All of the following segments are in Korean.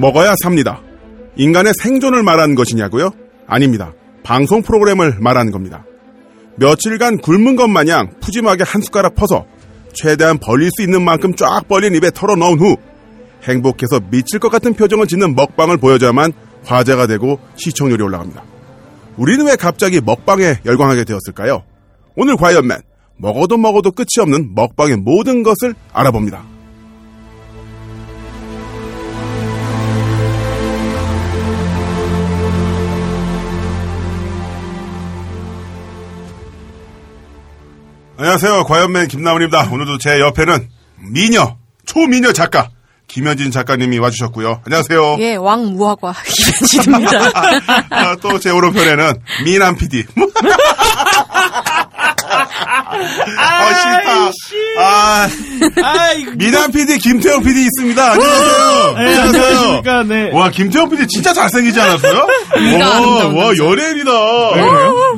먹어야 삽니다. 인간의 생존을 말하는 것이냐고요? 아닙니다. 방송 프로그램을 말하는 겁니다. 며칠간 굶은 것 마냥 푸짐하게 한 숟가락 퍼서 최대한 벌릴 수 있는 만큼 쫙 벌린 입에 털어넣은 후 행복해서 미칠 것 같은 표정을 짓는 먹방을 보여줘야만 화제가 되고 시청률이 올라갑니다. 우리는 왜 갑자기 먹방에 열광하게 되었을까요? 오늘 과연맨 먹어도 먹어도 끝이 없는 먹방의 모든 것을 알아봅니다. 안녕하세요. 과연맨 김나훈입니다. 오늘도 제 옆에는 미녀, 초미녀 작가 김현진 작가님이 와주셨고요. 안녕하세요. 예, 왕무화과 김현진입니다. 아, 또제 오른편에는 미남 PD. 아, 싫다. 아, 미남 PD 김태형 PD 있습니다. 안녕하세요. 네, 안녕하십니까. 네. 와, 김태형 PD 진짜 잘생기지 않았어요? 와, 와, 남자. 연예인이다.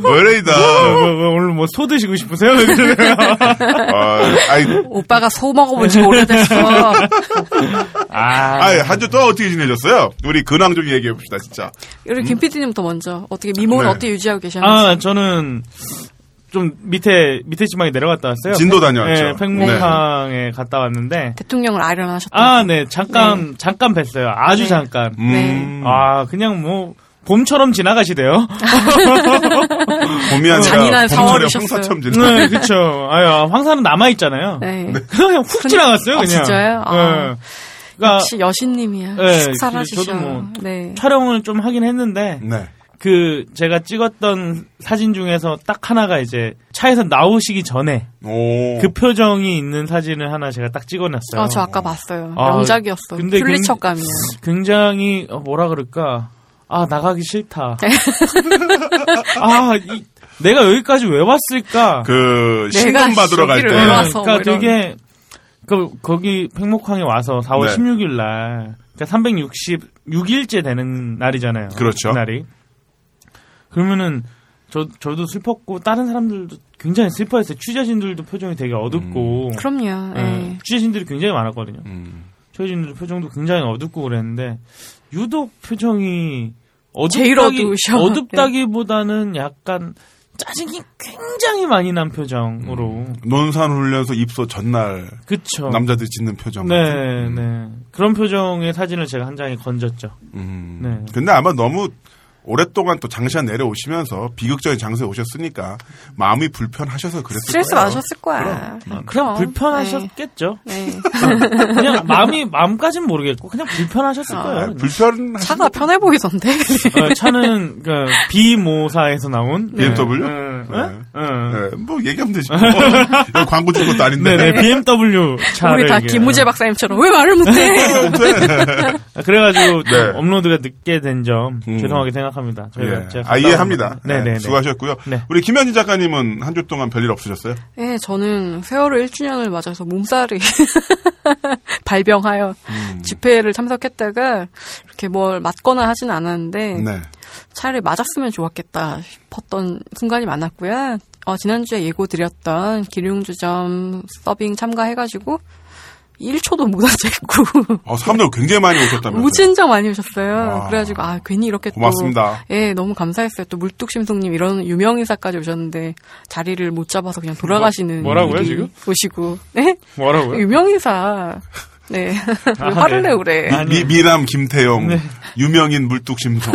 연예인이다. 뭐, 뭐, 오늘 뭐 소 드시고 싶으세요? 아, 아이, 오빠가 소 먹어본 지 오래됐어. 아, 아이, 한주 동안 어떻게 지내셨어요? 우리 근황 좀 얘기해 봅시다, 진짜. 우리 김 PD님부터 먼저 어떻게 미모는 네. 어떻게 유지하고 계셨는지. 아, 저는 좀 밑에, 밑에 지방에 내려갔다 왔어요. 진도 다녀왔죠. 네, 팽목항에 갔다 왔는데. 대통령을 아련하셨다. 아, 네, 잠깐, 잠깐 뵀어요. 아주 네. 잠깐. 음, 아, 그냥 뭐, 봄처럼 지나가시대요. 봄이 아니라 잔인한 사월이셨어요. 황사처럼 지나. 네, 그쵸. 아유, 황사는 남아 있잖아요. 네. 그냥 훅 지나갔어요, 아, 그냥. 진짜요? 아. 네. 그러니까 역시 여신님이야. 네. 저도 뭐 네. 촬영을 좀 하긴 했는데, 네. 그 제가 찍었던 사진 중에서 딱 하나가 이제 차에서 나오시기 전에 오. 그 표정이 있는 사진을 하나 제가 딱 찍어놨어요. 아, 저 아까 봤어요. 아, 명작이었어. 근데 퓰리처감이야. 굉장히 어, 뭐라 그럴까 아 나가기 싫다. 네. 아 이, 내가 여기까지 왜 왔을까? 그 내가 신검 받으러 갈 때. 그러니까 뭐 이런. 되게 그 거기 팽목항에 와서 4월 네. 16일 날 그러니까 366일째 되는 날이잖아요. 그렇죠. 날이. 그러면은 저 저도 슬펐고 다른 사람들도 굉장히 슬퍼했어요. 취재진들도 표정이 되게 어둡고. 그럼요. 네, 네. 취재진들이 굉장히 많았거든요. 음. 취재진들 표정도 굉장히 어둡고 그랬는데 유독 표정이 어둡다기. 어둡다기보다는 약간 짜증이 굉장히 많이 난 표정으로. 논산 훈련소 입소 전날 그쵸. 남자들이 짓는 표정. 네, 같은. 네. 그런 표정의 사진을 제가 한 장에 건졌죠. 음. 네. 근데 아마 너무 오랫동안 또 장시간 내려오시면서 비극적인 장소에 오셨으니까 마음이 불편하셔서 그랬을 스트레스 거예요. 받으셨을 거야. 아, 그냥 불편하셨겠죠. 네. 네. 그냥 마음이 마음까진 모르겠고 그냥 불편하셨을 아, 거예요. 아, 그냥. 불편 차가 편해 보이던데. 어, 차는 그 비모사에서 나온 BMW? 네. 네. 네. 네. 네, 뭐 얘기하면 되지. 뭐. 광고 줄 것도 아닌데. 네네 BMW 차를 우리 다 김우재 박사님처럼 왜 말을 못해? 아, 그래가지고 좀 네. 업로드가 늦게 된점 음. 죄송하게 생각 합니다. 저희가 예. 제가 아, 이해합니다. 왔는데. 네네네. 네, 수고하셨고요. 네. 우리 김현진 작가님은 한 주 동안 별일 없으셨어요? 네, 저는 세월호 1주년을 맞아서 몸살이 발병하여 음. 집회를 참석했다가 이렇게 뭘 맞거나 하진 않았는데 네. 차라리 맞았으면 좋았겠다 싶었던 순간이 많았고요. 어, 지난주에 예고 드렸던 기룡주점 서빙 참가해가지고 1초도 못 앉아있고 어, 사람들 굉장히 많이 오셨다면서요? 무진장 많이 오셨어요. 와. 그래가지고 아 괜히 이렇게 고맙습니다. 또 예, 너무 감사했어요. 또 물뚝심송님 이런 유명인사까지 오셨는데 자리를 못 잡아서 그냥 돌아가시는 뭐- 뭐라고요, 분이 지금? 오시고 네 뭐라고요? 유명인사 네 아, 왜 화를 네. 내고 그래. 아니, 미, 미남 김태용, 네. 유명인 물뚝심송.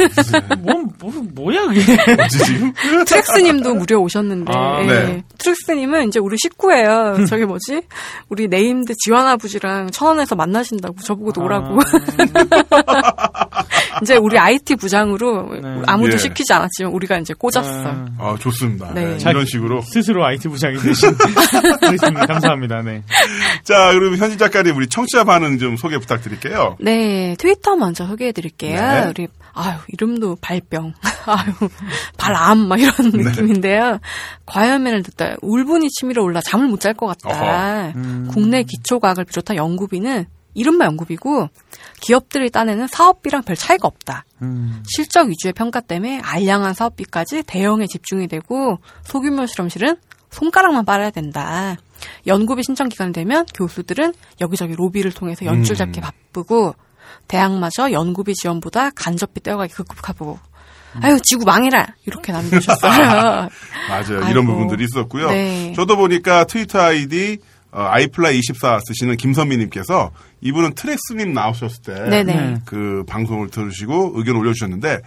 뭐, 뭐, 뭐야, 그게. 뭐지 지금? 트렉스님도 무려 오셨는데 아, 예. 네. 트렉스님은 이제 우리 식구예요. 저기 뭐지 우리 named 지환 아버지랑 천안에서 만나신다고 저보고도 오라고. 이제 우리 IT 부장으로 네. 아무도 예. 시키지 않았지만 우리가 이제 꽂았어. 아, 아, 좋습니다. 네. 네, 이런 식으로. 스스로 IT 부장이 되신. 감사합니다. 네. 자, 그럼 현진 작가님 우리 청취자 반응 좀 소개 부탁드릴게요. 네, 트위터 먼저 소개해 드릴게요. 네. 우리, 아유, 이름도 발병. 아유, 발암, 막 이런 네. 느낌인데요. 과연맨을 듣다 울분이 치밀어 올라 잠을 못 잘 것 같다. 음. 국내 기초과학을 비롯한 연구비는 이른바 연구비고 기업들이 따내는 사업비랑 별 차이가 없다. 음. 실적 위주의 평가 때문에 알량한 사업비까지 대형에 집중이 되고 소규모 실험실은 손가락만 빨아야 된다. 연구비 신청 기간 되면 교수들은 여기저기 로비를 통해서 연출 음. 잡기 바쁘고 대학마저 연구비 지원보다 간접비 떼어가기 급급하고 아유 지구 망해라 이렇게 남겨주셨어요. 맞아요. 아이고. 이런 부분들이 있었고요. 네. 저도 보니까 트위터 아이디 어, 아이플라이 24 쓰시는 김선미님께서 이분은 트랙스님 나오셨을 때그 네네. 방송을 들으시고 의견 올려주셨는데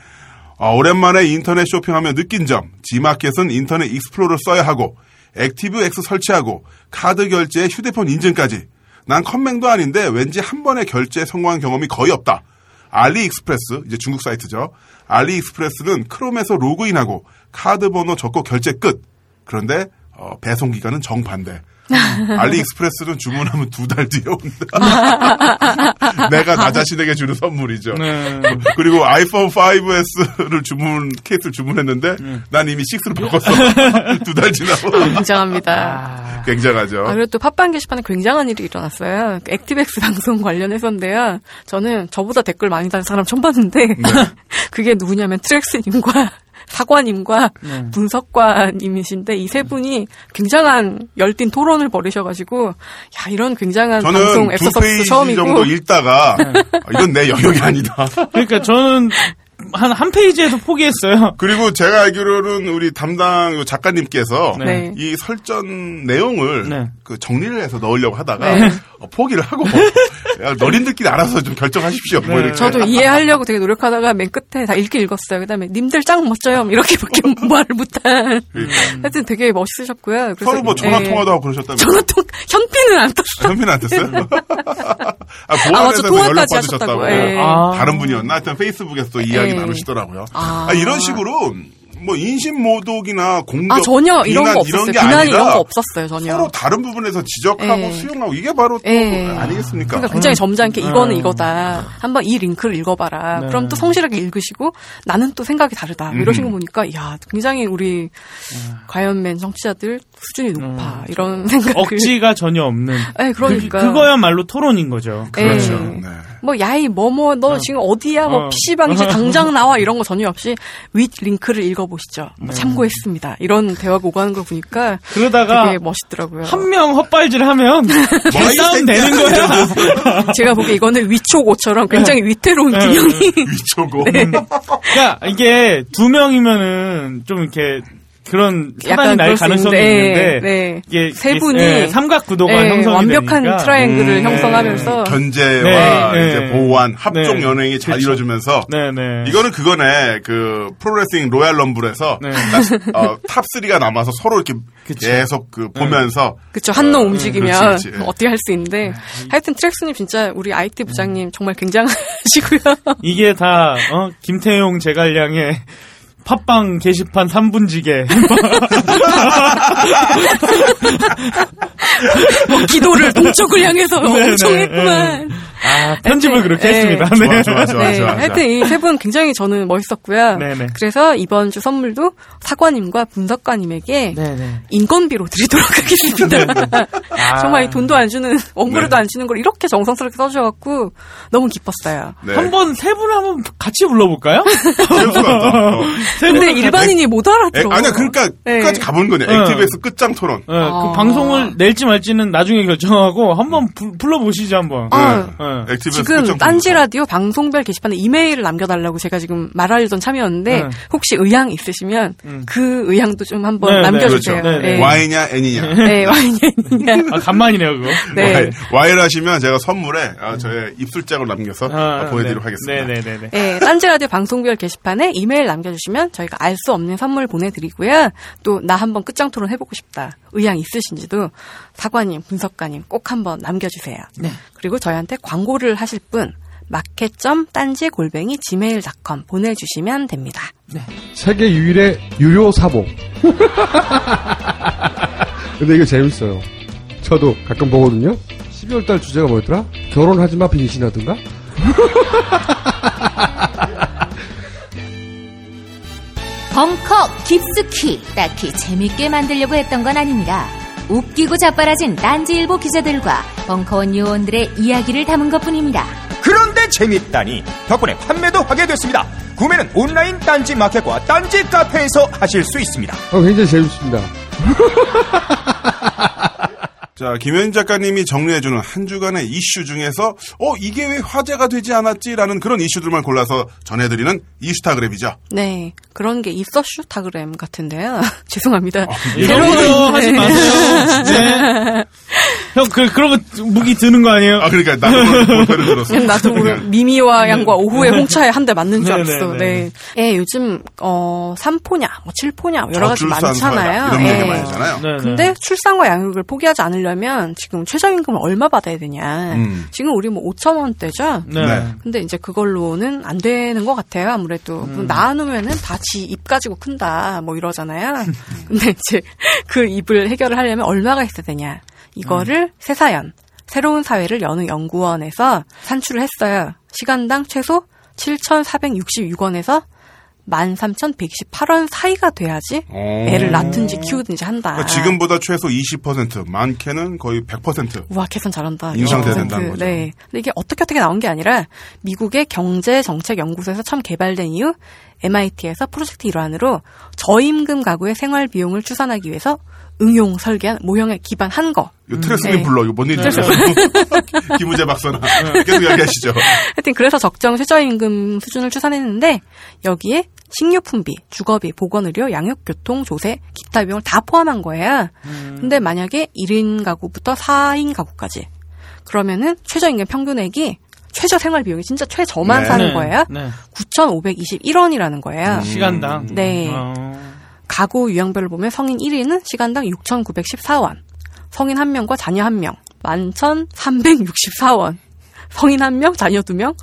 어, 오랜만에 인터넷 쇼핑하며 느낀 점 G마켓은 인터넷 익스플로러를 써야 하고 액티브 X 설치하고 카드 결제에 휴대폰 인증까지 난 컴맹도 아닌데 왠지 한 번에 결제 성공한 경험이 거의 없다. 알리익스프레스 이제 중국 사이트죠. 알리익스프레스는 크롬에서 로그인하고 카드 번호 적고 결제 끝. 그런데 어, 배송 기간은 정반대. 알리익스프레스는 주문하면 두 달 뒤에 온다. 내가 나 자신에게 주는 선물이죠. 네. 그리고 아이폰 5S를 주문 케이스를 주문했는데 난 이미 6로 바꿨어. 두 달 지나고 굉장합니다. 굉장하죠. 아, 그리고 또 팟빵 게시판에 굉장한 일이 일어났어요. 액티브X 방송 관련해서인데요. 저는 저보다 댓글 많이 다는 사람 처음 봤는데, 네. 그게 누구냐면 트렉스님과 사관님과 네. 분석관님이신데, 이 세 분이 굉장한 열띤 토론을 벌이셔가지고, 야, 이런 굉장한 방송 앱서서스 페이지 처음이고, 정도 읽다가 아, 이건 내 영역이 아니다. 그러니까 저는 한 한 페이지에서 포기했어요. 그리고 제가 알기로는 우리 담당 요 작가님께서 네. 이 설전 내용을 네. 그 정리를 해서 넣으려고 하다가 네. 어, 포기를 하고 야, 너린들끼리 알아서 좀 결정하십시오. 뭐 네. 이렇게. 저도 이해하려고 되게 노력하다가 맨 끝에 다 읽긴 읽었어요. 그 다음에, 님들 짱 멋져요. 이렇게밖에 말을 못한. 그러니까. 하여튼 되게 멋있으셨고요. 서로 뭐 전화 예. 통화도 하고 그러셨다면 전화 통 현피는 안 떴어요. 현민 안 됐어요? 아, 아, 보안에서 맞아. 연락 받으셨다고. 아. 다른 분이었나? 하여튼 페이스북에서 또 이야기 예. 나누시더라고요. 아. 아, 이런 식으로 뭐 인신 모독이나 공격, 아 전혀 이런 비난 거 없었어요. 게 비난이 아니라 이런 거 없었어요 전혀. 서로 다른 부분에서 지적하고 예. 수용하고 이게 바로 또 예. 아니겠습니까? 그러니까 굉장히 점잖게 이거는 음. 이거다. 한번 이 링크를 읽어봐라. 네. 그럼 또 성실하게 읽으시고 나는 또 생각이 다르다. 뭐 이러신 거 보니까 야 굉장히 우리 과연맨 정치자들 수준이 높아. 이런 생각을. 억지가 전혀 없는. 네, 그러니까. 그, 거야말로 토론인 거죠. 그렇죠. 예. 네. 뭐 야이 뭐뭐 너 지금 어디야 뭐 어. PC방 이제 당장 나와 이런 거 전혀 없이 윗 링크를 읽어보시죠. 뭐 참고했습니다. 이런 대화가 오가는 걸 보니까 그러다가 되게 멋있더라고요. 한 명 헛발질 하면 싸움 되는 거야. 제가 보기에 이거는 위초고처럼 굉장히 위태로운 네. 균형이 위초고. 그러니까 이게 두 명이면은 좀 이렇게 그런 사단이 약간 날 가능성이 있는데, 있는데 네. 이게 세 이게, 분이 예, 삼각 구도가 예, 형성이 완벽한 되니까 트라이앵글을 음, 형성하면서 견제와 네, 이제 네. 보완, 합종 네. 연행이 잘 그렇죠. 이루어지면서 네네. 이거는 그거네 그 프로레슬링 Royal Rumble에서 네. 어, top 3가 남아서 서로 이렇게 그쵸. 계속 그 보면서 그쵸 한놈 움직이면 그렇지, 그렇지. 어떻게 할 수 있는데 하여튼 트랙스님 진짜 우리 IT 부장님 정말 굉장하시고요. 이게 다 어, 김태용 제갈량의 팟빵 게시판 3분지게 뭐 기도를 동쪽을 향해서 네, 엄청 네, 했구만. 아 편집을 그렇게 네. 했습니다. 좋아 네. 좋아 좋아 네, 좋아. 하여튼 이 세 분 굉장히 저는 멋있었고요. 네네. 그래서 이번 주 선물도 사관님과 분석가님에게 네네. 인건비로 드리도록 하겠습니다. 아. 정말 이 돈도 안 주는 원고료도 네. 안 주는 걸 이렇게 정성스럽게 써주셔갖고 너무 기뻤어요. 네. 한번 세 분 한번 같이 불러볼까요? 어. 세 근데 일반인이 못 에, 알아들어. 아니야 그러니까 네. 끝까지 가보는 거냐. 네. 액티브에서 끝장 토론. 예, 아. 그 방송을 낼지 말지는 나중에 결정하고 한번 불- 불러보시죠 한번. 아, 예. 액티브에서 지금 딴지. 라디오 방송별 게시판에 이메일을 남겨달라고 제가 지금 말하려던 참이었는데 네. 혹시 의향 있으시면 음. 그 의향도 좀 한번 네, 네, 남겨주세요. 그렇죠. 네, 네. Y냐 N이냐. 네. 아, 간만이네요 그거. 네. Y, Y를 하시면 제가 선물에 아, 저의 입술장을 남겨서 아, 보내드리도록 하겠습니다. 네네네. 네, 딴지 라디오 방송별 게시판에 이메일 남겨주시면 저희가 알 수 없는 선물 보내드리고요. 또 나 한번 끝장 토론 해보고 싶다. 의향 있으신지도 사관님, 분석가님 꼭 한번 남겨주세요. 네. 그리고 저희한테 광 고를 하실 분 마켓.딴지 골뱅이 gmail.com 보내주시면 됩니다. 세계 유일의 유료 사복. 근데 이거 재밌어요. 저도 가끔 보거든요. 12월 달 주제가 뭐였더라? 결혼하지 마 빙신하든가? 벙커 깊숙이 딱히 재밌게 만들려고 했던 건 아닙니다. 웃기고 자빠라진 딴지일보 기자들과 벙커원 요원들의 이야기를 담은 것뿐입니다. 그런데 재밌다니 덕분에 판매도 하게 됐습니다. 구매는 온라인 딴지 마켓과 딴지 카페에서 하실 수 있습니다. 어, 굉장히 재밌습니다. 자, 김현 작가님이 정리해주는 한 주간의 이슈 중에서, 어, 이게 왜 화제가 되지 않았지라는 그런 이슈들만 골라서 전해드리는 이슈타그램이죠. 네. 그런 게 있어 슈타그램 같은데요. 죄송합니다. 이런 거 하지 마세요. 네. 형, 그, 그런 거 무기 드는 거 아니에요? 아, 그러니까 나도 볼펜을 들었어. 나도 모르 미미와 양과 오후에 홍차에 한 대 맞는 줄 네, 네, 알았어. 네. 네. 예, 요즘 어 3포냐, 뭐 7포냐 여러 가지 많잖아요. 이런 얘기 예. 많이 하잖아요. 네, 네. 근데 출산과 양육을 포기하지 않으려면 지금 최저임금을 얼마 받아야 되냐. 음. 지금 우리 뭐 5천 원대죠. 네. 네. 근데 이제 그걸로는 안 되는 것 같아요. 아무래도 음. 뭐 낳아놓으면은 다 지 입 가지고 큰다 뭐 이러잖아요. 근데 이제 그 입을 해결을 하려면 얼마가 있어야 되냐. 이거를 음. 세사연 새로운 사회를 여는 연구원에서 산출을 했어요. 시간당 최소 7,466원에서 13,128원 사이가 돼야지 오. 애를 낳든지 키우든지 한다. 그러니까 지금보다 최소 20%, 많게는 거의 100%. 우와, 계산 잘한다. 인상돼야 20%. 된다는 거죠. 네. 근데 이게 어떻게 어떻게 나온 게 아니라 미국의 경제정책연구소에서 처음 개발된 이후 MIT에서 프로젝트 일환으로 저임금 가구의 생활 비용을 추산하기 위해서 응용 설계한 모형에 기반한 거. 이거 트레스님 네. 불러. 이거 뭔 일이죠? 김우재 박사나. 계속 이야기하시죠. 하여튼 그래서 적정 최저임금 수준을 추산했는데 여기에 식료품비, 주거비, 보건의료, 양육교통, 조세, 기타 비용을 다 포함한 거예요. 근데 만약에 1인 가구부터 4인 가구까지 그러면은 최저임금 평균액이 최저 생활 비용이 진짜 최저만 네. 사는 네. 거예요. 네. 9,521원이라는 거예요. 시간당. 네. 어. 가구 유형별로 보면 성인 1위는 시간당 6,914원, 성인 1명과 자녀 1명 11,364원, 성인 1명, 자녀 2명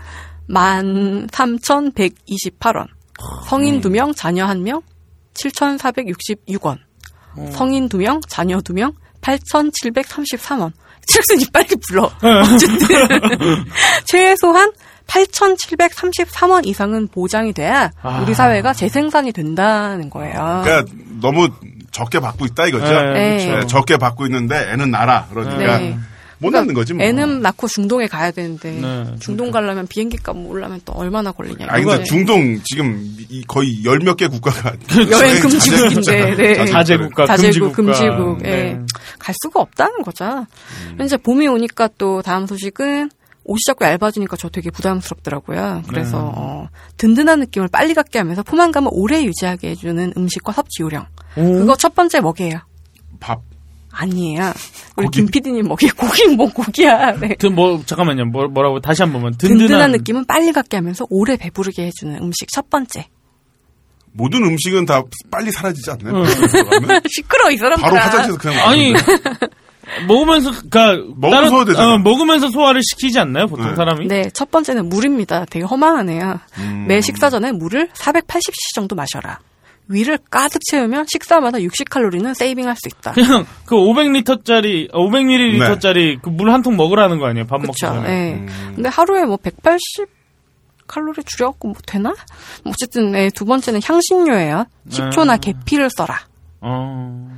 13,128원, 성인 2명, 자녀 1명 7,466원, 성인 2명, 자녀 2명 8,733원. 칠순이 빨리 불러. 어쨌든 최소한 8,733원 이상은 보장이 돼야 아. 우리 사회가 재생산이 된다는 거예요. 그러니까 너무 적게 받고 있다 이거죠. 네, 네. 네, 적게 받고 있는데 애는 낳아. 그러니까 네. 못 낳는 거지 뭐. 애는 낳고 중동에 가야 되는데 네, 중동 가려면 비행기 값 올라면 또 얼마나 걸리냐. 아니 근데 이거는 중동 지금 이 거의 열 몇 개 국가가 여행 금지국인데 네. 자제 국가, 자제국, 금지국가. 금지국. 예. 네. 갈 수가 없다는 거죠. 이제 봄이 오니까 또 다음 소식은 옷이 자꾸 얇아지니까 저 되게 부담스럽더라고요. 그래서 네. 어, 든든한 느낌을 빨리 갖게 하면서 포만감을 오래 유지하게 해주는 음식과 섭취 요령. 오. 그거 첫 번째 뭐게요? 밥 아니에요. 우리 고기. 김 PD님 먹이 고기 뭐 고기야. 네. 그 뭐, 잠깐만요. 뭐, 뭐라고 다시 한 번만. 든든한, 든든한, 느낌은 빨리 갖게 하면서 오래 배부르게 해주는 음식 첫 번째. 모든 음식은 다 빨리 사라지지 않나요? 응. 그러면 시끄러 이 사람들. 바로 화장실에서 그냥 아니, 먹으면서, 그니까, 먹으면 소화되잖아요. 어, 먹으면서 소화를 시키지 않나요? 보통 네. 사람이? 네, 첫 번째는 물입니다. 되게 허망하네요. 음. 매 식사 전에 물을 480cc 정도 마셔라. 위를 가득 채우면 식사마다 60칼로리는 세이빙할 수 있다. 그냥 그 500리터짜리, 500ml짜리 그물 한 통 먹으라는 거 아니에요? 밥 먹기. 전에. 예. 음. 근데 하루에 뭐 180 칼로리 줄여갖고 뭐 되나? 뭐 어쨌든 네, 두 번째는 향신료예요. 식초나 음. 계피를 써라. 어.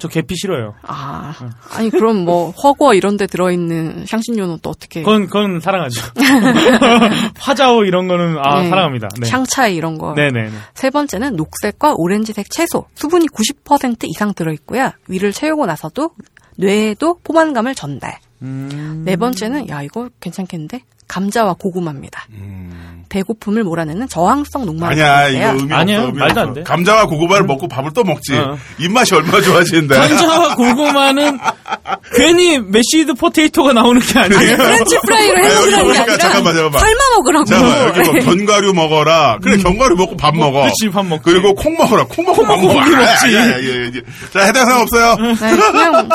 저 계피 싫어요. 아, 아니 그럼 뭐 허거 이런 데 들어있는 향신료는 또 어떻게? 그건, 그건 사랑하죠. 화자오 이런 거는, 아, 네. 사랑합니다. 네. 샹차이 이런 거. 네네네. 세 번째는 녹색과 오렌지색 채소. 수분이 90% 이상 들어있고요. 위를 채우고 나서도 뇌에도 포만감을 전달. 음. 네 번째는 야 이거 괜찮겠는데 감자와 고구마입니다. 음. 배고픔을 몰아내는 저항성 녹말. 아니야 이거 의미 아니에요. 없어. 의미 말도 없어. 안 돼. 감자와 고구마를 먹고 밥을 또 먹지. 어. 입맛이 얼마나 좋아지는데. 감자와 고구마는 괜히 mashed potato가 나오는 게 아니에요. 프렌치 프라이를 아니, 해 여기 먹으라는 게 아니라 잠깐만, 잠깐만. 삶아 먹으라고. 자, 여기 뭐 견과류 먹어라. 그래 견과류 먹고 밥 먹어. 음. 그렇지, 밥 먹지. 그리고 콩 먹어라. 콩 먹고 밥 먹어. 고기 먹지. 아, 예, 예, 예. 자 해당 사항 없어요. 네, 그냥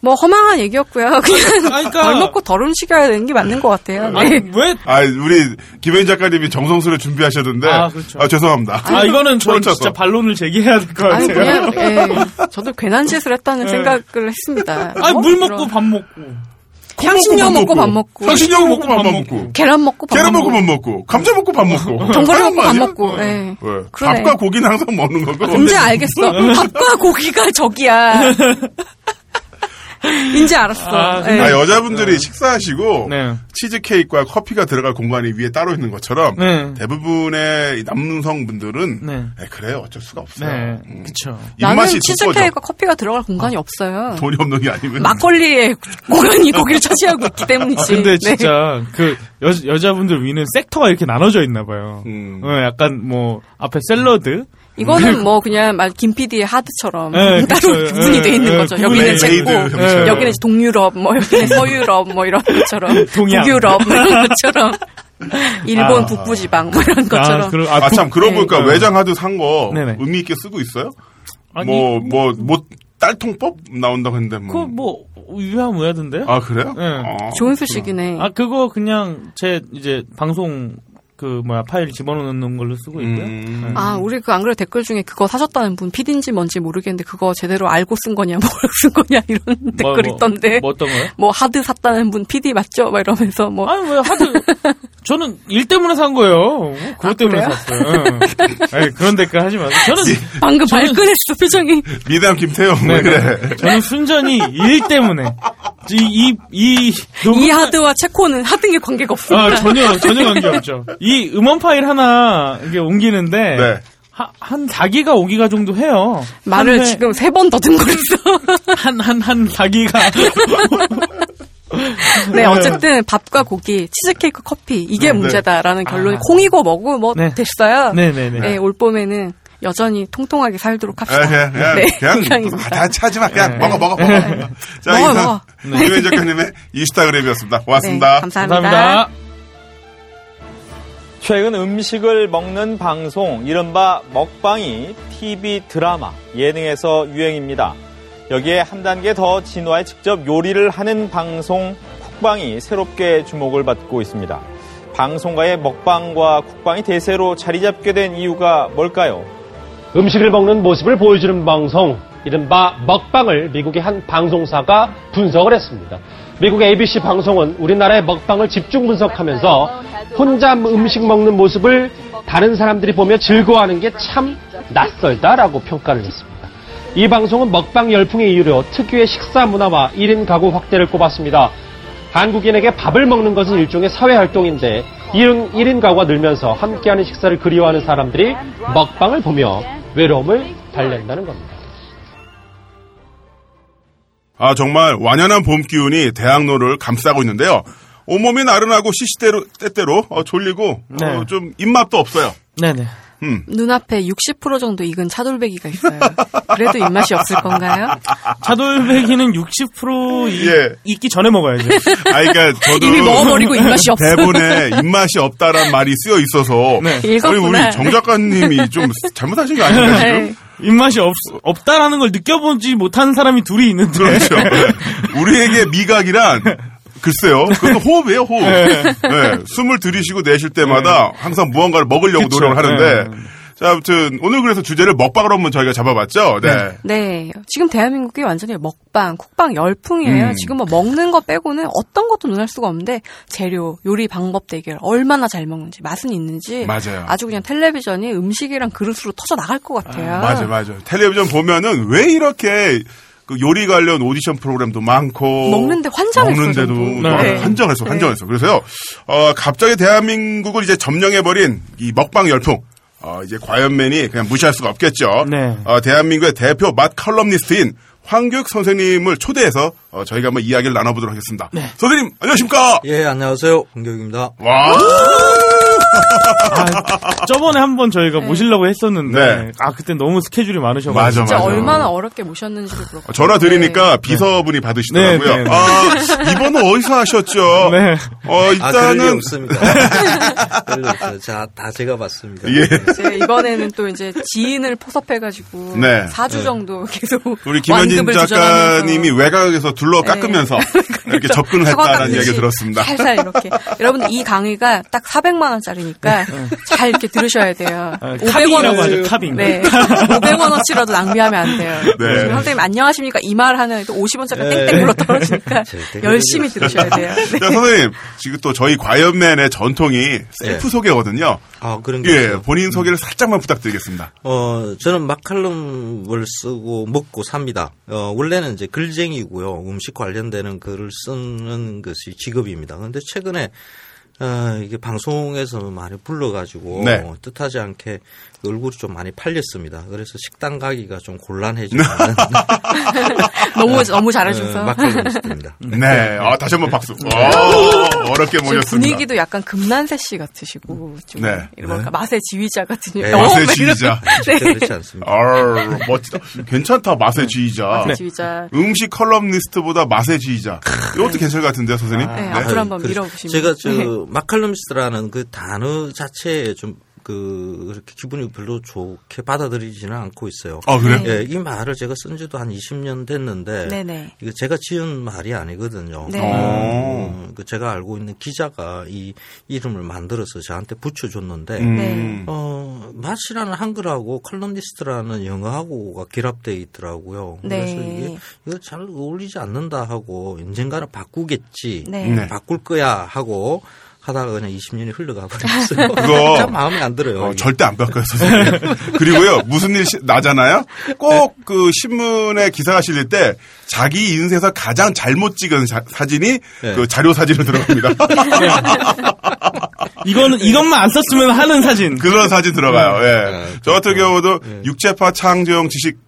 뭐 허망한 얘기였고요. 그냥 그러니까- 덜 먹고 덜 움직여야 되는 게 맞는 것 같아요. 아니, 네. 왜? 아 우리 김혜인 작가님이 정성스레 준비하셨는데. 아, 그렇죠. 죄송합니다. 아, 이거는 쳐서. 진짜 반론을 제기해야 될것 아니 같아요. 그냥 예, 저도 괜한 짓을 했다는 네. 생각을 했습니다. 아니, 뭐물 그런- 먹고 밥 먹고. 향신료 먹고 밥 먹고 향신료 먹고 밥 먹고. 계란 먹고 밥 계란 먹고 먹고 밥 먹고. 감자 먹고 밥 먹고. 견과류 먹고 밥? 먹고. 예. 왜? 그러네. 밥과 고기는 항상 먹는 거고. 언제 알겠어? 밥과 고기가 적이야. 인지 알았어. 아, 네. 아, 여자분들이 식사하시고 네. 치즈케이크와 커피가 들어갈 공간이 위에 따로 있는 것처럼 네. 대부분의 이 남성분들은 네. 네, 그래요. 어쩔 수가 없어요. 네, 음. 그쵸. 나는 입맛이 치즈케이크와 커피가 들어갈 공간이 없어요. 돈이 없는 게 아니면 막걸리에 공간이 거기를 차지하고 있기 때문이지. 아, 근데 네. 진짜 그 여, 여자분들 위는 섹터가 이렇게 나눠져 있나 봐요. 음. 어, 약간 뭐 앞에 샐러드 이거는 뭐 그냥 말 김PD의 하드처럼 네, 따로 그쵸. 구분이 돼 있는 네, 거죠. 여기는 돼 체코, 형식처럼. 여기는 동유럽, 뭐 여기는 서유럽, 뭐 이런 것처럼 동양. 북유럽 뭐 이런 것처럼 일본 아. 북부지방 뭐 이런 것처럼. 아, 그럼, 아, 아, 참, 그러고 네. 보니까 네. 외장 하드 산거 네네. 의미 있게 쓰고 있어요? 아니, 뭐, 뭐, 뭐, 딸통법 나온다고 했는데, 뭐. 그뭐 유야무야던데요? 아, 그래요? 네. 아, 좋은 소식이네. 아 그거 그냥 제 이제 방송 그 뭐야 파일 집어넣는 걸로 쓰고 있고요. 음. 네. 아, 우리 그 안 그래 댓글 중에 그거 사셨다는 분 PD인지 뭔지 모르겠는데 그거 제대로 알고 쓴 거냐, 모르고 쓴 거냐 이런 뭐, 댓글 뭐, 있던데. 뭐 어떤 거요? 뭐 하드 샀다는 분 PD 맞죠? 막 이러면서 뭐 아니 왜 하드 저는 일 때문에 산 거예요. 뭐 그것 아, 때문에 그래요? 샀어요. 응. 아니, 그런 댓글 하지 마세요. 저는 방금 발끈했어 표정이. 미담 김태형, 왜 네, 그래? 저는 순전히 일 때문에 이 이 이, 이 하드와 체코는 하드에 관계가 없습니다. 아, 전혀 전혀 관계 없죠. 이 음원 파일 하나 이게 옮기는데 네. 하- 한 4기가 5기가 정도 해요. 말을 한 회- 지금 세 번 더듬거렸어. 한 한 한 4기가 네, 어쨌든 밥과 고기, 치즈케이크, 커피 이게 문제다라는 결론이 아. 콩이고 뭐고 뭐 네. 됐어요. 네 네네. 네, 올 봄에는 여전히 통통하게 살도록 합시다. 아, 그냥, 그냥, 네, 그냥, 이상입니다. 다 차지 마. 그냥 네. 먹어, 먹어, 먹어. 자, 먹어, 이상, 먹어. 김현 작가님의 이슈타그램이었습니다. 네, 고맙습니다. 감사합니다. 감사합니다. 최근 음식을 먹는 방송, 이른바 먹방이 TV 드라마, 예능에서 유행입니다. 여기에 한 단계 더 진화해 직접 요리를 하는 방송, 쿡방이 새롭게 주목을 받고 있습니다. 방송가의 먹방과 쿡방이 대세로 자리 잡게 된 이유가 뭘까요? 음식을 먹는 모습을 보여주는 방송, 이른바 먹방을 미국의 한 방송사가 분석을 했습니다. 미국 ABC 방송은 우리나라의 먹방을 집중 분석하면서 혼자 음식 먹는 모습을 다른 사람들이 보며 즐거워하는 게 참 낯설다라고 평가를 했습니다. 이 방송은 먹방 열풍의 이유로 특유의 식사 문화와 1인 가구 확대를 꼽았습니다. 한국인에게 밥을 먹는 것은 일종의 사회 활동인데 1인, 1인 가구가 늘면서 함께하는 식사를 그리워하는 사람들이 먹방을 보며 외로움을 달랜다는 겁니다. 아, 정말 완연한 봄 기운이 대학로를 감싸고 있는데요. 온몸이 나른하고 시시대로, 때때로, 어, 졸리고, 네. 어, 좀, 입맛도 없어요. 네네. 음. 눈앞에 60% 정도 익은 차돌배기가 있어요. 그래도 입맛이 없을 건가요? 차돌배기는 60% 이, 예. 익기 전에 먹어야죠. 아, 그니까, 저도. 이미 먹어버리고 입맛이 없어. 대본에 입맛이 없다란 말이 쓰여 있어서. 네. 읽었구나. 우리 정 작가님이 좀 잘못하신 거 아닌가, 지금? 네. 입맛이 없, 없다라는 걸 느껴보지 못하는 사람이 둘이 있는데. 그렇죠. 네. 우리에게 미각이란 글쎄요. 그것도 호흡이에요, 호흡. 네. 숨을 들이쉬고 내쉴 때마다 항상 무언가를 먹으려고 그쵸. 노력을 하는데. 네. 자, 아무튼 오늘 그래서 주제를 먹방으로 한번 저희가 잡아봤죠. 네. 네. 지금 대한민국이 완전히 먹방, 쿡방 열풍이에요. 음. 지금 뭐 먹는 거 빼고는 어떤 것도 눈할 수가 없는데 재료, 요리 방법 대결, 얼마나 잘 먹는지, 맛은 있는지 맞아요. 아주 그냥 텔레비전이 음식이랑 그릇으로 터져 나갈 것 같아요. 맞아, 맞아. 텔레비전 보면은 왜 이렇게 그 요리 관련 오디션 프로그램도 많고 먹는데 환장했어, 먹는데도 네. 환장했어, 네. 환장했어. 그래서요, 어, 갑자기 대한민국을 이제 점령해버린 이 먹방 열풍. 어, 이제 과연맨이 그냥 무시할 수가 없겠죠. 네. 어, 대한민국의 대표 맛 칼럼니스트인 황교익 선생님을 초대해서 어, 저희가 한번 이야기를 나눠보도록 하겠습니다. 네. 선생님, 안녕하십니까? 예, 안녕하세요. 홍경입니다. 와! 아, 저번에 한 번 저희가 모시려고 했었는데, 네. 아, 그때 너무 스케줄이 많으셔가지고. 맞아, 진짜 맞아. 얼마나 어렵게 모셨는지도 그렇고. 전화 드리니까 비서분이 받으시더라고요. 네, 네, 네. 아, 이번은 어디서 하셨죠? 네. 어, 아, 일단은 없습니다. 그럴 리 없어요. 자, 다 제가 봤습니다. 예. 제가 이번에는 또 이제 지인을 포섭해가지고 네. 4주 정도 계속 우리 김현진 작가님이 외곽에서 둘러 깎으면서 이렇게 접근을 했다는 깎듯이 이야기 들었습니다. 살살 이렇게. 여러분 이 강의가 딱 400만 원짜리 니까 되니까 잘 이렇게 들으셔야 돼요. 아, 500원 카빙이라고 하죠, 카빙. 네. 500원어치라도 낭비하면 안 돼요. 네. 선생님 안녕하십니까 이 말 하는 50원짜리 네. 땡땡 굴러 떨어지니까 열심히 들으셔야 돼요. 네. 자, 선생님, 지금 또 저희 과연맨의 전통이 셀프 소개거든요. 아, 그런 게 예, 있어요. 본인 소개를 살짝만 부탁드리겠습니다. 어, 저는 마칼럼을 쓰고 먹고 삽니다. 어, 원래는 이제 글쟁이고요. 음식 관련되는 글을 쓰는 것이 직업입니다. 근데 최근에 어, 이게 방송에서 많이 불러가지고 네. 뜻하지 않게 얼굴이 좀 많이 팔렸습니다. 그래서 식당 가기가 좀 곤란해지는 너무 너무 잘하셔서 어, 마칼럼이스트입니다. 네, 아, 다시 한번 박수. 어, 어렵게 모셨습니다. 분위기도 약간 금난세 씨 같으시고 좀 네. 이런 맛의 지휘자 같은 네, 맛의 지휘자. 네. 절대 그렇지 않습니다. 아, 멋지다. 괜찮다, 맛의 지휘자. 맛의 지휘자. 음식 컬럼리스트보다 맛의 지휘자. 이것도 괜찮을 것 같은데요, 선생님? 네, 앞으로 한번. 밀어보시면. 제가 저 네. 마칼럼스라는 그 단어 자체에 좀 그, 그렇게 기분이 별로 좋게 받아들이지는 않고 있어요. 아, 그래요? 예, 이 말을 제가 쓴 지도 한 20년 됐는데. 네네. 이거 제가 지은 말이 아니거든요. 네. 어. 음, 그 제가 알고 있는 기자가 이 이름을 만들어서 저한테 붙여줬는데. 음. 네. 어, 맛이라는 한글하고 컬럼니스트라는 영어하고가 결합되어 있더라고요. 네. 그래서 이게 이거 잘 어울리지 않는다 하고 언젠가는 바꾸겠지. 네. 네. 바꿀 거야 하고 하다가 그냥 20년이 흘러가 버렸어요. 그거 참 마음에 안 들어요. 어. 절대 안 바꿔요, 선생님. 그리고요, 무슨 일 시- 나잖아요? 꼭 그 신문에 기사가 실릴 때 자기 인생에서 가장 잘못 찍은 자- 사진이 네. 그 자료 사진으로 들어갑니다. 이거는 이것만 안 썼으면 하는 사진. 그런 사진 들어가요. 예. 네, 저 같은 경우도 육체파 창조형 지식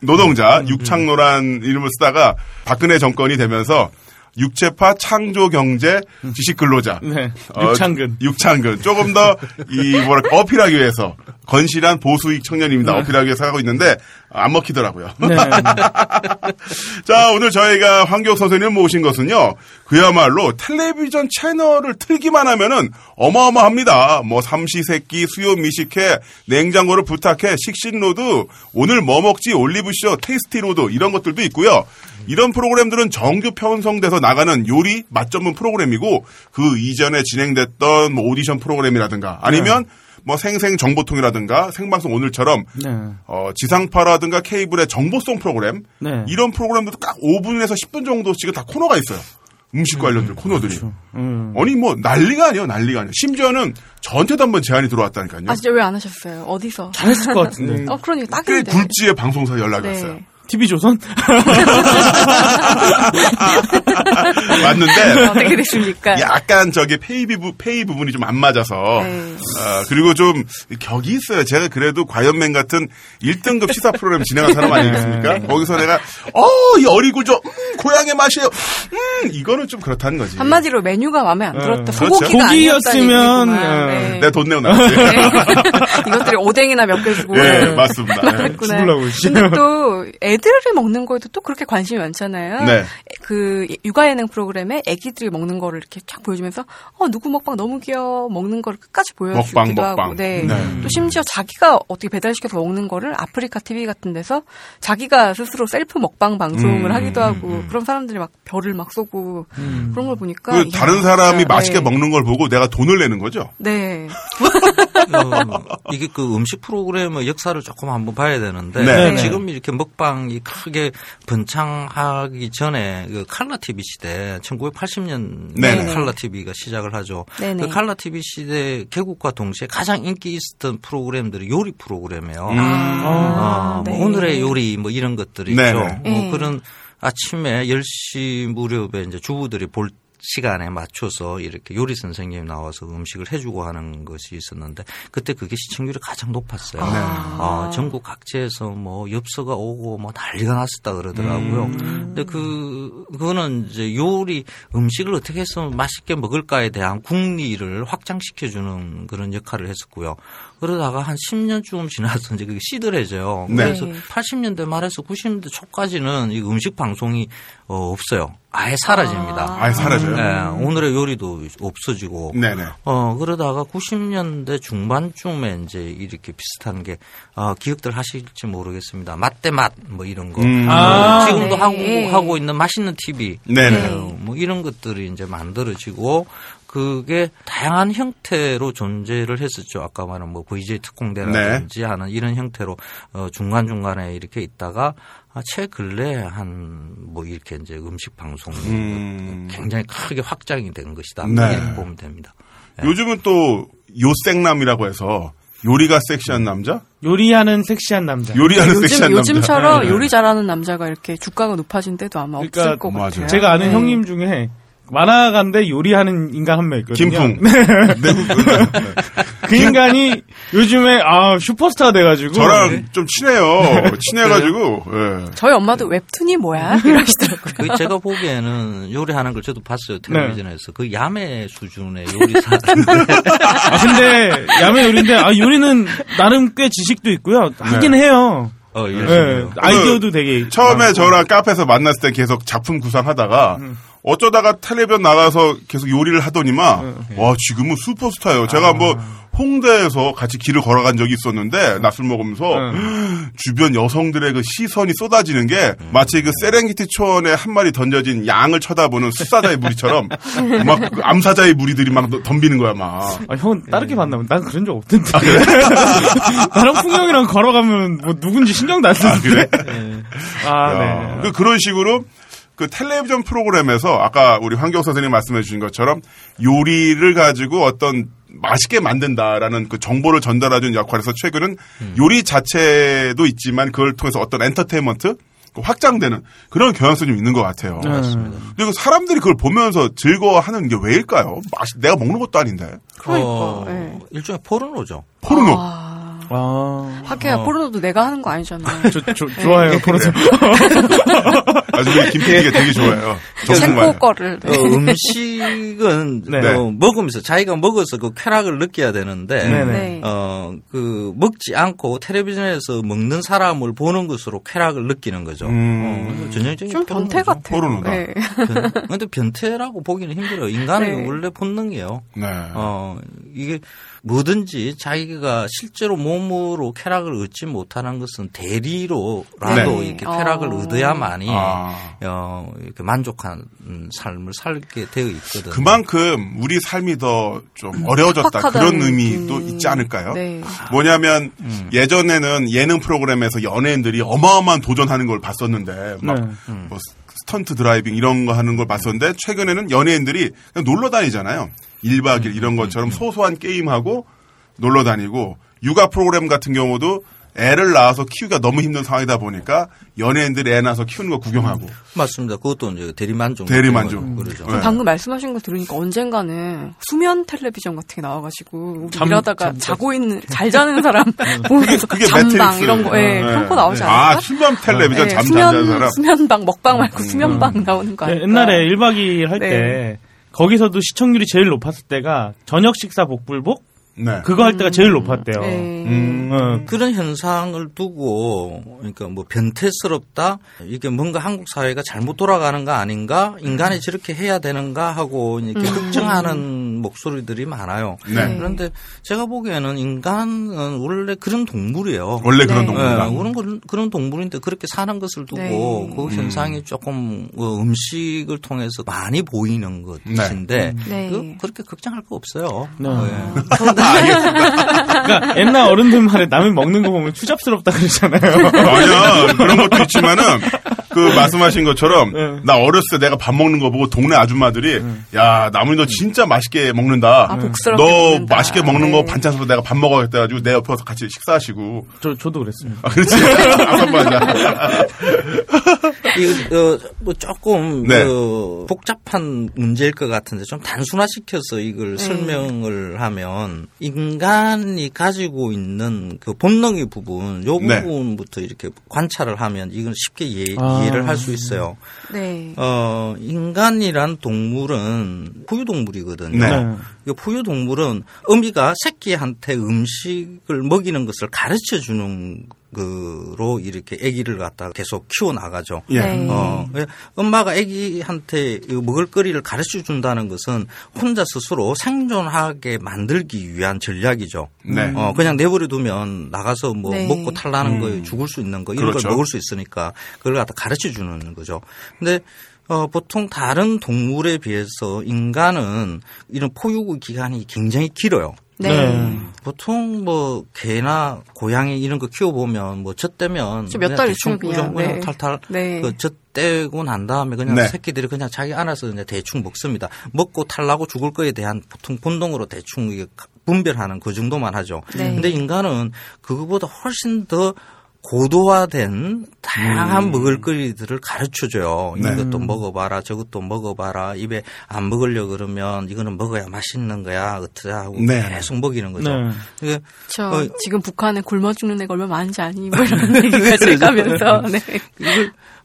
노동자 육창노란 이름을 쓰다가 박근혜 정권이 되면서 육체파 창조 경제 지식 근로자 네. 어, 육창근. 육창근 조금 더 이 뭐랄까 어필하기 위해서 건실한 보수익 청년입니다 어필하기 위해서 하고 있는데 안 먹히더라고요. 네. 자, 오늘 저희가 황교욱 선생님 모신 것은요, 그야말로 텔레비전 채널을 틀기만 하면은 어마어마합니다. 뭐, 삼시세끼, 수요 미식회, 냉장고를 부탁해, 식신로드, 오늘 뭐 먹지, 올리브쇼, 테이스티로드, 이런 것들도 있고요. 이런 프로그램들은 정규 편성돼서 나가는 요리 맛 전문 프로그램이고, 그 이전에 진행됐던 뭐 오디션 프로그램이라든가, 아니면 뭐 생생 정보통이라든가 생방송 오늘처럼 네. 어, 지상파라든가 케이블의 정보성 프로그램 네. 이런 프로그램도 딱 5분에서 10분 정도씩 다 코너가 있어요. 음식 관련된 코너들이. 음. 아니 뭐 난리가 아니에요, 난리가 아니에요. 심지어는 저한테도 한번 제안이 들어왔다니까요. 아 진짜 왜 안 하셨어요? 어디서? 잘했을 것 같은데. 어 그러니까 꽤 딱인데. 굴지의 방송사 연락이 네. 왔어요. TV 조선? 왔는데 어떻게 됐습니까? 약간 저기 페이 부분 페이 부분이 좀 안 맞아서 네. 아, 그리고 좀 격이 있어요. 제가 그래도 과연맨 같은 1등급 시사 프로그램 진행한 사람 아니겠습니까? 거기서 내가 어 이 어리굴조 음, 고향의 맛이에요. 음 이거는 좀 그렇다는 거지. 한마디로 메뉴가 마음에 안 들었다. 그렇죠. 소고기가 고기였으면, 아니었다는 어, 얘기구나. 네. 내돈 내고 나왔지. 네. 이것들이 오뎅이나 몇 개 주고. 예, 맞습니다. 네. 근데 또 애 들이 먹는 거에도 또 그렇게 관심이 많잖아요. 네. 그 육아 예능 프로그램에 애기들이 먹는 거를 이렇게 쫙 보여주면서 어 누구 먹방 너무 귀여워 먹는 거를 끝까지 보여주기도 먹방, 하고. 먹방. 네. 네. 또 심지어 자기가 어떻게 배달시켜서 먹는 거를 아프리카 TV 같은 데서 자기가 스스로 셀프 먹방 방송을 음, 하기도 음, 하고 그런 사람들이 막 별을 막 쏘고 그런 걸 보니까 그 다른 사람이 진짜, 맛있게 네. 먹는 걸 보고 내가 돈을 내는 거죠. 네. 어, 이게 그 음식 프로그램의 역사를 조금 한번 봐야 되는데 네. 지금 이렇게 먹방 이 크게 번창하기 전에 그 칼라 TV 시대 1980년 네네. 칼라 TV가 시작을 하죠. 네네. 그 칼라 TV 시대 개국과 동시에 가장 인기 있었던 프로그램들이 요리 프로그램이에요. 아, 어, 뭐 네. 오늘의 요리 뭐 이런 것들이 네네. 있죠. 뭐 네. 그런 아침에 10시 무렵에 이제 주부들이 볼 시간에 맞춰서 이렇게 요리 선생님이 나와서 음식을 해주고 하는 것이 있었는데 그때 그게 시청률이 가장 높았어요. 아. 어, 전국 각지에서 뭐 엽서가 오고 뭐 난리가 났었다 그러더라고요. 음. 근데 그 그거는 이제 요리 음식을 어떻게 해서 맛있게 먹을까에 대한 궁리를 확장시켜주는 그런 역할을 했었고요. 그러다가 한 10년쯤 지나서 이제 그게 시들해져요. 네. 그래서 80년대 말에서 90년대 초까지는 이 음식 방송이 어, 없어요. 아예 사라집니다. 아 예 사라져요. 예, 오늘의 요리도 없어지고. 네네. 어, 그러다가 90년대 중반쯤에 이제 이렇게 비슷한 게, 어, 기억들 하실지 모르겠습니다. 맛대 맛, 뭐 이런 거. 음. 아, 지금도 네. 하고, 하고 있는 맛있는 TV. 네네. 어, 뭐 이런 것들이 이제 만들어지고, 그게 다양한 형태로 존재를 했었죠. 아까 말한 뭐 VJ 특공대라든지 하는 이런 형태로 어, 중간 중간에 이렇게 있다가 아, 최근래 한 뭐 이렇게 이제 음식 방송이 음. 굉장히 크게 확장이 된 것이다. 네. 이렇게 보면 됩니다. 요즘은 또 요생남이라고 해서 요리가 섹시한 남자? 요리하는 섹시한 남자. 요리하는 요즘 섹시한 남자. 요즘처럼 네. 요리 잘하는 남자가 이렇게 주가가 높아진 때도 아마 그러니까 없을 것 맞아요. 같아요. 제가 아는 네. 형님 중에 만화가인데 요리하는 인간 한 명 있거든요. 김풍. 네. 네. 그 인간이 요즘에 아 슈퍼스타 돼가지고 저랑 좀 친해요. 친해가지고, 예. 저희 엄마도 웹툰이 뭐야 이러시더라고요. 그 제가 보기에는 요리하는 걸 저도 봤어요 네. 텔레비전에서 그 야매 수준의 요리사 아 근데 야매 요리인데 아 요리는 나름 꽤 지식도 있고요. 하긴 해요. 어, 네. 열심히 아이디어도 되게 처음에 많고. 저랑 카페에서 만났을 때 계속 작품 구상하다가 음. 어쩌다가 텔레비전 나가서 계속 요리를 하더니만 음. 와 지금은 슈퍼스타예요. 아. 제가 뭐 홍대에서 같이 길을 걸어간 적이 있었는데 낮술 먹으면서 음. 주변 여성들의 그 시선이 쏟아지는 게 마치 그 세렝게티 초원에 한 마리 던져진 양을 쳐다보는 수사자의 무리처럼 막 그 암사자의 무리들이 막 덤비는 거야 막. 아, 형은 네. 다르게 봤나 보다. 난 그런 적 없던데. 나랑 풍경이랑 걸어가면 뭐 누군지 신경도 안 쓰는데. 아, 야, 네. 그 그런 식으로 그 텔레비전 프로그램에서 아까 우리 황경 선생님 말씀해 주신 것처럼 요리를 가지고 어떤 맛있게 만든다라는 그 정보를 전달해준 역할에서 최근은 요리 자체도 있지만 그걸 통해서 어떤 엔터테인먼트 그 확장되는 그런 경향성이 좀 있는 것 같아요. 맞습니다. 그리고 사람들이 그걸 보면서 즐거워하는 게 왜일까요? 맛 내가 먹는 것도 아닌데 그러니까. 어, 네. 일종의 포르노죠. 포르노. 아, 아, 하기야 어. 포르노도 내가 하는 거 아니잖아요. 저, 저, 좋아요. 포르노. 아주 우리 김PD가 되게. 체코 정말. 거를. 어, 음식은 네. 어, 먹으면서 자기가 먹어서 그 쾌락을 느껴야 되는데. 네. 어, 그 먹지 않고 텔레비전에서 먹는 사람을 보는 것으로 쾌락을 느끼는 거죠. 음. 어, 전형적인 좀 변태. 같아요. 포르노다. 네. 변- 근데 변태라고 보기는 힘들어요. 인간의 네. 원래 본능이에요. 네. 어, 이게 뭐든지 자기가 실제로 몸으로 쾌락을 얻지 못하는 것은 대리로라도 네. 이렇게 쾌락을 어. 얻어야만이 아. 어, 이렇게 만족한 음, 삶을 살게 되어 있거든요. 그만큼 우리 삶이 더 좀 어려워졌다 그런 의미도 느낌. 있지 않을까요? 네. 뭐냐면 음. 예전에는 예능 프로그램에서 연예인들이 어마어마한 도전하는 걸 봤었는데 막 네. 뭐 stunt driving 이런 거 하는 걸 봤었는데 최근에는 연예인들이 그냥 놀러 다니잖아요. 1박 2일 이런 것처럼 소소한 게임하고 놀러 다니고 육아 프로그램 같은 경우도 애를 낳아서 키우기가 너무 힘든 상황이다 보니까 연예인들이 애 낳아서 키우는 거 구경하고 맞습니다. 그것도 이제 대리만족. 대리만족. 그러죠. 네. 방금 말씀하신 거 들으니까 언젠가는 수면 텔레비전 같은 게 나와가지고 잠- 일하다가 잠- 자고 있는 잘 자는 사람 보면서 그게 잠방 매트릭스. 이런 거 예, 네. 평코 나오지 아, 않을까? 수면 텔레비전 네, 잠 수면 잠자는 사람. 수면방 먹방 말고 수면방 나오는 거 네, 아닐까? 옛날에 1박 2일 할 네. 때 거기서도 시청률이 제일 높았을 때가 저녁 식사 복불복 네. 그거 할 때가 제일 높았대요. 네. 음. 어, 그런 현상을 두고 그러니까 뭐 변태스럽다 이게 뭔가 한국 사회가 잘못 돌아가는 거 아닌가 인간이 저렇게 해야 되는가 하고 이렇게 걱정하는 목소리들이 많아요. 네. 그런데 제가 보기에는 인간은 원래 그런 동물이에요. 원래 그런 네. 동물이다. 네, 그런 그런- 그런 동물인데 그렇게 사는 것을 두고 네. 그 현상이 조금 어, 음식을 통해서 많이 보이는 것인데 네. 그, 그렇게 걱정할 거 없어요. 네. 네. 그러니까 옛날 어른들 말에 남이 먹는 거 보면 추잡스럽다 그러잖아요. 아니야 그런 것도 있지만은 그 말씀하신 것처럼 네. 나 어렸을 때 내가 밥 먹는 거 보고 동네 아줌마들이 야 나무니 너 진짜 맛있게 먹는다. 아, 복스럽게 너 먹는다. 맛있게 먹는 거 네. 반찬 으로 내가 밥 먹어야겠다 가지고 내 옆에 와서 같이 식사하시고 저 저도 그랬습니다. 아, 그렇지 아빠 맞아. 이, 어, 뭐 조금 네. 그 복잡한 문제일 것 같은데 좀 단순화시켜서 이걸 네. 설명을 하면 인간이 가지고 있는 그 본능의 부분, 요 네. 부분부터 이렇게 관찰을 하면 이건 쉽게 이해, 아. 이해를 할 수 있어요. 네. 어, 인간이란 동물은 포유동물이거든요. 네. 이 포유 동물은 어미가 새끼한테 음식을 먹이는 것을 가르쳐 주는 거로 이렇게 아기를 갖다가 계속 키워 나가죠. 예. 네. 어, 예, 엄마가 아기한테 이 먹을거리를 가르쳐 준다는 것은 혼자 스스로 생존하게 만들기 위한 전략이죠. 네. 어, 그냥 내버려 두면 나가서 뭐 네. 먹고 탈나는 음. 거에 죽을 수 있는 거 이런 그렇죠. 걸 먹을 수 있으니까 그걸 갖다 가르쳐 주는 거죠. 근데 어, 보통 다른 동물에 비해서 인간은 이런 포유 기간이 굉장히 길어요. 네. 보통 뭐 개나 고양이 이런 거 키워보면 뭐 젖대면 몇달 있으면 그냥, 그냥 네. 탈탈 네. 그 젖대고 난 다음에 그냥 네. 새끼들이 그냥 자기 안아서 그냥 대충 먹습니다. 먹고 탈라고 죽을 거에 대한 보통 본능으로 대충 이게 분별하는 그 정도만 하죠. 네. 근데 인간은 그거보다 훨씬 더 고도화된 다양한 먹을거리들을 가르쳐줘요. 네. 이것도 먹어봐라, 저것도 먹어봐라. 입에 안 먹으려 그러면 이거는 먹어야 맛있는 거야, 어떠자 하고 네. 계속 먹이는 거죠. 네. 이게 저 어, 지금 북한에 굶어 죽는 애가 얼마나 많은지 아니 뭐 이런 얘기까지 가면서 네.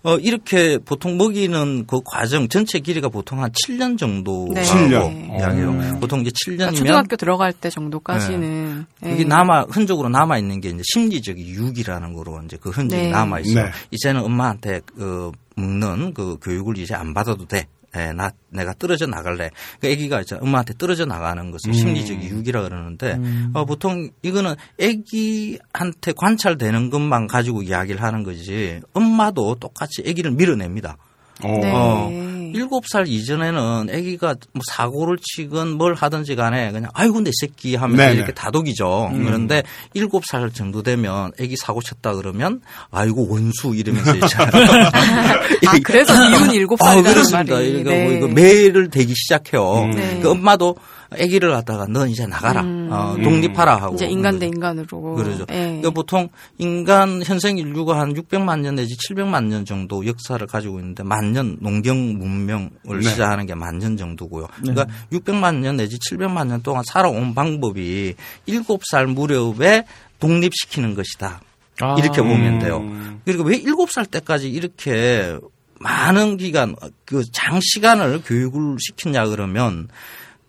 어, 이렇게 보통 먹이는 그 과정 전체 길이가 보통 한 7년 정도 네. 칠 년. 고 이야기해요. 보통 이제 그러니까 7년이면 초등학교 들어갈 때 정도까지는 그게 네. 남아 흔적으로 남아 있는 게 이제 심리적 유기라는 거로 이제 그 흔적이 네. 남아 있어요. 네. 이제는 엄마한테 그 먹는 그 교육을 이제 안 받아도 돼. 예, 나 내가 떨어져 나갈래. 그 아기가 이제 엄마한테 떨어져 나가는 것을 음. 심리적 유기라 그러는데 어, 보통 이거는 아기한테 관찰되는 것만 가지고 이야기를 하는 거지. 엄마도 똑같이 아기를 밀어냅니다. 어. 네. 어, 일곱 살 이전에는 아기가 뭐 사고를 치건 뭘 하든지 간에 그냥 아이고 내 새끼 하면서 네네. 이렇게 다독이죠. 그런데 일곱 살 정도 되면 아기 사고 쳤다 그러면 아이고 원수 이러면서 있잖아요. 아 그래서 미운 일곱 아, 살이라는 그렇습니다. 말이 이거 네. 뭐 이거 매를 대기 시작해요. 네. 그 엄마도 아기를 갖다가 넌 이제 나가라. 음. 어, 독립하라 하고. 이제 인간 대 인간으로 그러죠. 네. 그러니까 보통 인간 현생 인류가 한 600만 년 내지 700만 년 정도 역사를 가지고 있는데 만년 농경 문명을 네. 시작하는 게 만 년 정도고요. 그러니까 600만 년 내지 700만 년 동안 살아온 방법이 7살 무렵에 독립시키는 것이다. 아. 이렇게 보면 돼요. 음. 그리고 왜 7살 때까지 이렇게 많은 기간, 그 장시간을 교육을 시켰냐 그러면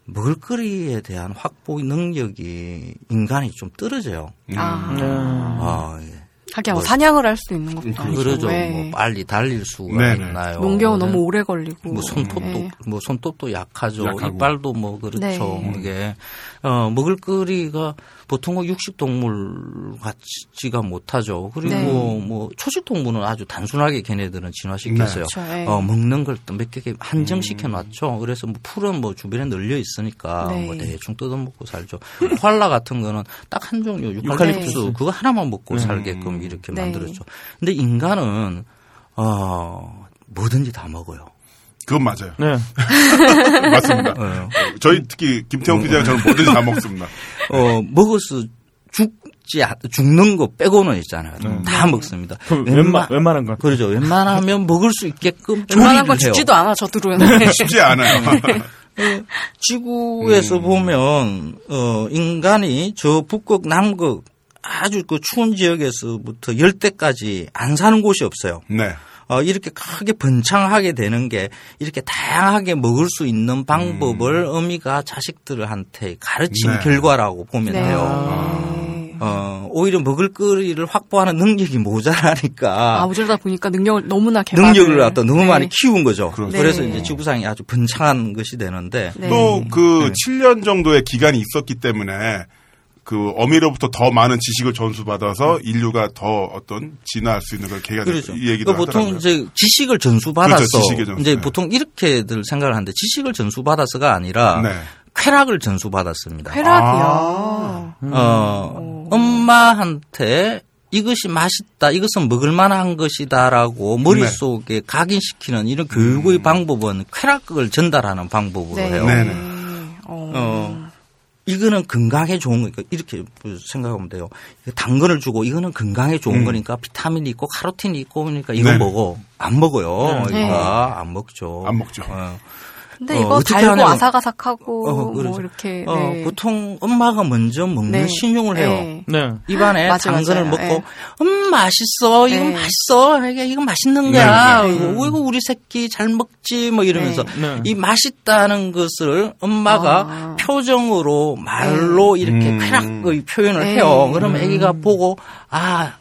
먹을거리에 대한 확보 능력이 인간이 좀 떨어져요. 아, 아, 예. 하긴 뭐 사냥을 할 수 있는 것도 아니고 그러죠. 네. 뭐 빨리 달릴 수가 네네. 있나요? 농경은 네. 너무 오래 걸리고 뭐 손톱도 네. 뭐 손톱도 약하죠. 약하고. 이빨도 뭐 그렇죠. 네. 이게 어 먹을거리가 보통 육식 동물 같지가 못하죠. 그리고 네. 뭐 초식 동물은 아주 단순하게 걔네들은 진화시켰어요. 그렇죠. 네. 어 먹는 걸또몇개 한정시켜 놨죠. 그래서 뭐 풀은 뭐 주변에 널려 있으니까 네. 뭐 대충 뜯어 먹고 살죠. 코알라 같은 거는 딱 한 종류 유칼립투스 그거 하나만 먹고 살게끔 이렇게 네. 만들었죠. 근데 인간은 어 뭐든지 다 먹어요. 그건 맞아요. 네. 맞습니다. 어, 저희 특히 김태형 PD가 저는 뭐든지 다 먹습니다. 어, 먹어서 죽지, 않- 죽는 거 빼고는 있잖아요. 다 먹습니다. 웬만, 웬만한 거. 그러죠. 웬만하면 먹을 수 있게끔 웬만한 건. 죽지도 않아 저들은 네. 쉽지 않아요. 지구에서 보면 어 인간이 저 북극 남극 아주 그 추운 지역에서부터 열대까지 안 사는 곳이 없어요. 네. 어, 이렇게 크게 번창하게 되는 게 이렇게 다양하게 먹을 수 있는 방법을 어미가 자식들한테 가르친 네. 결과라고 보면 네. 돼요. 어, 오히려 먹을 거리를 확보하는 능력이 모자라니까 아 어쩌다 보니까 능력을 너무나 개발 능력을 갖다 너무 많이 키운 거죠. 그렇죠. 그래서 네. 이제 지구상이 아주 번창한 것이 되는데 네. 또그 7년 정도의 기간이 있었기 때문에 그 어미로부터 더 많은 지식을 전수받아서 인류가 더 어떤 진화할 수 있는 걸 계기가 그렇죠. 이 얘기도 그러니까 보통 하더라고요. 이제 지식을 전수받아서 그렇죠. 지식의 전수. 이제 네. 보통 이렇게들 생각을 하는데 지식을 전수받아서가 아니라 네. 쾌락을 전수받았습니다. 쾌락이요. 어, 엄마한테 이것이 맛있다, 이것은 먹을 만한 것이다라고 머릿속에 각인시키는 이런 교육의 방법은 쾌락을 전달하는 방법으로 네. 해요. 네네. 어. 어, 이거는 건강에 좋은 거니까 이렇게 생각하면 돼요. 당근을 주고 이거는 건강에 좋은 음. 거니까 비타민이 있고 카로틴이 있고 그러니까 이거 네. 먹어. 안 먹어요. 네. 이거 안 먹죠. 안 먹죠. 어. 근데 어, 이거 어떻게 달고 아삭아삭하고 어, 뭐 그러죠. 이렇게 어, 네. 보통 엄마가 먼저 먹는 네. 신용을 해요. 네. 네. 입안에 맞아, 당근을 맞아요. 먹고 네. 음 맛있어 이거 네. 맛있어 이게 이거 맛있는 거야 네, 이거 이거 우리 새끼 잘 먹지 뭐 이러면서 네. 이 맛있다는 것을 엄마가 아. 표정으로 말로 이렇게 음. 쾌락의 표현을 네. 해요 그러면 아기가 보고 아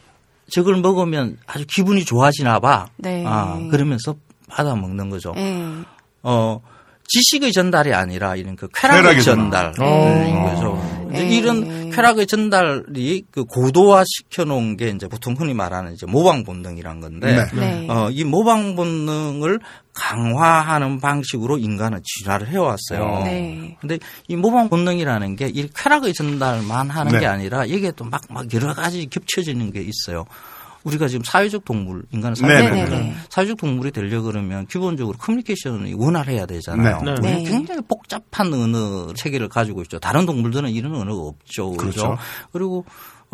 저걸 먹으면 아주 기분이 좋아지나 봐 네. 아, 그러면서 받아 먹는 거죠 네. 어 지식의 전달이 아니라 이런 그 쾌락의 쾌락의 전달인 전달. 거죠 네. 이런 쾌락의 전달이 그 고도화 시켜 놓은 게 이제 보통 흔히 말하는 이제 모방 본능이란 건데 네. 네. 어, 이 모방 본능을 강화하는 방식으로 인간은 진화를 해왔어요. 네. 근데 이 모방 본능이라는 게 이 쾌락의 전달만 하는 네. 게 아니라 이게 또 막 막 여러 가지 겹쳐지는 게 있어요. 우리가 지금 사회적 동물, 인간은 네, 사회적 네, 동물, 네. 사회적 동물이 되려 그러면 기본적으로 커뮤니케이션이 원활해야 되잖아요. 네. 네. 굉장히 복잡한 언어 체계를 가지고 있죠. 다른 동물들은 이런 언어가 없죠. 그렇죠. 그렇죠. 그리고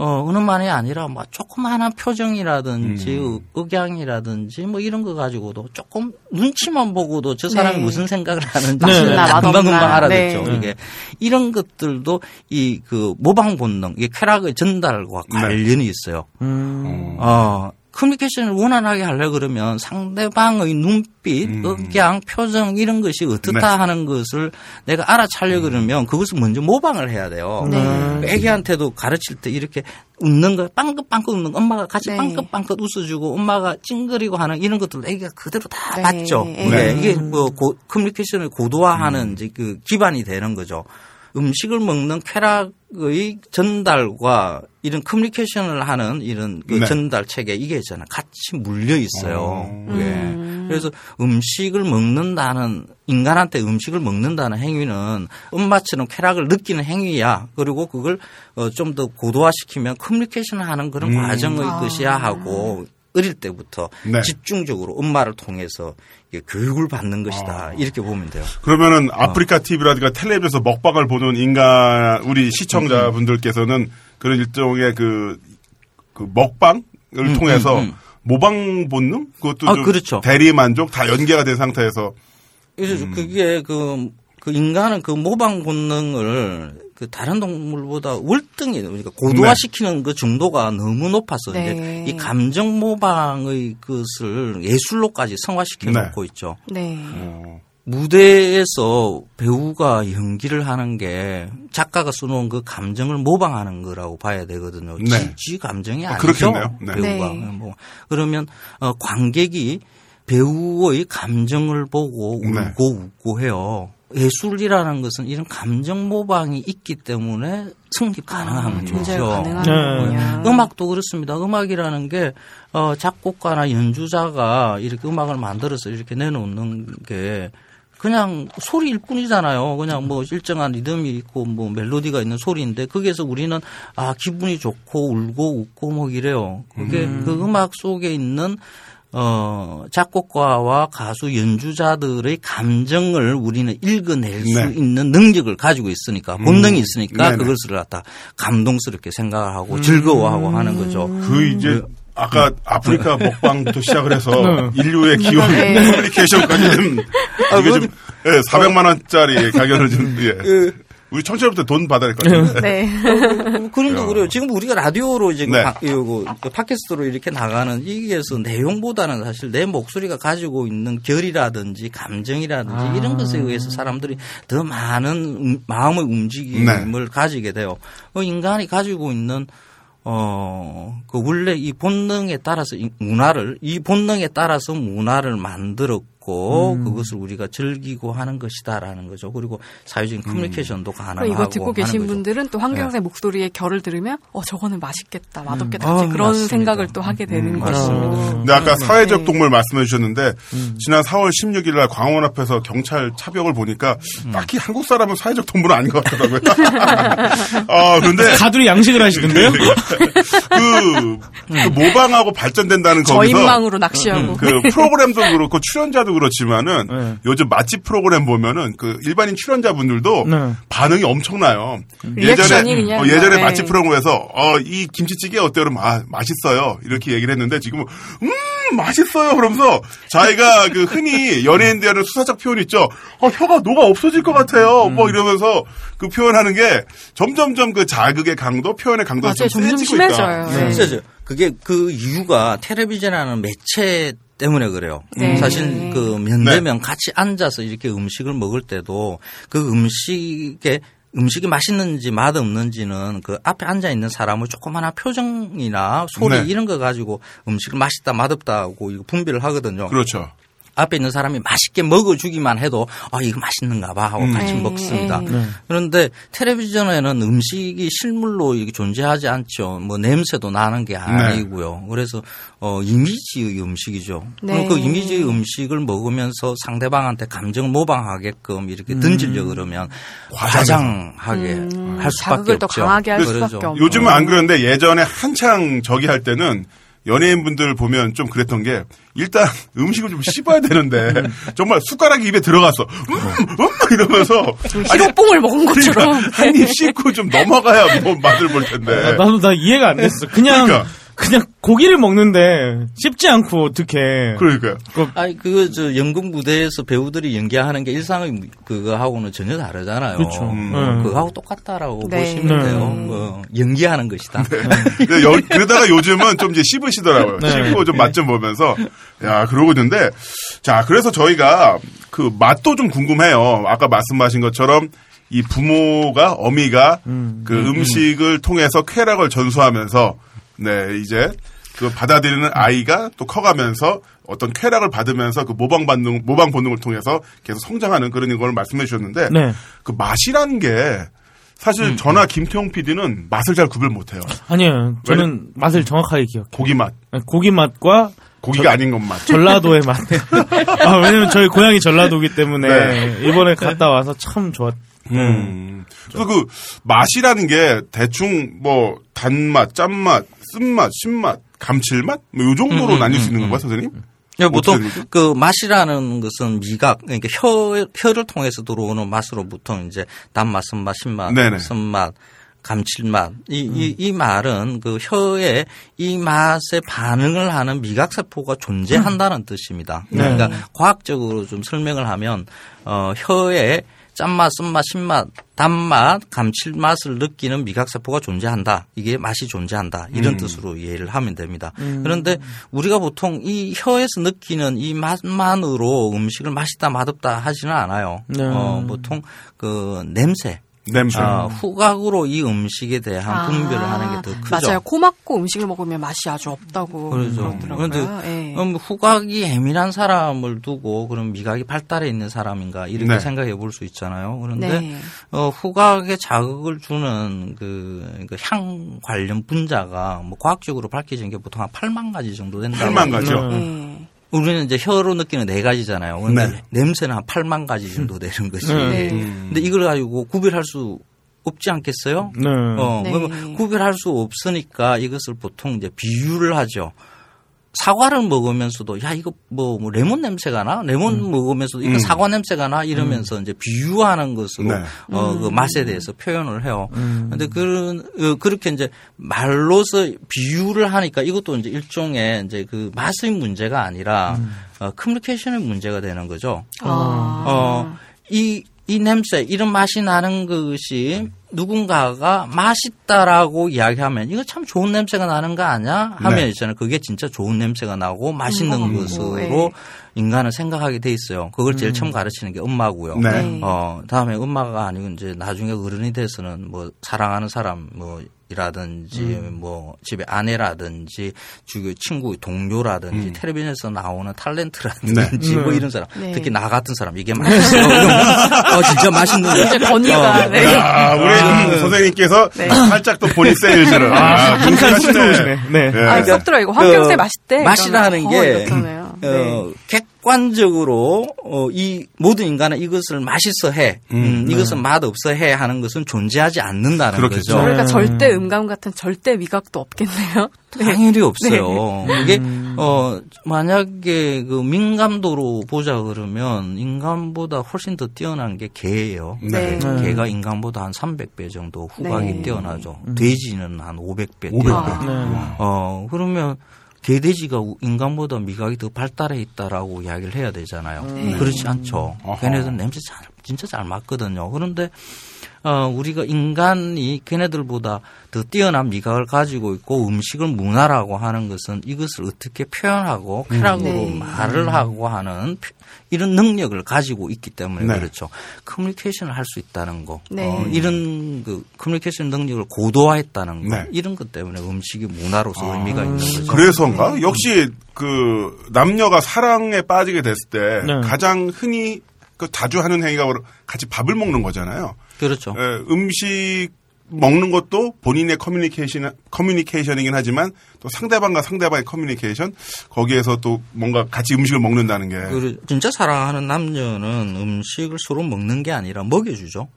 어, 언어만이 아니라 뭐 조그마한 표정이라든지 음. 의- 억양이라든지 뭐 이런 거 가지고도 조금 눈치만 보고도 저 사람이 네. 무슨 생각을 하는지 맛있나, 금방 금방 맛없나. 알아듣죠. 네. 이게 이런 것들도 이 그 모방 본능, 이게 쾌락의 전달과 네. 관련이 있어요. 음. 어, 커뮤니케이션을 원활하게 하려 그러면 상대방의 눈빛, 음. 억양, 표정 이런 것이 어떻다 네. 하는 것을 내가 알아차려 그러면 그것을 먼저 모방을 해야 돼요. 네. 애기한테도 가르칠 때 이렇게 웃는 거 빵긋빵긋 웃는 거 엄마가 같이 네. 빵긋빵긋 웃어주고 엄마가 찡그리고 하는 이런 것들 애기가 그대로 다 네. 받죠. 네. 이게, 이게 뭐 고- 커뮤니케이션을 고도화하는 이제 그 기반이 되는 거죠. 음식을 먹는 쾌락의 전달과 이런 커뮤니케이션을 하는 이런 그 네. 전달 체계 이게 있잖아요. 같이 물려 있어요. 어. 예. 음. 그래서 음식을 먹는다는 인간한테 음식을 먹는다는 행위는 엄마처럼 쾌락을 느끼는 행위야. 그리고 그걸 어, 좀더 고도화시키면 커뮤니케이션을 하는 그런 음. 과정의 아. 것이야 하고 어릴 때부터 네. 집중적으로 엄마를 통해서 교육을 받는 것이다. 아. 이렇게 보면 돼요. 그러면은 아프리카 TV라든가 텔레비에서 먹방을 보는 인간 우리 시청자분들께서는 그런 일종의 그, 그 먹방을 음, 통해서 음, 음. 모방 본능 그것도 아, 좀 그렇죠. 대리 만족 다 연계가 된 상태에서 그래서 음. 그게 그, 그 인간은 그 모방 본능을 그 다른 동물보다 월등히 그러니까 고도화시키는 그 정도가 너무 높아서 네. 이제 이 감정 모방의 것을 예술로까지 성화시켜 네. 놓고 있죠. 네. 어, 무대에서 배우가 연기를 하는 게 작가가 써놓은 그 감정을 모방하는 거라고 봐야 되거든요. 네. 지, 지 감정이 아, 아니죠. 그렇겠네요. 네. 배우가. 네. 뭐 그러면 어, 관객이 배우의 감정을 보고 네. 울고 웃고 해요. 예술이라는 것은 이런 감정 모방이 있기 때문에 성립 가능한 존재 거죠. 네. 음악도 그렇습니다. 음악이라는 게 어, 작곡가나 연주자가 이렇게 음악을 만들어서 이렇게 내놓는 게 그냥 소리일 뿐이잖아요. 그냥 뭐 일정한 리듬이 있고 뭐 멜로디가 있는 소리인데 거기에서 우리는 아 기분이 좋고 울고 웃고 뭐 이래요. 그게 그 음악 속에 있는 어 작곡가와 가수 연주자들의 감정을 우리는 읽어낼 수 네. 있는 능력을 가지고 있으니까 본능이 있으니까 네네. 그것을 갖다 감동스럽게 생각하고 즐거워하고 하는 거죠. 그 이제 아까 아프리카 먹방부터 시작을 해서 네. 인류의 기원 네. 커뮤니케이션까지 좀 이게 좀 예, 400만 원짜리 가격을 좀 예. 우리 청취자부터 돈 받아야 될 것 같아요. 네. 그림도 그래요. 지금 우리가 라디오로 이제 그 네. 방- 이거 그 팟캐스트로 이렇게 나가는 이게서 내용보다는 사실 내 목소리가 가지고 있는 결이라든지 감정이라든지 이런 것에 의해서 사람들이 더 많은 음- 마음의 움직임을 가지게 돼요. 그 인간이 가지고 있는 어, 그 원래 이 본능에 따라서 이 문화를, 이 본능에 따라서 문화를 만들었고, 그것을 우리가 즐기고 하는 것이다라는 거죠. 그리고 사회적인 커뮤니케이션도 가능하고. 그리고 이거 듣고 계신 거죠. 분들은 또 황경세 목소리의 결을 들으면 어 저거는 맛있겠다, 맛없겠다 아, 이제 그런 맞습니다. 생각을 또 하게 되는 음, 것이죠. 맞습니다. 근데 아까 사회적 네. 동물 말씀해 주셨는데 지난 4월 16일 날 광화문 앞에서 경찰 차벽을 보니까 딱히 한국 사람은 사회적 동물은 아닌 것 같더라고요. 아, 그런데 가두리 양식을 하시던데요? 그, 그 모방하고 발전된다는 거기서 저인망으로 낚시하고 그 프로그램도 그렇고 출연자도 그렇 지만은 네. 요즘 맛집 프로그램 보면은 그 일반인 출연자분들도 네. 반응이 엄청나요. 리액션이 예전에 그냥 어, 예전에 네. 맛집 프로그램에서 어, 이 김치찌개 어때요? 그러면 아, 맛있어요. 이렇게 얘기를 했는데 지금은 음 맛있어요. 그러면서 자기가 그 흔히 연예인들 하는 수사적 표현 있죠. 어, 혀가 녹아 없어질 것 같아요. 뭐 이러면서 그 표현하는 게 점점점 그 자극의 강도, 표현의 강도가 맞아요. 좀 점점 세지고 심해져요. 있다. 네. 진짜죠. 그게 그 이유가 텔레비전이라는 매체 때문에 그래요. 네. 사실 그 네. 면대면 같이 앉아서 이렇게 음식을 먹을 때도 그 음식에 음식이 맛있는지 맛없는지는 그 앞에 앉아 있는 사람의 조그마한 표정이나 소리 네. 이런 거 가지고 음식을 맛있다 맛없다고 이거 분별을 하거든요. 그렇죠. 앞에 있는 사람이 맛있게 먹어주기만 해도 아 이거 맛있는가 봐 하고 음. 같이 네, 먹습니다. 네. 그런데 텔레비전에는 음식이 실물로 이게 존재하지 않죠. 뭐 냄새도 나는 게 아니고요. 그래서 어 이미지의 음식이죠. 네. 그럼 그 이미지의 음식을 먹으면서 상대방한테 감정을 모방하게끔 이렇게 던지려 그러면 과장하게 음, 할 수밖에 없죠. 강하게 할. 수밖에 없고. 요즘은 안 그러는데 예전에 한창 저기 할 때는 연예인분들 보면 좀 그랬던 게 일단 음식을 좀 씹어야 되는데 정말 숟가락이 입에 들어갔어. 음, 음 이러면서 아니, 히로뽕을 먹은 것처럼. 그러니까 한입 씹고 좀 넘어가야 뭐 맛을 볼 텐데. 아, 나도 나 이해가 안 됐어. 그냥 그러니까. 그냥 고기를 먹는데 씹지 않고 어떻게? 그러니까요. 아니 그저 연극 무대에서 배우들이 연기하는 게 일상의 그거하고는 전혀 다르잖아요. 그렇죠. 음, 네. 그거하고 똑같다라고 네. 보시면 돼요. 네. 어, 연기하는 것이다. 근데 여- 그러다가 요즘은 좀 이제 씹으시더라고요. 네. 씹고 좀 맛 좀 보면서 야 그러고 있는데 자 그래서 저희가 그 맛도 좀 궁금해요. 아까 말씀하신 것처럼 이 부모가 어미가 그 음 식을 통해서 쾌락을 전수하면서 네 이제 그 받아들이는 아이가 또 커가면서 어떤 쾌락을 받으면서 그 모방 반응 모방 본능을 통해서 계속 성장하는 그런 걸 말씀해 주셨는데 네. 그 맛이라는 게 사실 저나 김태형 PD는 맛을 잘 구별 못해요. 아니에요. 저는 맛을 정확하게 기억해요. 고기 맛, 고기 맛과 고기가 아닌 것 맛. 전라도의 맛. 아, 왜냐면 저희 고향이 전라도기 때문에 네. 이번에 갔다 와서 참 좋았. 음. 그래서 그 맛이라는 게 대충 뭐 단맛, 짠맛, 쓴맛, 신맛, 감칠맛 뭐요 정도로 음, 음, 나뉠 수 음, 있는 음. 건가요, 선생님? 예, 보통 되죠? 그 맛이라는 것은 미각, 그러니까 혀, 혀를 통해서 들어오는 맛으로 보통 이제 단맛, 쓴맛, 신맛, 네네. 쓴맛, 감칠맛. 이, 이, 이 말은 그 혀에 이 맛에 반응을 하는 미각 세포가 존재한다는 뜻입니다. 그러니까 과학적으로 좀 설명을 하면, 어, 혀에 짠맛, 쓴맛, 신맛, 단맛, 감칠맛을 느끼는 미각세포가 존재한다. 이게 맛이 존재한다. 이런 뜻으로 이해를 하면 됩니다. 그런데 우리가 보통 이 혀에서 느끼는 이 맛만으로 음식을 맛있다, 맛없다 하지는 않아요. 네. 어, 보통 그 냄새, 냄새. 아, 후각으로 이 음식에 대한 분별을 하는 게 더 크죠. 아, 맞아요. 코 막고 음식을 먹으면 맛이 아주 없다고 그러죠. 그러더라고요. 그런데 예. 음, 후각이 예민한 사람을 두고 그럼 미각이 발달해 있는 사람인가 이렇게 네. 생각해 볼 수 있잖아요. 그런데 네. 어, 후각에 자극을 주는 그, 그 향 관련 분자가 뭐 과학적으로 밝혀진 게 보통 한 8만 가지 정도 된다고. 8만 가지요. 네. 예. 우리는 이제 혀로 느끼는 네 가지잖아요. 근데 네. 냄새는 한 8만 가지 정도 되는 것이. 네. 근데 이걸 가지고 구별할 수 없지 않겠어요? 네. 어, 네. 그러면 구별할 수 없으니까 이것을 보통 이제 비유를 하죠. 사과를 먹으면서도 야 이거 뭐, 뭐 레몬 냄새가 나 레몬 먹으면서도 이거 음. 사과 냄새가 나 이러면서 이제 비유하는 것으로 네. 어, 그 맛에 대해서 표현을 해요. 근데 그런 어, 그렇게 이제 말로서 비유를 하니까 이것도 이제 일종의 이제 그 맛의 문제가 아니라 어, 커뮤니케이션의 문제가 되는 거죠. 아. 어, 이, 이 냄새, 이런 맛이 나는 것이 누군가가 맛있다라고 이야기하면 이거 참 좋은 냄새가 나는 거 아니야? 하면 네. 있잖아요. 그게 진짜 좋은 냄새가 나고 맛있는 음, 것으로 네. 인간은 생각하게 돼 있어요. 그걸 제일 처음 가르치는 게 엄마고요. 네. 네. 어, 다음에 엄마가 아니고 이제 나중에 어른이 돼서는 뭐 사랑하는 사람 뭐 이라든지 뭐 집에 아내라든지 주교 친구 동료라든지 텔레비전에서 나오는 탤런트라든지 뭐 이런 사람 네. 특히 나 같은 사람 이게 맛있어 그러면 어 진짜 맛있는 거 이제 건의가 네. 아, 우리 선생님께서 선생님께서 또 본인 세일즈를 아, 하시네. 쑥 네. 네. 아, 쏙 들어 이거 맛있대. 그 맛이라는 그러면, 게 어. 네. 어, 객 관적으로 어, 이 모든 인간은 이것을 맛있어 해, 음, 이것은 맛 없어 해 하는 것은 존재하지 않는다는 그렇겠죠. 거죠. 그러니까 네. 절대 음감 같은 절대 미각도 없겠네요. 당연히 없어요. 이게 음. 어 만약에 그 민감도로 보자 그러면 인간보다 훨씬 더 뛰어난 게 개예요. 네. 네. 개가 인간보다 한 300배 정도 후각이 네. 뛰어나죠. 돼지는 한 500배. 500배. 아. 네. 어 그러면 개돼지가 인간보다 미각이 더 발달해 있다라고 이야기를 해야 되잖아요. 네. 그렇지 않죠. 어허. 걔네들은 냄새 잘, 진짜 잘 맡거든요. 그런데 어, 우리가 인간이 걔네들보다 더 뛰어난 미각을 가지고 있고 음식을 문화라고 하는 것은 이것을 어떻게 표현하고 쾌락으로 네. 말을 하고 하는 표- 이런 능력을 가지고 있기 때문에 네. 그렇죠. 커뮤니케이션을 할 수 있다는 거, 네. 어, 이런 그 커뮤니케이션 능력을 고도화했다는 거, 네. 이런 것 때문에 음식이 문화로서 의미가 있는 거죠. 그래서인가? 역시 그 남녀가 사랑에 빠지게 됐을 때 네. 가장 흔히 그 자주 하는 행위가 바로 같이 밥을 먹는 거잖아요. 그렇죠. 예, 음식 먹는 것도 본인의 커뮤니케이션 커뮤니케이션이긴 하지만 또 상대방과 상대방의 커뮤니케이션 거기에서 또 뭔가 같이 음식을 먹는다는 게 진짜 사랑하는 남녀는 음식을 서로 먹는 게 아니라 먹여주죠.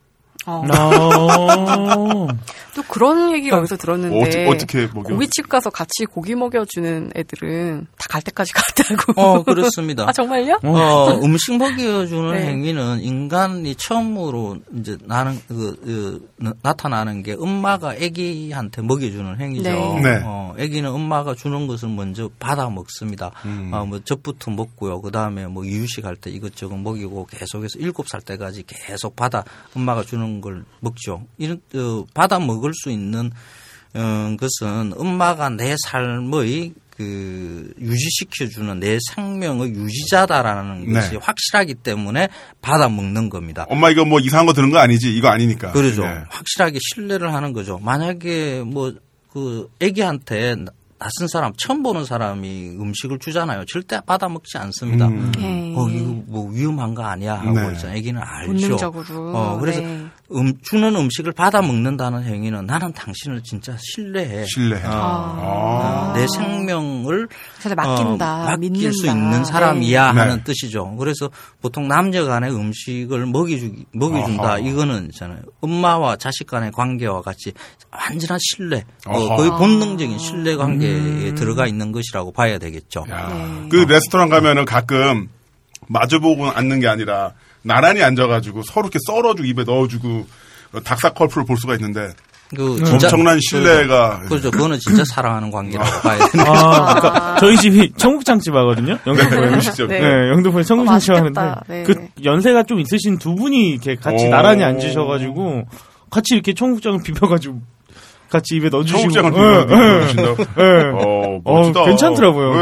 어. 어. 또 그런 얘기를 어디서 들었는데 어떻게- 어떻게 먹여? 고깃집 가서 같이 고기 먹여주는 애들은 다 갈 때까지 갔다고. 어, 그렇습니다. 아 정말요? 어, 음식 먹여주는 네. 행위는 인간이 처음으로 이제 나는 그, 그, 나- 나타나는 게 엄마가 아기한테 먹여주는 행위죠. 네. 네. 어, 아기는 엄마가 주는 것을 먼저 받아 먹습니다. 음. 어, 뭐 젖부터 먹고요. 그 다음에 뭐 이유식 할 때 이것저것 먹이고 계속해서 일곱 살 때까지 계속 받아 엄마가 주는 걸 먹죠. 이런 어, 받아 먹을 수 있는 어, 것은 엄마가 내 삶의 그 유지시켜주는 내 생명의 유지자다라는 네. 것이 확실하기 때문에 받아 먹는 겁니다. 엄마 이거 뭐 이상한 거 들은 거 아니지 이거 아니니까 그러죠. 네. 확실하게 신뢰를 하는 거죠. 만약에 뭐 그 애기한테 나- 낯선 사람 처음 보는 사람이 음식을 주잖아요. 절대 받아 먹지 않습니다. 음. 네. 어 이거 뭐 위험한 거 아니야 하고 네. 있잖아요. 애기는 알죠. 본능적으로. 어 그래서 네. 음, 주는 음식을 받아 먹는다는 행위는 나는 당신을 진짜 신뢰해. 신뢰해. 어, 아. 어, 내 생명을 그래서 맡긴다, 어, 맡길 믿는다. 수 있는 사람이야 네. 하는 네. 뜻이죠. 그래서 보통 남녀 간의 음식을 먹여주, 먹여준다. 아하. 이거는 있잖아요. 엄마와 자식 간의 관계와 같이 완전한 신뢰, 어, 아하. 거의 본능적인 신뢰 관계에 들어가 있는 것이라고 봐야 되겠죠. 야, 네. 그 레스토랑 가면은 가끔 마주보고 앉는 게 아니라 나란히 앉아가지고 서로 이렇게 썰어주고 입에 넣어주고 닭사컬프를 볼 수가 있는데 그 엄청난 신뢰가 그렇죠. 그거는 진짜 사랑하는 관계라고 봐야 되는 아, 그러니까 저희 집이 청국장집 하거든요. 영등포에. 네, 음식점. 네, 네. 영등포에 청국장집 어, 하는데 맛있겠다. 네. 그 연세가 좀 있으신 두 분이 이렇게 같이 오. 나란히 앉으셔가지고 같이 이렇게 청국장을 비벼가지고 같이 입에 넣어주시고 청국장을 예, 비벼주신다고? 예. 어, 어. 괜찮더라고요. 네.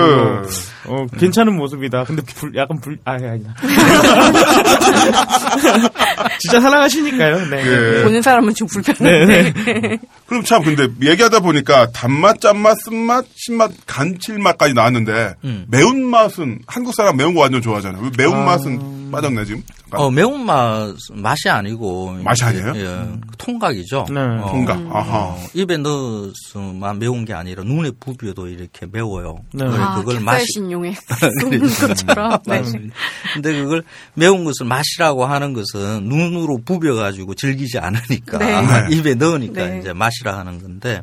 어, 괜찮은 모습이다. 근데 불, 약간 불, 아, 아니다. 진짜 사랑하시니까요. 네. 예. 보는 사람은 좀 네, 불편한데. 네. 그럼 참 근데 얘기하다 보니까 단맛, 짠맛, 쓴맛, 신맛, 간칠맛까지 나왔는데 음. 매운맛은 한국 사람 매운 거 완전 좋아하잖아요. 왜 매운맛은 빠졌네 지금? 어, 매운맛, 맛이 아니고. 맛이 아니에요? 예, 통각이죠. 네. 어, 통각. 아하. 어, 입에 넣어서만 매운 게 아니라 눈에 부비어도 이렇게 매워요. 네. 그래, 아, 그걸 마시, 캡사이신용에 쏘는 것처럼. 네. 근데 그걸 매운 것을 마시라고 하는 것은 눈으로 부벼 가지고 즐기지 않으니까 네. 입에 넣으니까 네. 이제 마시라 하는 건데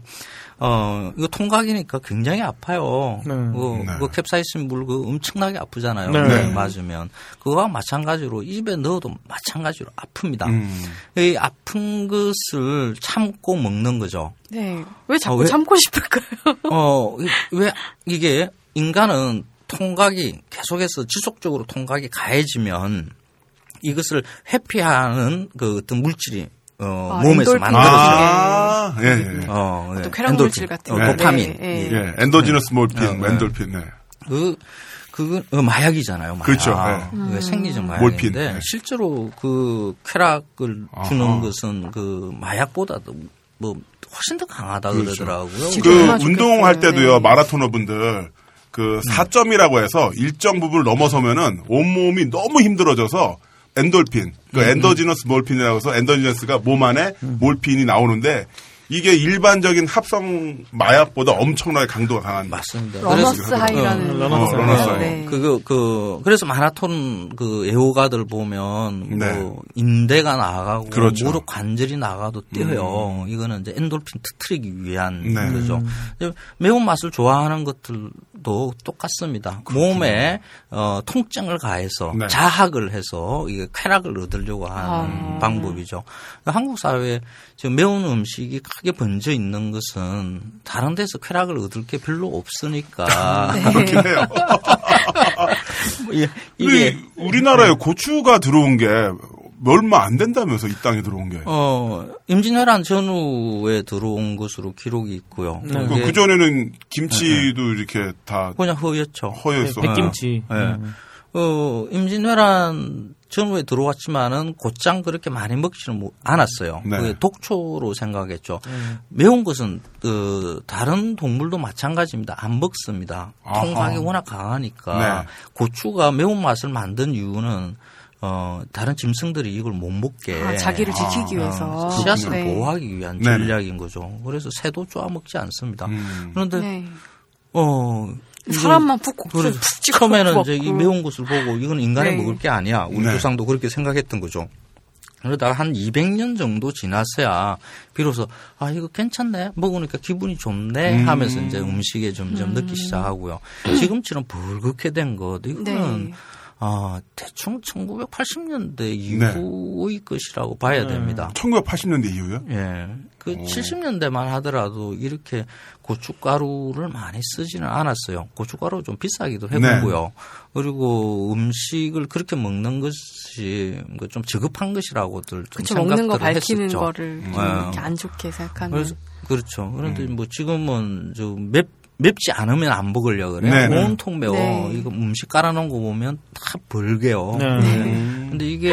어 이거 통각이니까 굉장히 아파요. 네. 그, 네. 그 캡사이신 물 그 엄청나게 아프잖아요. 네. 네, 맞으면 그거와 마찬가지로 입에 넣어도 마찬가지로 아픕니다. 음. 이 아픈 것을 참고 먹는 거죠. 네. 왜 자꾸 아, 왜? 참고 싶을까요? 어, 이- 왜 이게 인간은 통각이 계속해서 지속적으로 통각이 가해지면 이것을 회피하는 그 어떤 물질이 어, 아, 몸에서 만들어져요. 아, 예, 예. 어, 예. 또 쾌락 엔돌핀. 물질 같은 어, 거. 도파민. 네, 네. 예. 예, 엔도지너스 몰핀, 네, 네. 엔돌핀, 네. 그, 그, 어, 마약이잖아요, 마약. 그렇죠, 그게 생리적 몰핀, 마약인데, 네. 실제로 그 쾌락을 주는 아하. 것은 그 마약보다도 뭐 훨씬 더 강하다 그 그렇죠. 러더라고요 그 운동할. 때도요 네. 마라토너 분들 그 4점이라고 해서 일정 부분을 넘어서면은 온 몸이 너무 힘들어져서 엔돌핀, 그 endogenous morphine이라고 해서 endogenous가 몸 안에 몰핀이 나오는데 이게 일반적인 합성 마약보다 엄청나게 강도가 강한 맞습니다. runner's high라는. 어, runner's 어, runner's high. 네. 그거 그 그래서 마라톤 그 애호가들 보면 네. 뭐 인대가 나가고 그렇죠. 무릎 관절이 나가도 뛰어요. 이거는 이제 엔돌핀 터트리기 위한 네. 거죠. 이제 매운 맛을 좋아하는 것들 도 똑같습니다. 몸에 어, 통증을 가해서 네. 자학을 해서 이게 쾌락을 얻으려고 하는 아. 방법이죠. 한국 사회에 지금 매운 음식이 크게 번져 있는 것은 다른 데서 쾌락을 얻을 게 별로 없으니까 그렇긴 해요. 예, 근데 이게 우리나라에 고추가 들어온 게 얼마 안 된다면서 이 땅에 들어온 게. 어 임진왜란 전후에 들어온 것으로 기록이 있고요. 네. 그 전에는 김치도 이렇게 다 그냥 허였죠. 허였어. 백김치. 예. 음. 어, 임진왜란 전후에 들어왔지만은 곧장 그렇게 많이 먹지는 못- 않았어요. 네. 그게 독초로 생각했죠. 매운 것은 어, 다른 동물도 마찬가지입니다. 안 먹습니다. 아하. 통각이 워낙 강하니까 네. 고추가 매운 맛을 만든 이유는 어, 다른 짐승들이 이걸 못 먹게 아, 자기를 지키기 위해서. 씨앗을 네. 보호하기 위한. 전략인 거죠. 그래서 새도 쪼아먹지 않습니다. 음. 그런데 네. 어 사람만 푹 곡수 그래, 푹 찍어 처음에는 이제 이. 매운 것을 보고 이건 인간이 네. 먹을 게 아니야. 우리 네. 조상도 그렇게 생각했던 거죠. 그러다가 한 200년 정도 지났어야 비로소 아 이거 괜찮네 먹으니까 기분이 좋네 음. 하면서 이제 음식에 점점 넣기 시작하고요. 지금처럼 붉게 된 것 이거는 네. 아 대충 1980년대 이후의 것이라고 봐야 됩니다. 1980년대 이후요? 예. 그 오. 70년대만 하더라도 이렇게 고춧가루를 많이 쓰지는 않았어요. 고춧가루 좀 비싸기도 네. 해보고요. 그리고 음식을 그렇게 먹는 것이 뭐좀 저급한 것이라고들 좀 그쵸, 먹는 거 생각들을 밝히는 했었죠. 거를 좀 네. 이렇게 안 좋게 생각하는. 그래서 그렇죠. 그런데 음. 뭐 지금은 저맵 맵지 않으면 안 먹으려 그래. 네, 네. 온통 매워. 네. 이거 음식 깔아놓은 거 보면 다 벌게요. 네. 음. 근데 이게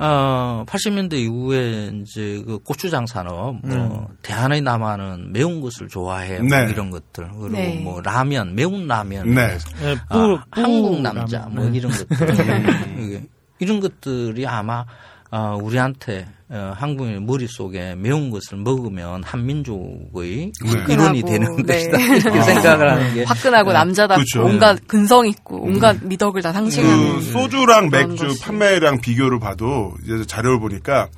어 80년대 이후에 이제 그 고추장 산업, 뭐 대한의 남한은 매운 것을 좋아해, 뭐 네. 이런 것들 그리고 네. 뭐 라면, 매운 라면, 네. 네, 아, 뿌- 한국 뿌- 남자 라면. 뭐 네. 이런 것들 이런 것들이 아마 어, 우리한테 어, 한국의 머릿속에 매운 것을 먹으면 한민족의 네. 일원이 화끈하고, 되는 네. 것이다 이렇게 생각을 하는 게 화끈하고 네. 남자답고 그렇죠. 온갖 근성 있고 온갖 미덕을 다 상징하는 그 소주랑 맥주 것이. 판매량 비교를 봐도 이제 자료를 보니까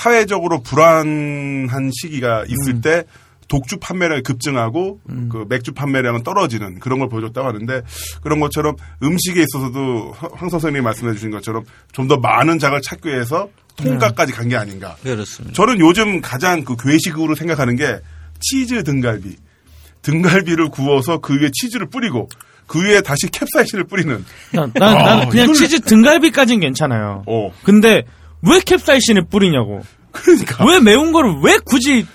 사회적으로 불안한 시기가 있을 때 독주 판매량이 급증하고 그 맥주 판매량은 떨어지는 그런 걸 보여줬다고 하는데 그런 것처럼 음식에 있어서도 황- 황 선생님이 말씀해 주신 것처럼 좀 더 많은 장을 찾기 위해서 통가까지 간 게 아닌가. 그렇습니다. 저는 요즘 가장 그 괴식으로 생각하는 게 치즈 등갈비. 등갈비를 구워서 그 위에 치즈를 뿌리고 그 위에 다시 캡사이신을 뿌리는. 난, 난, 아, 나는 그냥 이걸- 치즈 등갈비까지는 괜찮아요. 어. 근데 왜 캡사이신을 뿌리냐고. 그러니까. 왜 매운 거를 왜 굳이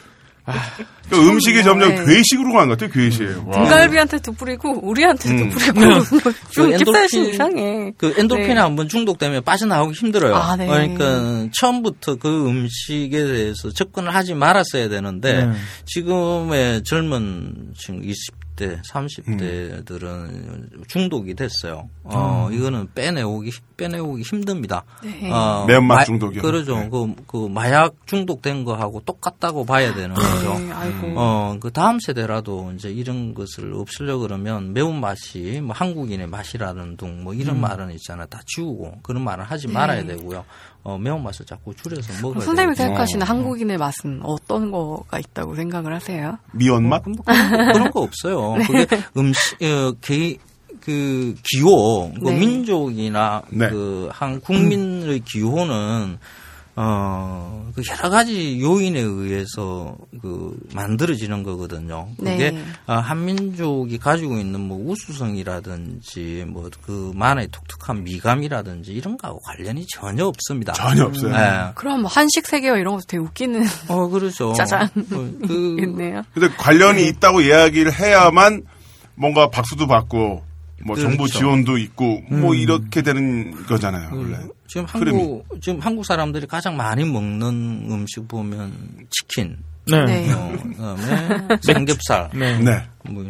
그러니까 음식이 점점 네. 괴식으로 가는 것 같아요, 괴식이에요. 와. 등갈비한테도 뿌리고 우리한테도 음. 뿌리고 좀그 캡사이신 엔도르핀- 이상해. 그 엔도핀에 네. 한번 중독되면 빠져나오기 힘들어요. 아, 네. 그러니까 처음부터 그 음식에 대해서 접근을 하지 말았어야 되는데 네. 지금의 젊은 지금 20 대, 30대들은 중독이 됐어요. 어, 이거는 빼내오기 빼내오기 힘듭니다. 네. 어, 매운맛 마- 중독이요? 그러죠. 네. 그, 그 마약 중독된 거하고 똑같다고 봐야 되는 거죠. 네, 아이고. 어, 그 다음 세대라도 이제 이런 것을 없으려 그러면 매운맛이 뭐 한국인의 맛이라는 둥 뭐 이런 말은 있잖아. 다 지우고 그런 말은 하지 말아야 네. 되고요. 어, 매운맛을 자꾸 줄여서 먹어야 선생님이 되고. 생각하시는 한국인의 맛은 어떤 거가 있다고 생각을 하세요? 미연맛? 뭐 그런, 거- 그런 거 없어요. 그게 음식, 어, 개, 그 기호, 그 네. 민족이나 네. 그한 국민의 기호는 어, 그 여러 가지 요인에 의해서 그 만들어지는 거거든요. 그게 네. 어, 한민족이 가지고 있는 뭐 우수성이라든지 뭐 그 만의 독특한 미감이라든지 이런 거하고 관련이 전혀 없습니다. 전혀 없어요. 예. 그럼 뭐 한식 세계화 이런 것도 되게 웃기는 어, 그렇죠. 짜잔. 그, 그 있네요. 근데 관련이 있다고 이야기를 해야만 뭔가 박수도 받고 뭐 정부 그렇죠. 지원도 있고 뭐 이렇게 되는 거잖아요, 원래. 지금 흐름이. 한국 지금 한국 사람들이 가장 많이 먹는 음식 보면 치킨, 네. 네. 어, 그다음에 삼겹살, 네. 네. 뭐.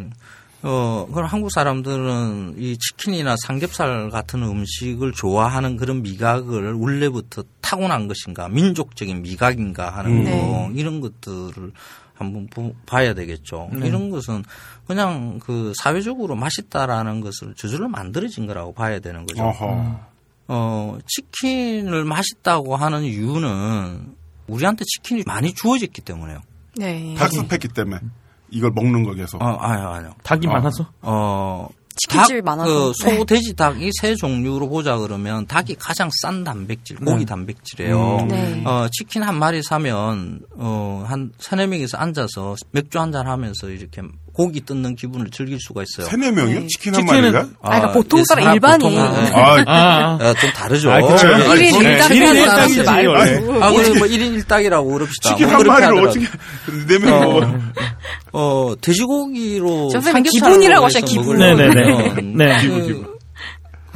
어, 그럼 한국 사람들은 이 치킨이나 삼겹살 같은 음식을 좋아하는 그런 미각을 원래부터 타고난 것인가, 민족적인 미각인가 하는 네. 거, 이런 것들을 한번 보- 봐야 되겠죠. 이런 것은 그냥 그 사회적으로 맛있다라는 것을 저절로 만들어진 거라고 봐야 되는 거죠. 어허. 어, 치킨을 맛있다고 하는 이유는 우리한테 치킨이 많이 주어졌기 때문에요. 네. 닭스패기 때문에 이걸 먹는 거 계속. 어, 아니요, 아니요. 닭이 어. 많아서? 어, 치킨집이 닭, 많아서. 그 소, 네. 돼지, 닭이 세 종류로 보자 그러면 닭이 가장 싼 단백질, 고기 단백질이에요. 음. 네. 어, 치킨 한 마리 사면 어, 한 세네 명이서 앉아서 맥주 한 잔 하면서 이렇게 고기 뜯는 기분을 즐길 수가 있어요. 세네 명이요? 네. 치킨 한 치킨은- 마리가? 아, 그러니까 보통 예, 사람 일반인. 보통은, 예. 아, 아, 아. 어, 좀 다르죠. 아, 네. 하는 일닭이지, 사람들 말고. 원래. 아, 그래, 뭐 1인 1닭이라고 그럽시다. 치킨 뭐한 마리를. 어떻게 네 명이 먹어? 어, 돼지고기로 선생님 삼겹살로 기분이라고 먹을 기분. 네네네. 네. 기분, 그, 기분.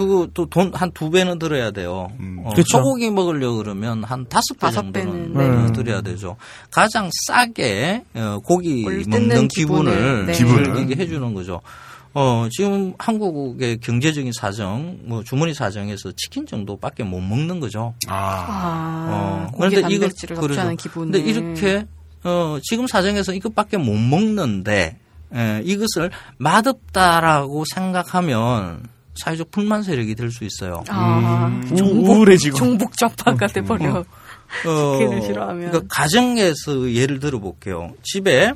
그거 또 돈 한 두 배는 들어야 돼요. 어, 그쵸. 소고기 먹으려 그러면 한 다섯 배 다섯 정도는 배는, 어, 네. 드려야 되죠. 가장 싸게 어, 고기 먹는 기분을, 기분을, 네. 즐기게 해주는 거죠. 어, 지금 한국의 경제적인 사정, 뭐 주머니 사정에서 치킨 정도밖에 못 먹는 거죠. 아, 아, 어, 그런데 이거- 그러죠. 기분을. 근데 이렇게 어, 지금 사정에서 이것밖에 못 먹는데 에, 이것을 맛없다라고 생각하면 사회적 불만 세력이 될 수 있어요. 아, 우- 우울해지고. 종북 좌파가 돼 버려. 어, 치킨을 싫어하면. 그러니까 가정에서 예를 들어 볼게요. 집에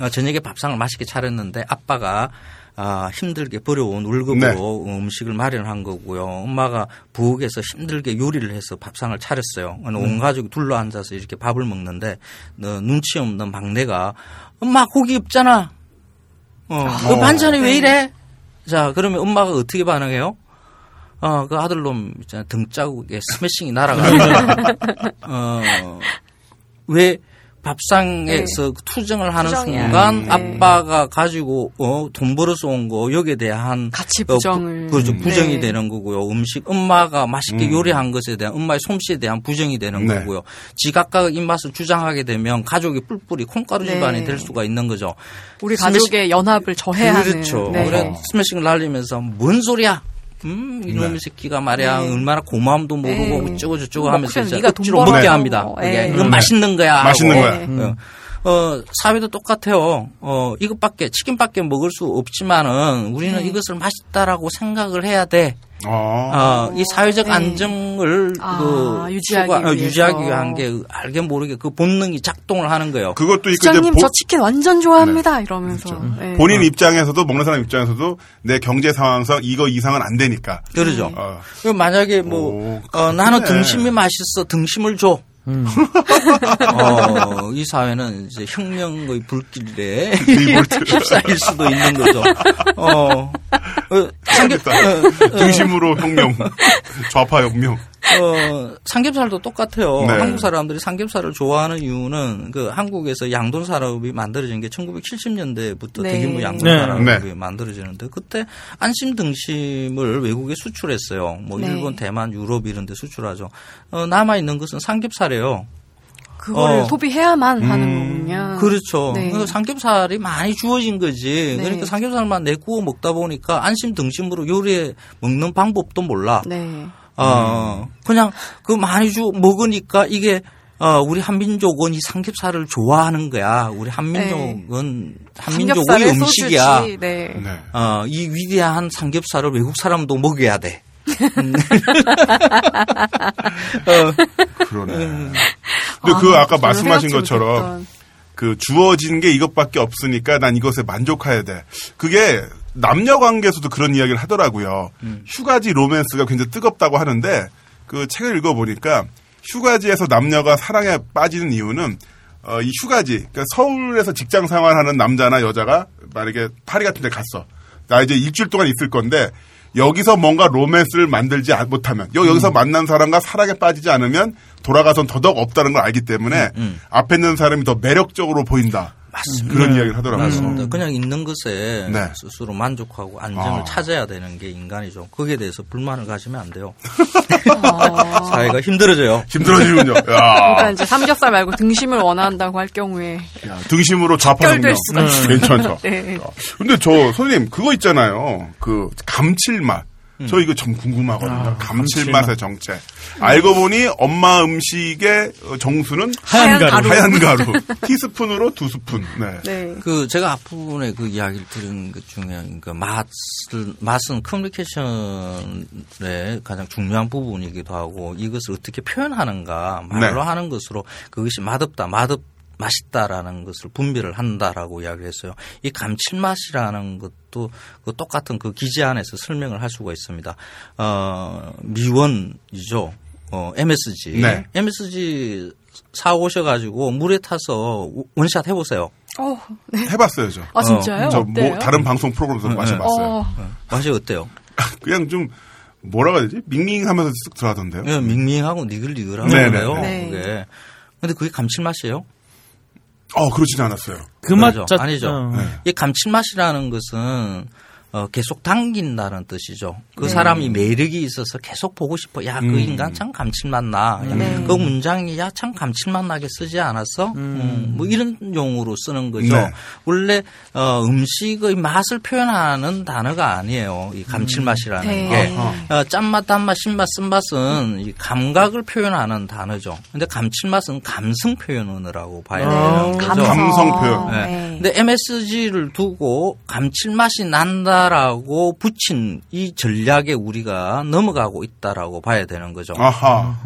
어, 저녁에 밥상을 맛있게 차렸는데 아빠가 아, 힘들게 버려온 월급으로 음식을 마련한 거고요. 엄마가 부엌에서 힘들게 요리를 해서 밥상을 차렸어요. 온 가족이 둘러 앉아서 이렇게 밥을 먹는데 어, 눈치 없는 막내가 엄마 고기 없잖아. 어, 그 반찬이 왜 이래? 자, 그러면 엄마가 어떻게 반응해요? 어, 그 아들놈 있잖아. 등자국에 스매싱이 날아가요. 어, 왜 밥상에서 투정을 하는 투정이야. 순간 네. 아빠가 가지고 어, 돈 벌어서 온 거 여기에 대한 가치 어, 부정을. 부, 그렇죠. 부정이 네. 되는 거고요. 음식 엄마가 맛있게 요리한 것에 대한 엄마의 솜씨에 대한 부정이 되는 네. 거고요. 지각각 입맛을 주장하게 되면 가족이 뿔뿔이 콩가루 네. 집안이 될 수가 있는 거죠. 우리 스매시- 가족의 연합을 저해하는. 그렇죠. 네. 그래 스매싱을 날리면서 뭔 소리야? 음, 이놈의 네. 새끼가 말이야. 네. 얼마나 고마움도 모르고 네. 어쩌고 저쩌고 뭐 하면서 돈 억지로. 먹게 합니다. 네. 이게 이건 맛있는 거야. 맛있는. 거야. 어, 어, 사회도 똑같아요. 어, 이것밖에, 치킨밖에 먹을 수 없지만은 우리는 네. 이것을 맛있다라고 생각을 해야 돼. 아, 어, 이 사회적 네. 안정을 아, 그 유지하기 추가- 어, 위해서. 유지하기 위한 게 알게 모르게 그 본능이 작동을 하는 거예요. 그것도 시장님 보- 저 치킨 완전 좋아합니다 이러면서 네. 본인 입장에서도 먹는 사람 입장에서도 내 경제 상황상 이거 이상은 안 되니까. 그러죠. 어, 그럼 만약에 뭐 오, 어, 나는. 등심이 맛있어 등심을 줘. 음. 어, 이 사회는 이제 혁명의 불길에 revolt. 휩싸일 수도 있는 거죠. 어, 어, 삼겹, 어, 등심으로 혁명, 좌파 혁명. 어, 삼겹살도 똑같아요. 네. 한국 사람들이 삼겹살을 좋아하는 이유는 그 한국에서 양돈 산업이 만들어진 게 1970년대부터 네. 대규모 양돈 네. 산업이 네. 만들어지는데 그때 안심 등심을 외국에 수출했어요. 뭐 네. 일본, 대만, 유럽 이런 데 수출하죠. 어, 남아 있는 것은 삼겹살이에요. 그거를 어. 소비해야만 하는 음, 거군요. 그렇죠. 네. 그래서 삼겹살이 많이 주어진 거지. 네. 그러니까 삼겹살만 내 구워 먹다 보니까 안심 등심으로 요리해 먹는 방법도 몰라. 네. 어, 그냥 그 많이 주 먹으니까 이게 어, 우리 한민족은 이 삼겹살을 좋아하는 거야. 우리 한민족은 한민족의 삼겹살의 음식이야. 소주지. 네. 네. 어, 이 위대한 삼겹살을 외국 사람도 먹여야 돼. 어, 그러네. 근데 그 아까 전혀 말씀하신 생각지 것처럼. 그 주어진 게 이것밖에 없으니까 난 이것에 만족해야 돼. 그게 남녀 관계에서도 그런 이야기를 하더라고요. 휴가지 로맨스가 굉장히 뜨겁다고 하는데 그 책을 읽어보니까 휴가지에서 남녀가 사랑에 빠지는 이유는 어, 이 휴가지, 그러니까 서울에서 직장 생활하는 남자나 여자가 만약에 파리 같은 데 갔어. 나 이제 일주일 동안 있을 건데 여기서 뭔가 로맨스를 만들지 아- 못하면 여, 여기서 만난 사람과 사랑에 빠지지 않으면 돌아가선 더더욱 없다는 걸 알기 때문에 앞에 있는 사람이 더 매력적으로 보인다. 맞습니다. 그런 이야기를 하더라고요. 맞습니다. 그냥 있는 것에 네. 스스로 만족하고 안정을 아. 찾아야 되는 게 인간이죠. 거기에 대해서 불만을 가지면 안 돼요. 아. 사회가 힘들어져요. 힘들어지군요. 야, 그러니까 이제 삼겹살 말고 등심을 원한다고 할 경우에 야, 등심으로 좌파 척결될 혁명. 수가 괜찮죠. 네. 어, 근데 저 선생님 그거 있잖아요. 그 감칠맛. 저 이거 좀 궁금하거든요. 아, 감칠맛의 정체. 알고 보니 엄마 음식의 어, 정수는 하얀 가루. 하얀 가루. 티스푼으로 두 스푼. 네. 네. 그 제가 앞부분에 그 이야기를 들은 것 중에 그 맛을 맛은 커뮤니케이션의 가장 중요한 부분이기도 하고 이것을 어떻게 표현하는가 말로 네. 하는 것으로 그것이 맛없다 맛없 맛있다라는 것을 분별을 한다라고 이야기를 했어요. 이 감칠맛이라는 것도 그 똑같은 그 기재 안에서 설명을 할 수가 있습니다. 어, 미원이죠. 어, MSG. 네. MSG 사 오셔가지고 물에 타서 원샷 해보세요. 어, 네. 해봤어요, 저. 아 진짜요? 저 어때요? 뭐 다른 방송 프로그램에서 마셔봤어요. 어, 맛이 어때요? 그냥 좀 뭐라고 해야 되지? 밍밍하면서 쓱 들어가던데요. 예, 밍밍하고 니글니글한 네네. 거예요. 네. 그게. 근데 그게 감칠맛이에요? 어, 그렇진 않았어요. 그 맛. 자, 아니죠. 어. 네. 이 감칠맛이라는 것은 어, 계속 당긴다는 뜻이죠. 그 네. 사람이 매력이 있어서 계속 보고 싶어. 야, 그 음. 인간 참 감칠맛 나. 야, 네. 그 문장이 야, 참 감칠맛 나게 쓰지 않았어? 음, 뭐 이런 용어로 쓰는 거죠. 네. 원래 어, 음식의 맛을 표현하는 단어가 아니에요. 이 감칠맛이라는 네. 게. 아하. 어, 짠맛, 단맛, 신맛, 쓴맛은 이 감각을 표현하는 단어죠. 근데 감칠맛은 감성 표현어라고 봐야 되는 거죠. 감성. 감성 표현. 네. 네. 근데 MSG를 두고 감칠맛이 난다 라고 붙인 이 전략에 우리가 넘어가고 있다라고 봐야 되는 거죠. 아하.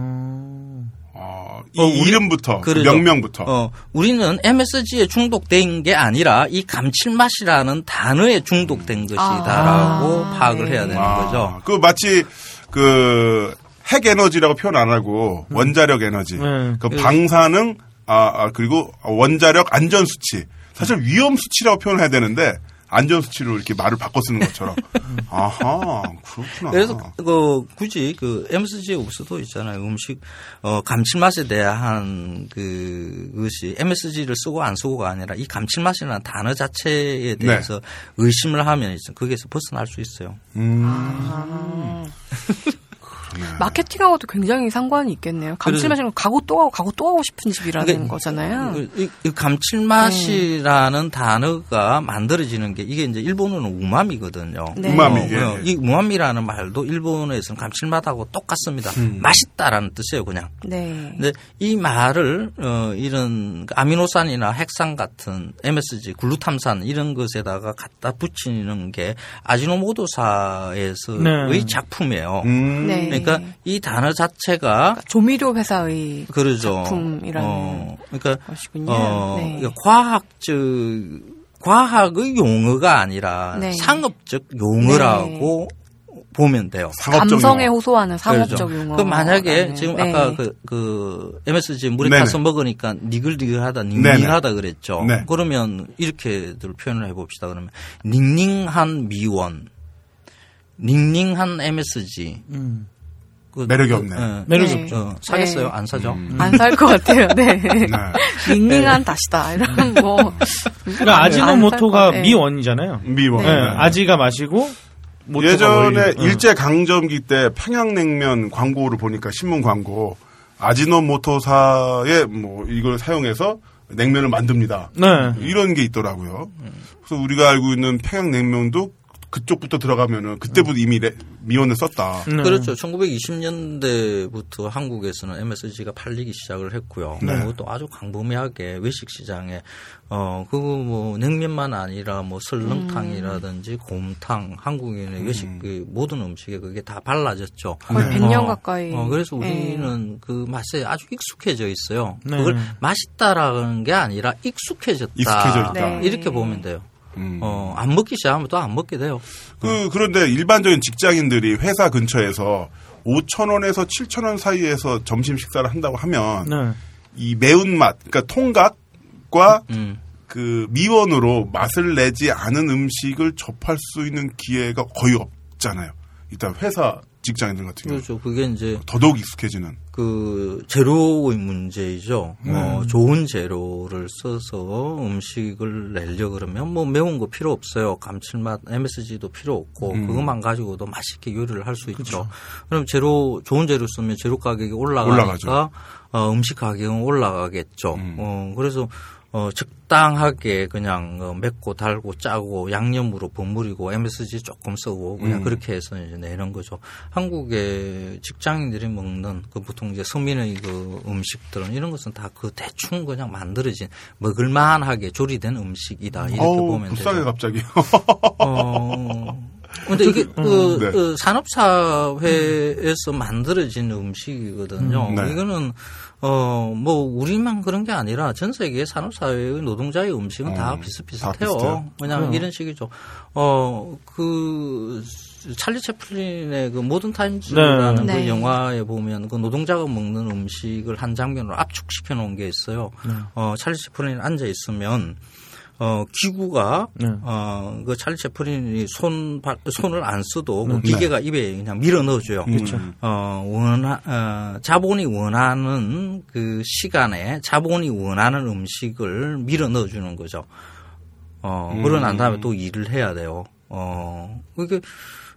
아, 이 어, 우리- 이름부터, 그. 명명부터. 어, 우리는 MSG에 중독된 게 아니라 이 감칠맛이라는 단어에 중독된 것이다라고 아, 파악을 네. 해야 되는 아, 거죠. 그 마치 그 핵 에너지라고 표현 안 하고 원자력 에너지. 네. 그 방사능 아, 아, 그리고 원자력 안전 수치. 사실 위험 수치라고 표현해야 되는데 안전 수치로 이렇게 말을 바꿔 쓰는 것처럼. 아하, 그렇구나. 그래서 그 굳이 그 MSG에 없어도 있잖아요. 음식 어 감칠맛에 대한 그 것이 MSG를 쓰고 안 쓰고가 아니라 이 감칠맛이라는 단어 자체에 네. 대해서 의심을 하면 이제 거기에서 벗어날 수 있어요. 음. 마케팅하고도 굉장히 상관이 있겠네요. 감칠맛이랑 가고 또 가고 가고 또 하고 싶은 집이라는 그러니까 거잖아요. 그- 이, 이 감칠맛이라는 단어가 만들어지는 게 이게 이제 일본어는 우마미거든요. 네. 우마미, 어, 예, 어, 예. 이 우마미라는 말도 일본어에서는 감칠맛하고 똑같습니다. 음. 맛있다라는 뜻이에요, 그냥. 네. 근데 이 말을 어 이런 아미노산이나 핵산 같은 MSG, 글루탐산 이런 것에다가 갖다 붙이는 게 아지노모토사에서의 네. 작품이에요. 음. 네. 그러니까 이 단어 자체가 조미료 회사의 그러죠. 작품이라는 어, 그러니까 것이군요. 어, 네. 그러니까 과학적 과학의 용어가 아니라 네. 상업적 용어라고 보면 돼요. 상업적 감성에 용어. 호소하는 상업적 그렇죠. 용어. 그 만약에 지금 네. 아까 그, 그 MSG 물에 네네. 타서 먹으니까 니글니글하다, 닝닝하다 그랬죠. 네. 그러면 이렇게들 표현을 해봅시다. 그러면 닝닝한 미원, 닝닝한 MSG. 음. 그, 매력이 그, 없네. 예. 매력이 네. 없죠. 어, 사겠어요? 음. 안 사죠? 안살 것 같아요. 네. 네. 닝닝한 다시다. 이런 뭐. 그러니까 안살 아지노모토가 네. 미원이잖아요. 미원. 예, 아지가 마시고 예전에 어. 일제 강점기 때 평양냉면 광고를 보니까 신문 광고 아지노모토사의 뭐 이걸 사용해서 냉면을 만듭니다. 네. 이런 게 있더라고요. 그래서 우리가 알고 있는 평양냉면도 그쪽부터 들어가면은 그때부터 이미 레- 미원을 썼다. 네. 그렇죠. 1920년대부터 한국에서는 MSG가 팔리기 시작을 했고요. 네. 그것도 아주 광범위하게 외식 시장에 어 그거 뭐 냉면만 아니라 뭐 설렁탕이라든지 곰탕, 한국인의 외식 그 모든 음식에 그게 다 발라졌죠. 거의 100년 어, 가까이. 어, 그래서 네. 우리는 그 맛에 아주 익숙해져 있어요. 네. 그걸 맛있다라는 게 아니라 익숙해졌다. 네. 이렇게 보면 돼요. 음. 어, 안 먹기 시작하면 또 안 먹게 돼요. 그 그런데 일반적인 직장인들이 회사 근처에서 5천 원에서 7천 원 사이에서 점심 식사를 한다고 하면 네. 이 매운맛, 그러니까 통각과 음. 그 미원으로 맛을 내지 않은 음식을 접할 수 있는 기회가 거의 없잖아요. 일단 회사 직장인들 같은 경우 그렇죠. 그게 이제 더더욱 익숙해지는. 그 재료의 문제이죠. 어, 좋은 재료를 써서 음식을 내려 그러면 뭐 매운 거 필요 없어요. 감칠맛 MSG도 필요 없고 음. 그것만 가지고도 맛있게 요리를 할 수 있죠. 그럼 재료 좋은 재료 쓰면 재료 가격이 올라가니까 올라가죠. 어, 음식 가격은 올라가겠죠. 음. 어, 그래서 어, 적당하게 그냥 어, 맵고 달고 짜고 양념으로 버무리고 MSG 조금 쓰고 그냥 음. 그렇게 해서 이제 내는 거죠. 한국의 직장인들이 먹는 그 보통 이제 서민의 그 음식들은 이런 것은 다 그 대충 그냥 만들어진 먹을만하게 조리된 음식이다 이렇게 어우, 보면 불쌍해 되죠. 갑자기. 어. 근데 이게 그, 네. 그 산업사회에서 만들어진 음식이거든요. 음, 네. 이거는 어 뭐 우리만 그런 게 아니라 전 세계 산업사회의 노동자의 음식은 다 음, 비슷비슷해요. 다 비슷해요. 그냥 이런 식이죠. 어 그 찰리 채플린의 그 모던 타임즈라는 네. 그 네. 영화에 보면 그 노동자가 먹는 음식을 한 장면으로 압축시켜 놓은 게 있어요. 어 찰리 채플린이 앉아 있으면 어 기구가 네. 어, 그 찰리 채플린이 손, 발- 손을 안 써도 그 네. 기계가 입에 그냥 밀어 넣어줘요. 그렇죠. 어, 원하, 어, 자본이 원하는 그 시간에 자본이 원하는 음식을 밀어 넣어주는 거죠. 어, 그러고 난 다음에 또 일을 해야 돼요. 어, 그게,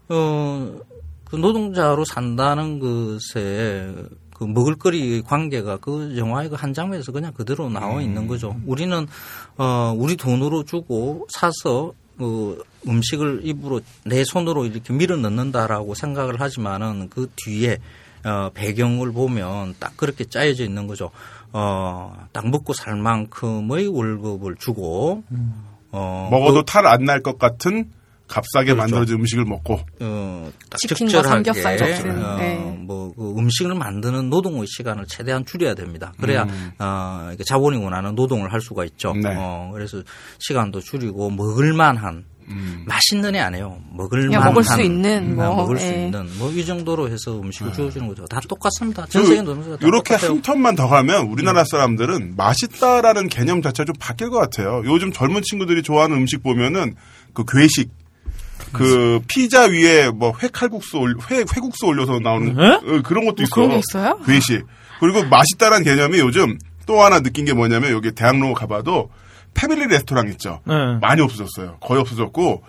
어, 그 노동자로 산다는 것에 그 먹을거리 관계가 그 영화의 그 한 장면에서 그냥 그대로 나와 있는 거죠. 우리는, 어, 우리 돈으로 주고 사서 그 음식을 입으로 내 손으로 이렇게 밀어 넣는다라고 생각을 하지만은 그 뒤에 어, 배경을 보면 딱 그렇게 짜여져 있는 거죠. 어, 딱 먹고 살 만큼의 월급을 주고, 어, 먹어도 탈안 날 것 같은 값싸게 그렇죠. 만들어진 음식을 먹고 어, 딱 치킨과 삼겹살 같은, 어, 네. 뭐 그 음식을 만드는 노동의 시간을 최대한 줄여야 됩니다. 그래야 음. 어, 자본이 원하는 노동을 할 수가 있죠. 네. 어, 그래서 시간도 줄이고 먹을만한 음. 맛있는 애 아니에요. 먹을만한 그냥 먹을 수 있는, 음, 뭐, 먹을 수 예. 있는 뭐 이 정도로 해서 음식을 주어주는 거죠. 다 똑같습니다. 전 세계 노동자가 다 이렇게 똑같아요. 한 턴만 더 가면 우리나라 사람들은 맛있다라는 개념 자체가 좀 바뀔 것 같아요. 요즘 젊은 친구들이 좋아하는 음식 보면은 그 괴식 그 피자 위에 뭐 회칼국수 올, 회 회국수 올려서 나오는 네? 어, 그런 것도 있어. 그런 게 있어요? 괴식. 그리고 맛있다라는 개념이 요즘 또 하나 느낀 게 뭐냐면 여기 대학로 가봐도 패밀리 레스토랑 있죠. 네. 많이 없어졌어요. 거의 없어졌고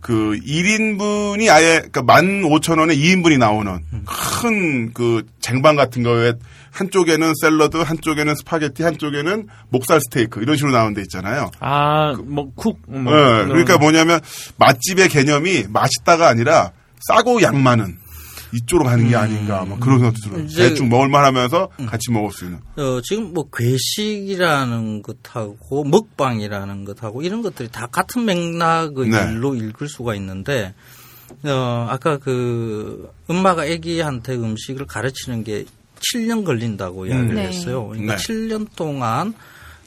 그 1인분이 아예 그러니까 15,000원에 2인분이 나오는 큰 그 쟁반 같은 거에 한쪽에는 샐러드, 한쪽에는 스파게티, 한쪽에는 목살 스테이크 이런 식으로 나오는 데 있잖아요. 아, 뭐, 쿡. 뭐, 예, 그런- 그러니까 뭐냐면 맛집의 개념이 맛있다가 아니라 싸고 양 많은 이쪽으로 가는 게 아닌가 뭐 그런 생각도 들어요. 대충 먹을만 하면서 같이 먹을 수 있는. 어, 지금 뭐 괴식이라는 것하고 먹방이라는 것하고 이런 것들이 다 같은 맥락의 네. 일로 읽을 수가 있는데 어, 아까 그 엄마가 아기한테 음식을 가르치는 게 7년 걸린다고 이야기를 네. 했어요. 그러니까 네. 7년 동안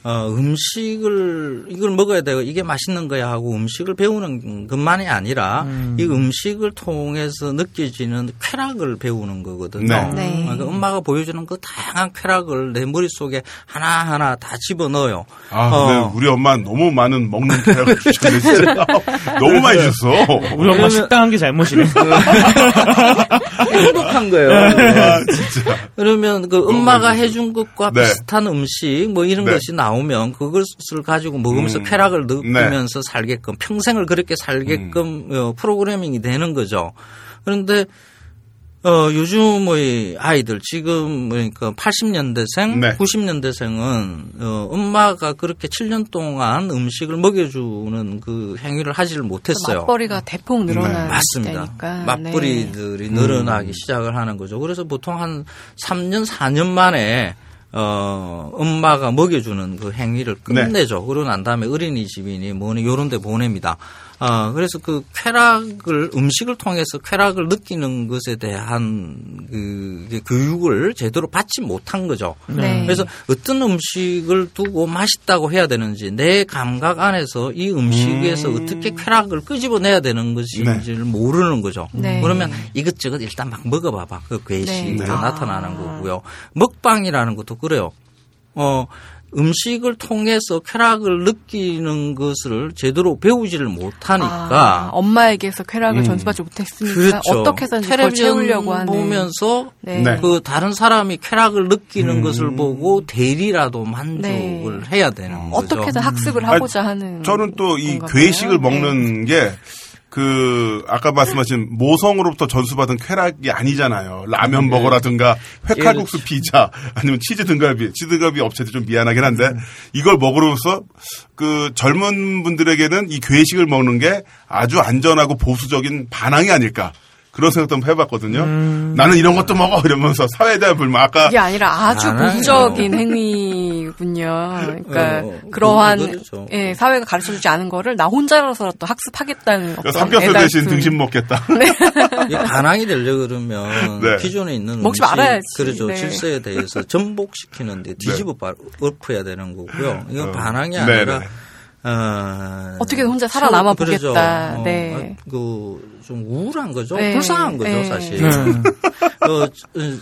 어, 음식을 이걸 먹어야 되고 이게 맛있는 거야 하고 음식을 배우는 것만이 아니라 이 음식을 통해서 느껴지는 쾌락을 배우는 거거든요. 네. 네. 그러니까 엄마가 보여주는 그 다양한 쾌락을 내 머릿속에 하나하나 다 집어넣어요. 아, 어. 근데 우리 엄마는 너무 많은 먹는 계획을 주셨네, 진짜. 너무 많이 주셨어. 우리 엄마 식당 한 게 잘못이네. 행복한 거예요. 아, 진짜. 그러면 그 엄마가 해준 것과 네. 비슷한 음식 뭐 이런 네. 것이 나오 면 그것을 가지고 먹으면서 음. 쾌락을 느끼면서 살게끔 평생을 그렇게 살게끔 음. 어, 프로그래밍이 되는 거죠. 그런데 어, 요즘의 아이들, 지금, 그러니까 80년대생, 네. 90년대생은, 어, 엄마가 그렇게 7년 동안 음식을 먹여주는 그 행위를 하지를 못했어요. 맞벌이가 대폭 늘어난 네, 맞습니다. 시대니까. 네. 맞벌이들이 늘어나기 시작을 하는 거죠. 그래서 보통 한 3년, 4년 만에 어, 엄마가 먹여주는 그 행위를 네. 끝내죠. 그러고 난 다음에 어린이집이니 뭐니 요런 데 보냅니다. 어, 그래서 그 쾌락을, 음식을 통해서 쾌락을 느끼는 것에 대한 그, 그 교육을 제대로 받지 못한 거죠. 네. 그래서 어떤 음식을 두고 맛있다고 해야 되는지 내 감각 안에서 이 음식에서 어떻게 쾌락을 끄집어내야 되는 것인지를 모르는 거죠. 네. 그러면 이것저것 일단 막 먹어봐봐. 그 괴식이 네. 나타나는 거고요. 먹방이라는 것도 그래요. 어, 음식을 통해서 쾌락을 느끼는 것을 제대로 배우지를 못하니까 아, 엄마에게서 쾌락을 전수받지 못했으니까 그렇죠. 어떻게 해서든지 그걸 채우려고 하는. 보면서 네. 네. 그 다른 사람이 쾌락을 느끼는 음. 것을 보고 대리라도 만족을 네. 해야 되는 거죠. 어떻게든 학습을 하고자 하는. 저는 또 이 괴식을. 네. 먹는 게, 그, 아까 말씀하신 모성으로부터 전수받은 쾌락이 아니잖아요. 라면 먹어라든가, 회칼국수 피자, 아니면 치즈 등갈비, 치즈 등갈비 업체도 좀 미안하긴 한데, 이걸 먹으로써 그 젊은 분들에게는 이 괴식을 먹는 게 아주 안전하고 보수적인 반항이 아닐까. 그런 생각도 한번 해봤거든요. 나는 이런 것도 먹어! 이러면서 사회에 대한 불만. 아까 이게 아니라 아주. 보수적인 행위 군요. 그러니까 어, 그러한 그렇죠. 예, 사회가 가르쳐주지 않은 거를 나 혼자라서라도 학습하겠다는 어떤 삼겹살 대신 등심 먹겠다. 이게 반항이 되려 그러면 네. 기존에 있는 먹지 음식, 말아야지. 그렇죠 네. 질서에 대해서 전복시키는데 뒤집어 봐- 엎어야 되는 거고요. 이건 어. 반항이 네, 아니라 네. 어, 어떻게든 혼자 살아남아. 보겠다. 어, 네. 그좀 우울한 거죠. 네. 불쌍한 거죠, 네. 사실. 음. 어,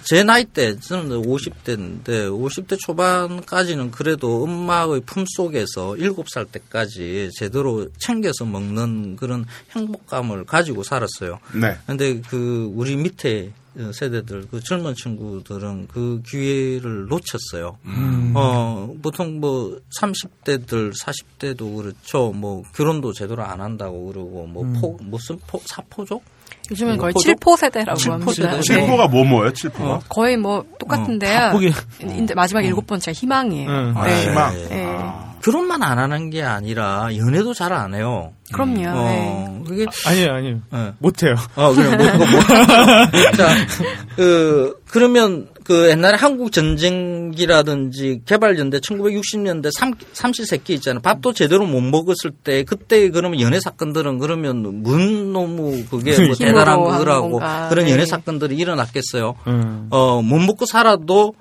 제 나이 때, 저는 50대인데, 50대 초반까지는 그래도 엄마의 품 속에서 7살 때까지 제대로 챙겨서 먹는 그런 행복감을 가지고 살았어요. 네. 근데 그, 우리 밑에 세대들, 그 젊은 친구들은 그 기회를 놓쳤어요. 음. 어, 보통 뭐 30대들, 40대도 그렇죠. 뭐 결혼도 제대로 안 한다고 그러고 뭐 음. 포, 무슨 포, 사포족? 요즘은 거의 포도? 7포 세대라고 합니다. 세대. 네. 칠포가 뭐 뭐예요? 칠포가? 어. 거의 뭐 똑같은데요. 다 포기. 근데 마지막 일곱 번째가 희망이에요. 응. 아, 네. 희망. 네. 아. 결혼만 안 하는 게 아니라 연애도 잘 안 해요. 그럼요. 네. 어, 그게 아니에요, 아니에요. 예. 못해요. 어, 그냥 뭐, 그거 뭐. 자, 그, 그러면 그 옛날에 한국 전쟁기라든지 개발연대 1960년대 삼, 삼시세끼 있잖아요. 밥도 제대로 못 먹었을 때 그때 그러면 연애 사건들은 그러면 문 너무 그게 뭐 대단한 거라고. 그런 연애 네. 사건들이 일어났겠어요. 음. 어, 못 먹고 살아도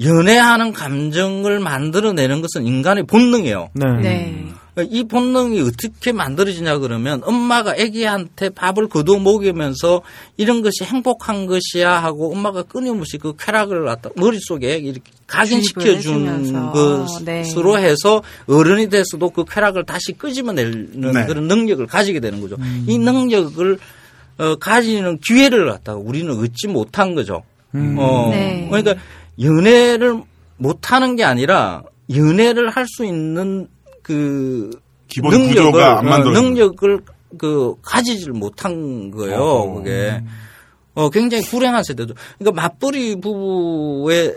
연애하는 감정을 만들어내는 것은 인간의 본능이에요. 네. 네. 이 본능이 어떻게 만들어지냐 그러면 엄마가 아기한테 밥을 거둬 먹이면서 이런 것이 행복한 것이야 하고 엄마가 끊임없이 그 쾌락을 갖다 머릿속에 이렇게 각인시켜 준 해주면서. 것으로 해서 어른이 돼서도 그 쾌락을 다시 끄집어내는 네. 그런 능력을 가지게 되는 거죠. 이 능력을 어, 가지는 기회를 갖다가 우리는 얻지 못한 거죠. 음. 어, 네. 그러니까 연애를 못하는 게 아니라 연애를 할 수 있는 그 기본 구조가 안 어, 만들어진 능력을 그 가지질 못한 거예요. 어허. 그게 어 굉장히 불행한 세대도. 그러니까 맞벌이 부부의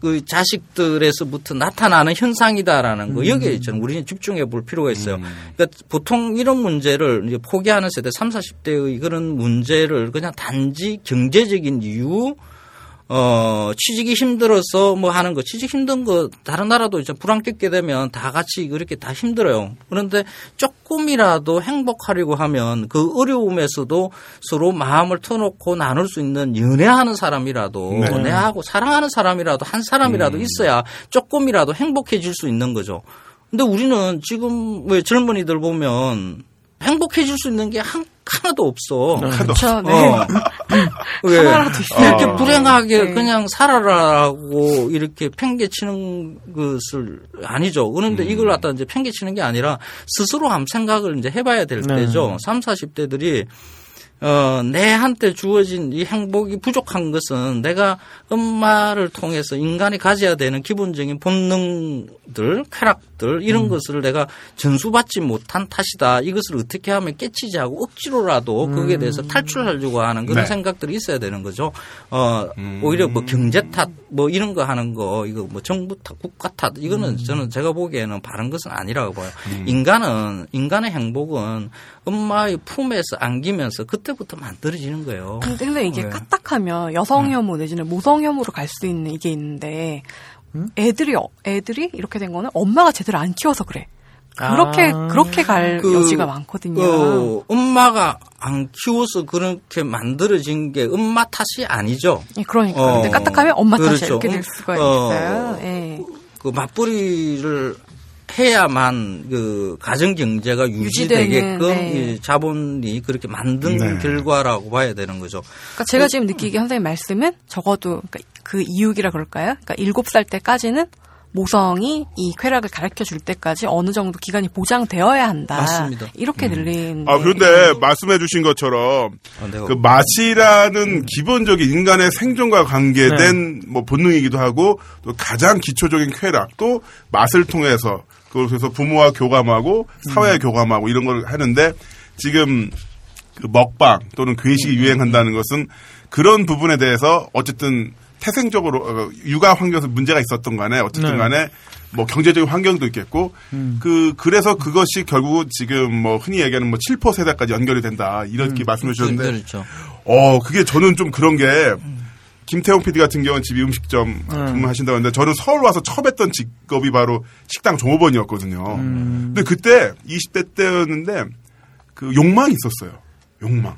그 자식들에서부터 나타나는 현상이다라는 거 여기에 저는 우리는 집중해 볼 필요가 있어요. 그러니까 보통 이런 문제를 이제 포기하는 세대 3, 40대의 그런 문제를 그냥 단지 경제적인 이유 어, 취직이 힘들어서 뭐 하는 거, 취직 힘든 거, 다른 나라도 이제 불황 겪게 되면 다 같이 그렇게 다 힘들어요. 그런데 조금이라도 행복하려고 하면 그 어려움에서도 서로 마음을 터놓고 나눌 수 있는 연애하는 사람이라도, 네. 내하고 사랑하는 사람이라도 한 사람이라도 있어야 조금이라도 행복해질 수 있는 거죠. 근데 우리는 지금 왜 젊은이들 보면 행복해질 수 있는 게 한, 하나도 없어. 그렇죠. 네. 어. 왜 하나라도 있어요. 이렇게 불행하게 네. 그냥 살아라고 이렇게 팽개치는 것을 아니죠. 그런데 이걸 갖다 이제 팽개치는 게 아니라 스스로 한번 생각을 이제 해봐야 될 네. 때죠. 3, 40대들이 어, 내한테 주어진 이 행복이 부족한 것은 내가 엄마를 통해서 인간이 가져야 되는 기본적인 본능들, 쾌락들, 이런 음. 것을 내가 전수받지 못한 탓이다. 이것을 어떻게 하면 깨치지 하고 억지로라도 거기에 대해서 음. 탈출하려고 하는 그런 네. 생각들이 있어야 되는 거죠. 어, 오히려 뭐 경제 탓, 뭐 이런 거 하는 거, 이거 뭐 정부 탓, 국가 탓, 이거는 음. 저는 제가 보기에는 바른 것은 아니라고 봐요. 인간은, 인간의 행복은 엄마의 품에서 안기면서 그 때부터 만들어지는 거예요. 근데, 근데 이게 네. 까딱하면 여성 혐오 내지는 모성 혐오로 갈 수 있는 이게 있는데 애들이 어- 애들이 이렇게 된 거는 엄마가 제대로 안 키워서 그래. 그렇게 아. 그렇게 갈 그, 여지가 많거든요. 어, 엄마가 안 키워서 그렇게 만들어진 게 엄마 탓이 아니죠. 예, 그러니까 어, 근데 까딱하면 엄마 탓이 그렇죠. 이렇게 될 수가 어, 있어요. 예. 그 맞벌이를 해야만 그 가정 경제가 유지되게끔 네. 이 자본이 그렇게 만든 네. 결과라고 봐야 되는 거죠. 그러니까 제가 지금 느끼기에 선생님 말씀은 적어도 그러니까 그 이육이라 그럴까요? 그러니까 일곱 살 때까지는 모성이 이 쾌락을 가르쳐 줄 때까지 어느 정도 기간이 보장되어야 한다. 맞습니다. 이렇게 늘린. 아, 그런데 말씀해 주신 것처럼 아, 그 맛이라는 기본적인 인간의 생존과 관계된 뭐 본능이기도 하고 또 가장 기초적인 쾌락 또 맛을 통해서 그걸 그래서 부모와 교감하고 사회와 교감하고 이런 걸 하는데 지금 그 먹방 또는 괴식이 유행한다는 것은 그런 부분에 대해서 어쨌든 태생적으로 어, 육아 환경에서 문제가 있었던 간에 어쨌든 네. 간에 뭐 경제적인 환경도 있겠고 그 그래서 그것이 결국 지금 뭐 흔히 얘기하는 뭐 7포 세대까지 연결이 된다 이렇게 말씀해 주셨는데 그렇죠. 어 그게 저는 좀 그런 게 김태용 PD 같은 경우는 집이 음식점 근무하신다고 했는데 저는 서울 와서 처음 했던 직업이 바로 식당 종업원이었거든요. 근데 그때 20대 때였는데 그 욕망이 있었어요. 욕망.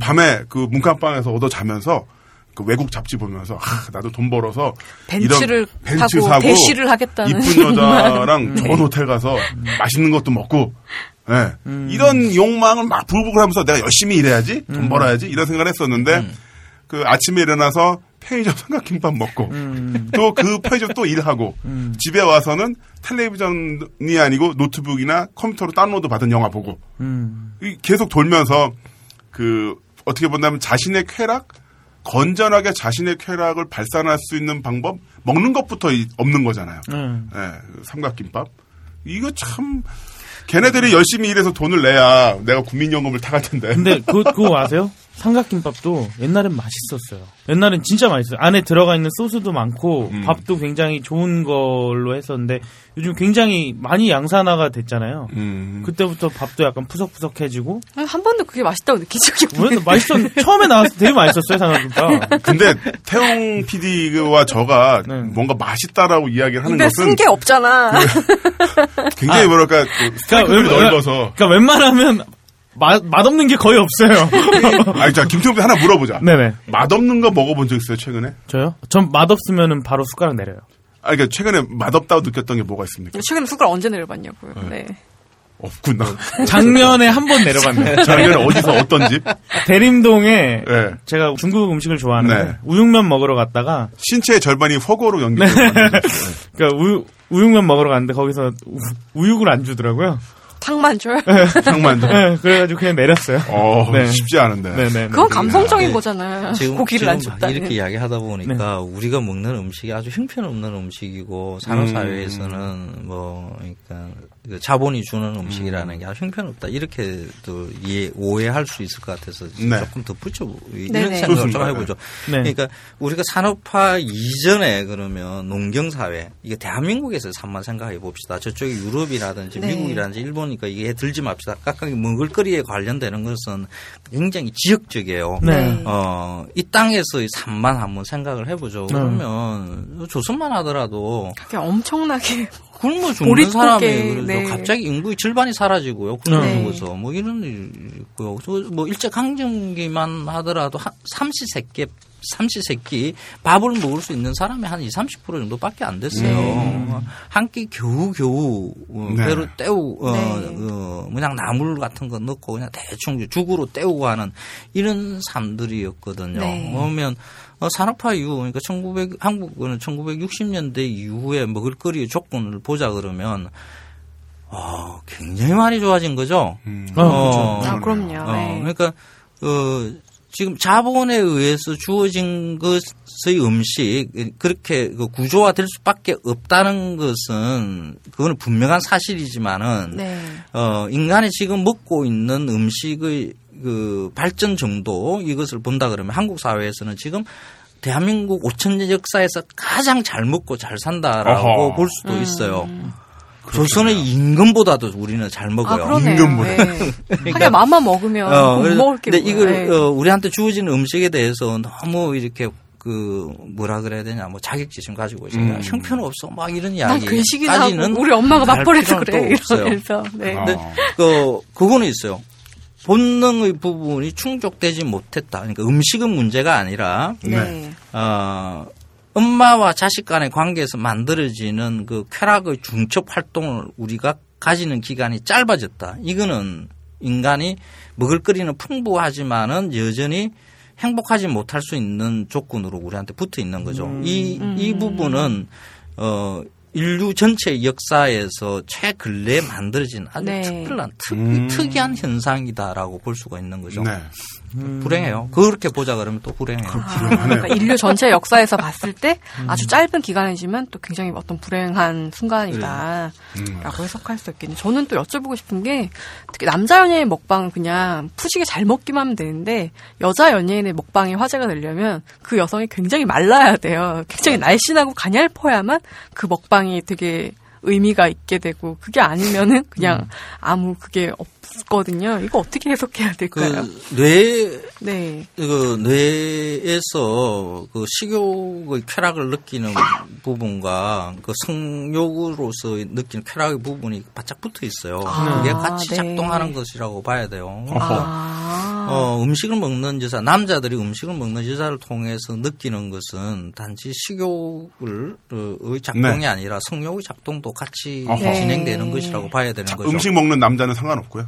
밤에 그 문간방에서 얻어 자면서 그 외국 잡지 보면서 아, 나도 돈 벌어서 벤츠를 이런 벤츠 타고 사고 대시를 하겠다는 이쁜 여자랑 좋은 호텔 가서 맛있는 것도 먹고 예. 이런 욕망을 막 부글부글하면서 내가 열심히 일해야지 돈 벌어야지 이런 생각을 했었는데 그 아침에 일어나서 편의점 삼각김밥 먹고 또그 편의점 또 일하고 집에 와서는 텔레비전이 아니고 노트북이나 컴퓨터로 다운로드 받은 영화 보고 음. 이 계속 돌면서 그 어떻게 본다면 자신의 쾌락 건전하게 자신의 쾌락을 발산할 수 있는 방법 먹는 것부터 이- 없는 거잖아요. 음. 예, 그 삼각김밥 이거 참 걔네들이 열심히 일해서 돈을 내야 내가 국민연금을 타갈 텐데. 근데 그, 그거 아세요? 삼각김밥도 옛날엔 맛있었어요. 옛날엔 진짜 맛있어요. 안에 들어가 있는 소스도 많고 음. 밥도 굉장히 좋은 걸로 했었는데 요즘 굉장히 많이 양산화가 됐잖아요. 음. 그때부터 밥도 약간 푸석푸석해지고 한 번도 그게 맛있다고 느낀 적이. 왜 맛있었 처음에 나왔을 때 되게 맛있었어요 삼각김밥. 근데 태용 PD와 저가 네. 뭔가 맛있다라고 이야기를 하는 것은 쓴 게 없잖아. 굉장히 뭐랄까 그 웬- 넓어서. 그러니까 웬만하면 맛 맛없는 게 거의 없어요. 아니 자 PD 하나 물어보자. 네네. 맛없는 거 먹어본 적 있어요 최근에? 저요? 전 맛없으면은 바로 숟가락 내려요. 아 그러니까 최근에 맛없다고 느꼈던 게 뭐가 있습니까? 최근에 숟가락 언제 내려봤냐고요. 네. 없구나. 작년에 한 번 내려봤네요. 작년에 어디서 어떤 집? 대림동에 네. 제가 중국 음식을 좋아하는데 네. 우육면 먹으러 갔다가 신체의 절반이 허거로 연결돼. 그러니까 우유, 우육면 먹으러 갔는데 거기서 우, 우육을 안 주더라고요. 탕만 줘요? 상만. 네, 그래가지고 그냥 내렸어요. 어 네. 쉽지 않은데. 네네. 그건 감성적인 네. 거잖아요. 지금, 고기를 안 줬다는. 이렇게 이야기하다 보니까 우리가 먹는 음식이 아주 형편없는 음식이고 산업사회에서는 뭐 그러니까 그 자본이 주는 음식이라는 게 아주 형편없다 이렇게도 이해 오해할 수 있을 것 같아서 네. 조금 덧붙여 이런. 생각을 좀. 해보죠. 네. 그러니까 우리가 산업화 이전에 그러면 농경 사회 이게 대한민국에서 한번 생각해 봅시다. 저쪽에 유럽이라든지 네. 미국이라든지 일본이니까 이게 들지 맙시다. 각각 먹을거리에 관련되는 것은 굉장히 지역적이에요. 네. 어, 이 땅에서의 산만 한번 생각을 해보죠. 네. 그러면 조선만 하더라도 그게 엄청나게 굶어 죽는 사람이 네. 갑자기 인구의 절반이 사라지고요. 굶어 네. 죽어서 뭐 이런 일이 있고요. 저뭐 일제 강점기만 하더라도 한 삼시세끼 삼시세끼 밥을 먹을 수 있는 사람이 한 20, 30% 정도밖에 안 됐어요. 한끼 겨우겨우 어, 네. 배로 때우 어, 네. 어, 그냥 나물 같은 거 넣고 그냥 대충 죽으로 때우고 하는 이런 삶들이었거든요. 네. 그러면 어, 산업화 이후 그러니까 1900 한국은 1960년대 이후에 먹을거리의 조건을 보자 그러면 어, 굉장히 많이 좋아진 거죠. 어, 그렇죠. 아 그럼요. 어, 네. 그러니까 어, 지금 자본에 의해서 주어진 것의 음식 그렇게 그 구조화될 수밖에 없다는 것은 그거는 분명한 사실이지만은 네. 어, 인간이 지금 먹고 있는 음식의 그 발전 정도 이것을 본다 그러면 한국 사회에서는 지금 대한민국 5천 년 역사에서 가장 잘 먹고 잘 산다라고 어허. 볼 수도 있어요. 조선의 임금보다도 우리는 잘아 먹어요. 그러네요. 임금보다. 네. 하긴 맘만 먹으면 어, 먹을 게 근데. 이걸 네. 어, 우리한테 주어지는 음식에 대해서 너무 이렇게 그 뭐라 그래야 되냐 뭐 자격지심 가지고 있어요. 음. 형편없어 막 이런 난 이야기. 괴식이나 하고 까지는 우리 엄마가 필요는 그래. 이러면서 네. 아. 근데 그 그거는 있어요. 본능의 부분이 충족되지 못했다. 그러니까 음식은 문제가 아니라 네. 어, 엄마와 자식 간의 관계에서 만들어지는 그 쾌락의 중첩 활동을 우리가 가지는 기간이 짧아졌다. 이거는 인간이 먹을 거리는 풍부하지만은 여전히 행복하지 못할 수 있는 조건으로 우리한테 붙어 있는 거죠. 이, 이 부분은, 어, 인류 전체 역사에서 최근래에 만들어진 아주 네. 특별한 특, 음. 특이한 현상이다라고 볼 수가 있는 거죠. 네. 불행해요. 그렇게 보자 그러면 또 불행해요. 그러니까 인류 전체 역사에서 봤을 때 아주 짧은 기간이지만 또 굉장히 어떤 불행한 순간이다라고 해석할 수 있겠네요. 저는 또 여쭤보고 싶은 게 특히 남자 연예인 먹방은 그냥 푸시게 잘 먹기만 하면 되는데 여자 연예인의 먹방이 화제가 되려면 그 여성이 굉장히 말라야 돼요. 굉장히 날씬하고 가냘퍼야만 그 먹방이 되게 의미가 있게 되고 그게 아니면은 그냥 아무 그게 없 거든요. 이거 어떻게 해석해야 될까요? 그 뇌, 네. 그 뇌에서 그 식욕의 쾌락을 느끼는 부분과 그 성욕으로서 느끼는 쾌락의 부분이 바짝 붙어 있어요. 아, 그게 같이 네. 작동하는 것이라고 봐야 돼요. 아. 어, 음식을 먹는 여자, 남자들이 음식을 먹는 여자를 통해서 느끼는 것은 단지 식욕을, 어, 의 작동이 네. 아니라 성욕의 작동도 같이 어허. 진행되는 네. 것이라고 봐야 되는 거죠. 음식 먹는 남자는 상관없고요.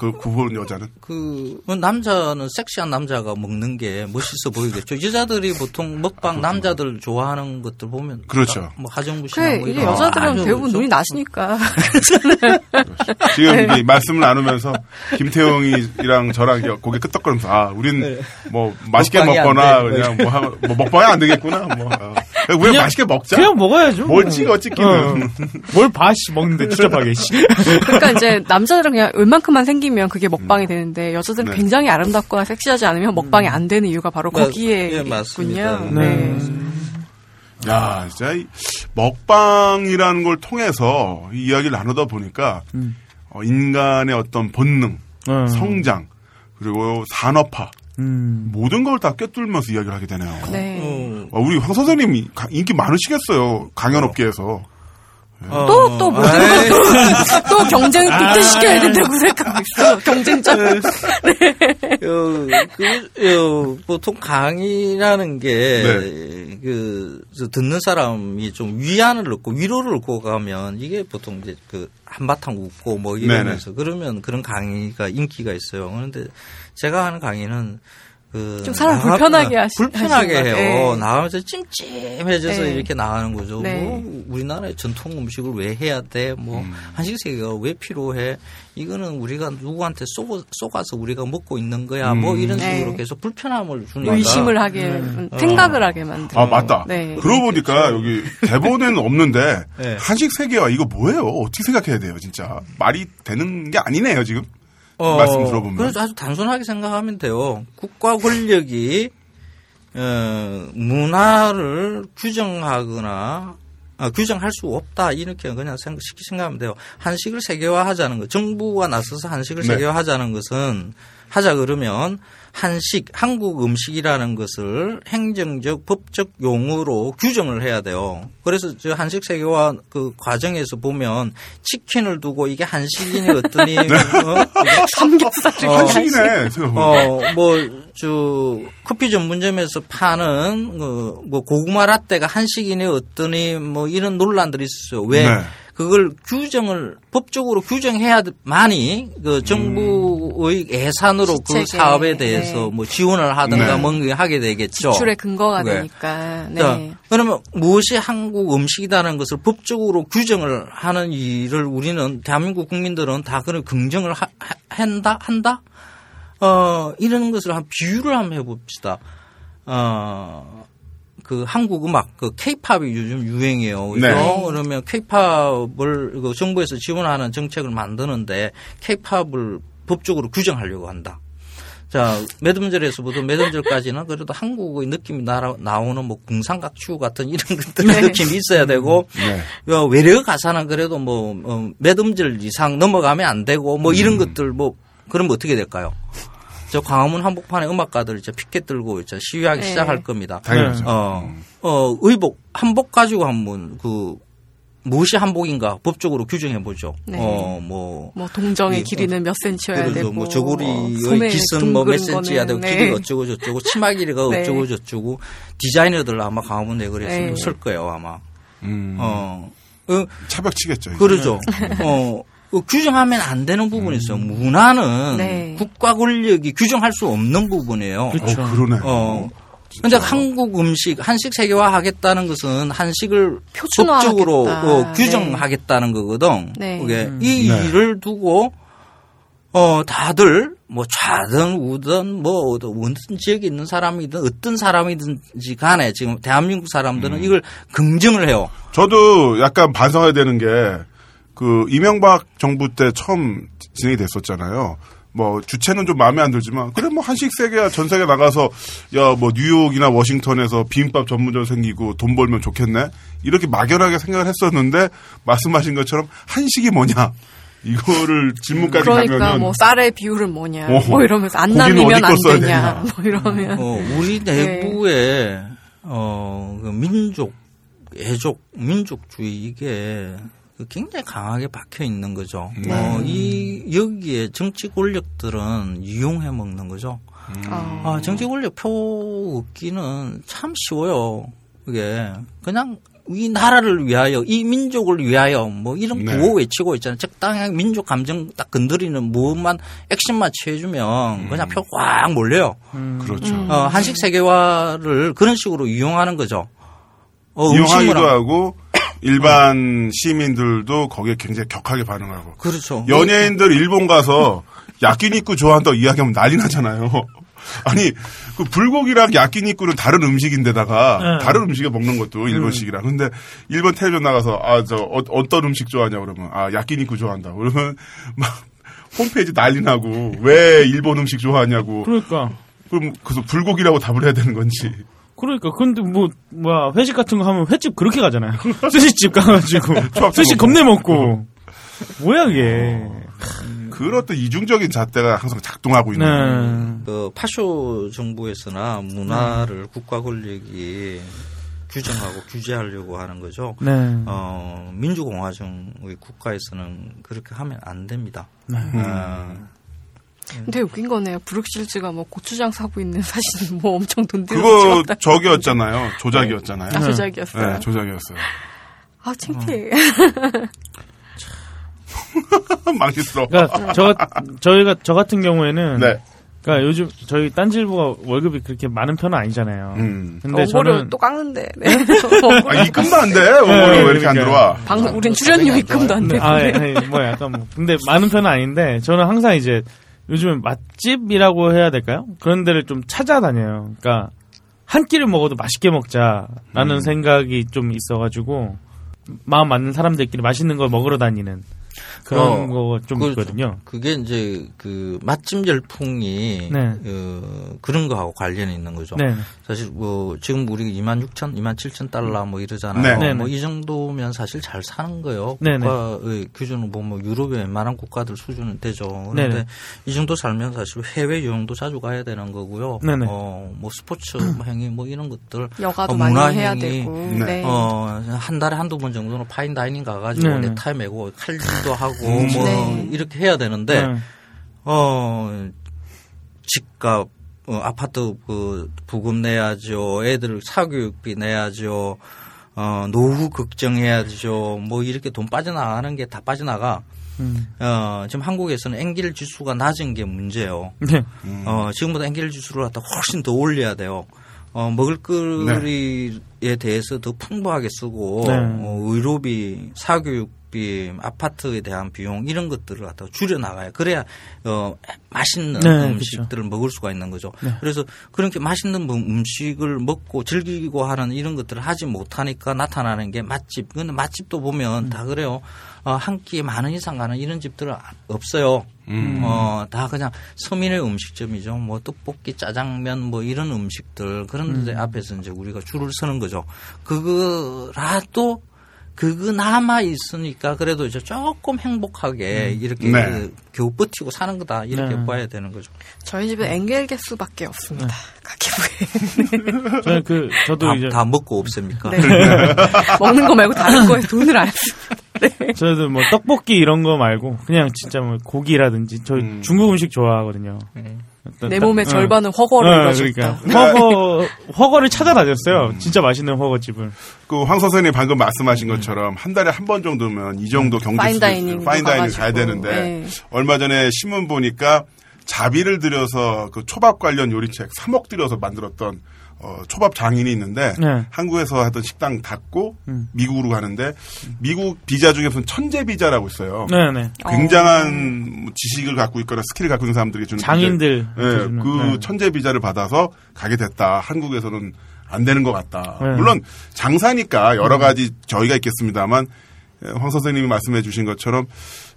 그 구분 여자는? 그 남자는 섹시한 남자가 먹는 게 멋있어 보이겠죠. 여자들이 보통 먹방 남자들 좋아하는 것들 보면 그렇죠. 뭐 하정우 씨나 그래, 뭐 이런 여자들은 아주 대부분 좀- 눈이 나시니까. 지금 네. 이게 말씀을 나누면서 김태형이랑 저랑 고개 끄덕거리면서 아, 우린 뭐 맛있게 먹거나 돼. 그냥 뭐, 하, 뭐 먹방이 안 되겠구나. 뭐 아. 우리가 그냥- 맛있게 먹자. 그냥 먹어야죠. 뭘 찍어 찍기는. 어. 뭘 봐, 씨, 먹는데 추잡하게, 씨. 그러니까 이제 남자들은 그냥 웬만큼만 생기 면 그게 먹방이 되는데 여자들은 네. 굉장히 아름답거나 섹시하지 않으면 먹방이 안 되는 이유가 바로 네, 거기에 예. 있군요. 네. 네. 야, 진짜 이 먹방이라는 걸 통해서 이 이야기를 나누다 보니까 음. 어, 인간의 어떤 본능, 어. 성장, 그리고 산업화 음. 모든 걸 다 꿰뚫면서 이야기를 하게 되네요. 네. 음, 어, 우리 황 선생님이 가- 인기 많으시겠어요. 강연업계에서. 또, 또, 뭐, 아이, 또 경쟁 빅트시켜야 된다고 생각하고 있어. 경쟁자. 어, 그, 어, 보통 강의라는 게, 네. 그, 저 듣는 사람이 좀 위안을 얻고 위로를 얻고 가면 이게 보통 이제 그 한바탕 웃고 뭐 이러면서 그러면 그런 강의가 인기가 있어요. 그런데 제가 하는 강의는 그 좀 사람 나가- 불편하게 하시- 불편하게 하시는 해요. 거. 네. 나가면서 찜찜해져서 네. 이렇게 나가는 거죠. 네. 뭐 우리나라의 전통 음식을 왜 해야 돼? 뭐 음. 한식 세계가 왜 필요해? 이거는 우리가 누구한테 쏘고, 쏘가서 우리가 먹고 있는 거야. 뭐 음. 이런 네. 식으로 계속 불편함을 주니까. 의심을 하게, 음, 생각을 하게 만드는. 아, 맞다. 네. 그러고 보니까 여기 대본에는 없는데 네. 한식 세계화 이거 뭐예요? 어떻게 생각해야 돼요, 진짜? 말이 되는 게 아니네요, 지금. 어, 말씀 들어보면. 그래서 아주 단순하게 생각하면 돼요. 국가 권력이 어, 문화를 규정하거나 아, 규정할 수 없다 이렇게 그냥 생- 쉽게 생각하면 돼요. 한식을 세계화하자는 것, 정부가 나서서 한식을 네. 세계화하자는 것은 하자 그러면 한식, 한국 음식이라는 것을 행정적, 법적 용어로 규정을 해야 돼요. 그래서 저 한식 세계화 그 과정에서 보면 치킨을 두고 이게 한식이니 어떠니 어? 삼겹살이 어, 한식이네. 생각해보면. 어, 뭐, 저, 커피 전문점에서 파는, 그, 뭐, 고구마 라떼가 한식이니 어떠니, 뭐, 이런 논란들이 있었어요. 왜? 네. 그걸 규정을, 법적으로 규정해야만이, 그, 정부의 예산으로 그 시책에, 사업에 대해서 네. 뭐 지원을 하든가 네. 뭔가 하게 되겠죠. 지출의 근거가 그게. 되니까. 자, 네. 그러면 무엇이 한국 음식이다라는 것을 법적으로 규정을 하는 일을 우리는 대한민국 국민들은 다 그런 긍정을 하, 하- 한다 한다 어 이런 것을 한 비유를 한번 해봅시다. 어. 그 한국 음악 그 케이팝이 요즘 유행이에요. 그죠? 네. 그러면 케이팝을 그 정부에서 지원하는 정책을 만드는데 케이팝을 법적으로 규정하려고 한다. 자, 매듭절에서부터 매듭절까지는 그래도 한국의 느낌이 나, 나오는 뭐 궁상각추 같은 이런 것들 네. 느낌이 있어야 되고, 네. 어, 외래 가사는 그래도 뭐, 어, 매듭절 이상 넘어가면 안 되고, 뭐 이런 것들 뭐, 그러면 어떻게 될까요? 저 광화문 한복판에 음악가들 이제 피켓 들고 이제 시위하기 네. 시작할 겁니다. 당연하죠. 어, 어, 의복, 한복 가지고 한번 그, 무엇이 한복인가 법적으로 규정해 보죠. 네. 어, 뭐, 뭐 동정의 이, 길이는 몇 센치여야 그래서 되고 뭐 어, 저고리의 뭐몇 둥그런 센치야 되고 네. 어쩌고 저쩌고 치마 길이가 네. 어쩌고 저쩌고 디자이너들 아마 강화문 내거리에서 네. 쓸 거예요 아마. 음, 어, 어 차벽 치겠죠. 이제. 그러죠. 어. 어, 규정하면 안 되는 부분이 있어요. 문화는 네. 국가 권력이 규정할 수 없는 부분이에요. 어, 그러네. 어. 근데 한국 음식, 한식 세계화 하겠다는 것은 한식을. 법적으로 어, 네. 규정하겠다는 거거든. 네. 그게 이 네. 일을 두고 어 다들 뭐 좌든 우든 뭐 어떤 지역에 있는 사람이든 어떤 사람이든지 간에 지금 대한민국 사람들은 음. 이걸 긍정을 해요. 저도 약간 반성해야 되는 게, 그, 이명박 정부 때 처음 진행이 됐었잖아요. 뭐, 주체는 좀 마음에 안 들지만, 그래, 뭐, 한식 세계야, 전 세계 나가서, 야, 뭐, 뉴욕이나 워싱턴에서 비빔밥 전문점 생기고 돈 벌면 좋겠네? 이렇게 막연하게 생각을 했었는데, 말씀하신 것처럼, 한식이 뭐냐? 이거를 질문까지 그러니까 가면은. 뭐 쌀의 비율은 뭐냐 어허. 뭐 이러면서 안 어디 안 되냐 되냐. 뭐 이러면 어, 우리 네. 내부에 어, 그 민족, 애족, 민족주의 이게 그 굉장히 강하게 박혀 있는 거죠. 네. 어, 이 여기에 정치 권력들은 이용해 먹는 거죠. 어. 아, 정치 권력 표 얻기는 참 쉬워요. 그게 그냥 이 나라를 위하여 이 민족을 위하여 뭐 이런 네. 구호 외치고 있잖아요. 적당히 민족 감정 딱 건드리는 무엇만 액션만 취해주면 그냥 표 꽉 몰려요. 그렇죠. 어, 한식 세계화를 그런 식으로 이용하는 거죠. 어, 이용하기도 음식물하고. 일반 시민들도 거기에 굉장히 격하게 반응하고 그렇죠. 연예인들 일본 가서 야끼니쿠 좋아한다고 이야기하면 난리 나잖아요. 아니 그 불고기랑 야끼니쿠는 다른 음식인데다가 네. 다른 음식에 먹는 것도 일본식이라. 근데 일본 텔레비전 나가서 아 저 어, 떤 음식 좋아하냐 그러면 아 야끼니쿠 좋아한다. 그러면 막 홈페이지 난리 나고 왜 일본 음식 좋아하냐고. 그러니까. 그럼 그래서 불고기라고 답을 해야 되는 건지. 그러니까 근데 뭐 뭐야 회식 같은 거 하면 횟집 그렇게 가잖아요. 스시집 가가지고 스시 겁내 먹고 뭐야 이게. 그런 또 이중적인 잣대가 항상 작동하고 있는. 네. 그 파쇼 정부에서나 문화를 국가 권력이 규정하고 규제하려고 하는 거죠. 네. 어, 민주공화정의 국가에서는 그렇게 하면 안 됩니다. 네. 어, 근데 웃긴 거네요. 브룩실즈가 뭐 고추장 사고 있는 사진 뭐 엄청 돈 들여서 그거 찍었다. 저기였잖아요. 조작이었잖아요. 아, 조작이었어요. 네, 조작이었어요. 아, 창피해. 망했어. 그러니까 저 저희가 저 같은 경우에는 네. 그러니까 요즘 저희 딴질보가 월급이 그렇게 많은 편은 아니잖아요. 음. 근데 어거를 저는 또 깎는데. 네. 아, 입금도 안 돼. 오늘 왜 이렇게 안 그러니까요. 들어와? 방송, 우린 출연료 입금도 안 되고. 아, 예, 예, 뭐 약간 뭐 근데 많은 편은 아닌데 저는 항상 이제 요즘에 맛집이라고 해야 될까요? 그런 데를 좀 찾아다녀요. 그러니까 한 끼를 먹어도 맛있게 먹자라는 음. 생각이 좀 있어가지고 마음 맞는 사람들끼리 맛있는 걸 먹으러 다니는 그런 어, 거좀 그렇죠. 있거든요. 그게 이제 그 맛집 열풍이 네. 어, 그런 거하고 관련이 있는 거죠. 네. 사실 뭐 지금 우리가 2만 6천, 2만 7천 달러 뭐 이러잖아요. 네. 네, 뭐 네. 이 정도면 사실 잘 사는 거예요. 네, 네. 국가의 기준은 보면 유럽의 웬만한 국가들 수준은 되죠. 그런데. 이 정도 살면 사실 해외 여행도 자주 가야 되는 거고요. 네, 네. 어, 뭐 스포츠 뭐 행위 뭐 이런 것들 여가도 어, 많이 문화 해야 행위, 되고. 어, 한 달에 한두 번 정도는 파인 다이닝 가가지고. 넥타이 매고 칼 질도 하고 음. 뭐 네. 이렇게 해야 되는데 네. 어, 집값, 어, 아파트 그 부금 내야죠. 애들 사교육비 내야죠. 어, 노후 걱정해야죠. 뭐 이렇게 돈 빠져나가는 게 다 빠져나가. 음. 어, 지금 한국에서는 엔겔 지수가 낮은 게 문제예요. 네. 어, 지금보다 엔겔 지수를 갖다 훨씬 더 올려야 돼요. 어, 먹을거리에 대해서 더 풍부하게 쓰고, 네. 어, 의료비, 사교육 비, 아파트에 대한 비용, 이런 것들을 갖다 줄여 나가요. 그래야, 어, 맛있는 네, 음식들을 먹을 수가 있는 거죠. 그래서 그렇게 맛있는 뭐 음식을 먹고 즐기고 하는 이런 것들을 하지 못하니까 나타나는 게 맛집. 근데 맛집도 보면 음. 다 그래요. 어, 한 끼에 만 원 이상 가는 이런 집들은 없어요. 음. 어, 다 그냥 서민의 음식점이죠. 뭐 떡볶이, 짜장면 뭐 이런 음식들 그런 데 앞에서 이제 우리가 줄을 서는 거죠. 그거라도 그거 남아 있으니까 그래도 이제 조금 행복하게 이렇게 네. 그 겨우 버티고 사는 거다 이렇게 네. 봐야 되는 거죠. 저희 집은 엥겔 계수밖에 없습니다. 가계부에. 저는 그 저도 다, 이제 다 먹고 없습니까? 네. 먹는 거 말고 다른 거에 돈을 안 씁니다. 저도 뭐 떡볶이 이런 거 말고 그냥 진짜 뭐 고기라든지 저 음. 중국 음식 좋아하거든요. 내 딱- 몸의 어. 절반은 훠궈를 어, 가졌다. 그러니까 훠궈 훠궈를 찾아다녔어요. 진짜 맛있는 훠궈집을. 그 황 선생님 방금 말씀하신 것처럼 한 달에 한 번 정도면 이 정도 경제 fine dining도 fine dining 가가지고. 가야 되는데 네. 얼마 전에 신문 보니까 자비를 들여서 그 초밥 관련 요리책 3억 들여서 만들었던 어, 초밥 장인이 있는데 네. 한국에서 하던 식당 닫고 음. 미국으로 가는데 미국 비자 중에 무슨 천재 비자라고 있어요. 네 네. 굉장한 뭐 지식을 갖고 있거나 skill을 갖고 있는 사람들이 주는 장인들. 주는, 그 네. 천재 비자를 받아서 가게 됐다. 한국에서는 안 되는 것 같다. 네. 물론 장사니까 여러 가지 저희가 있겠습니다만 예, 황 선생님이 말씀해 주신 것처럼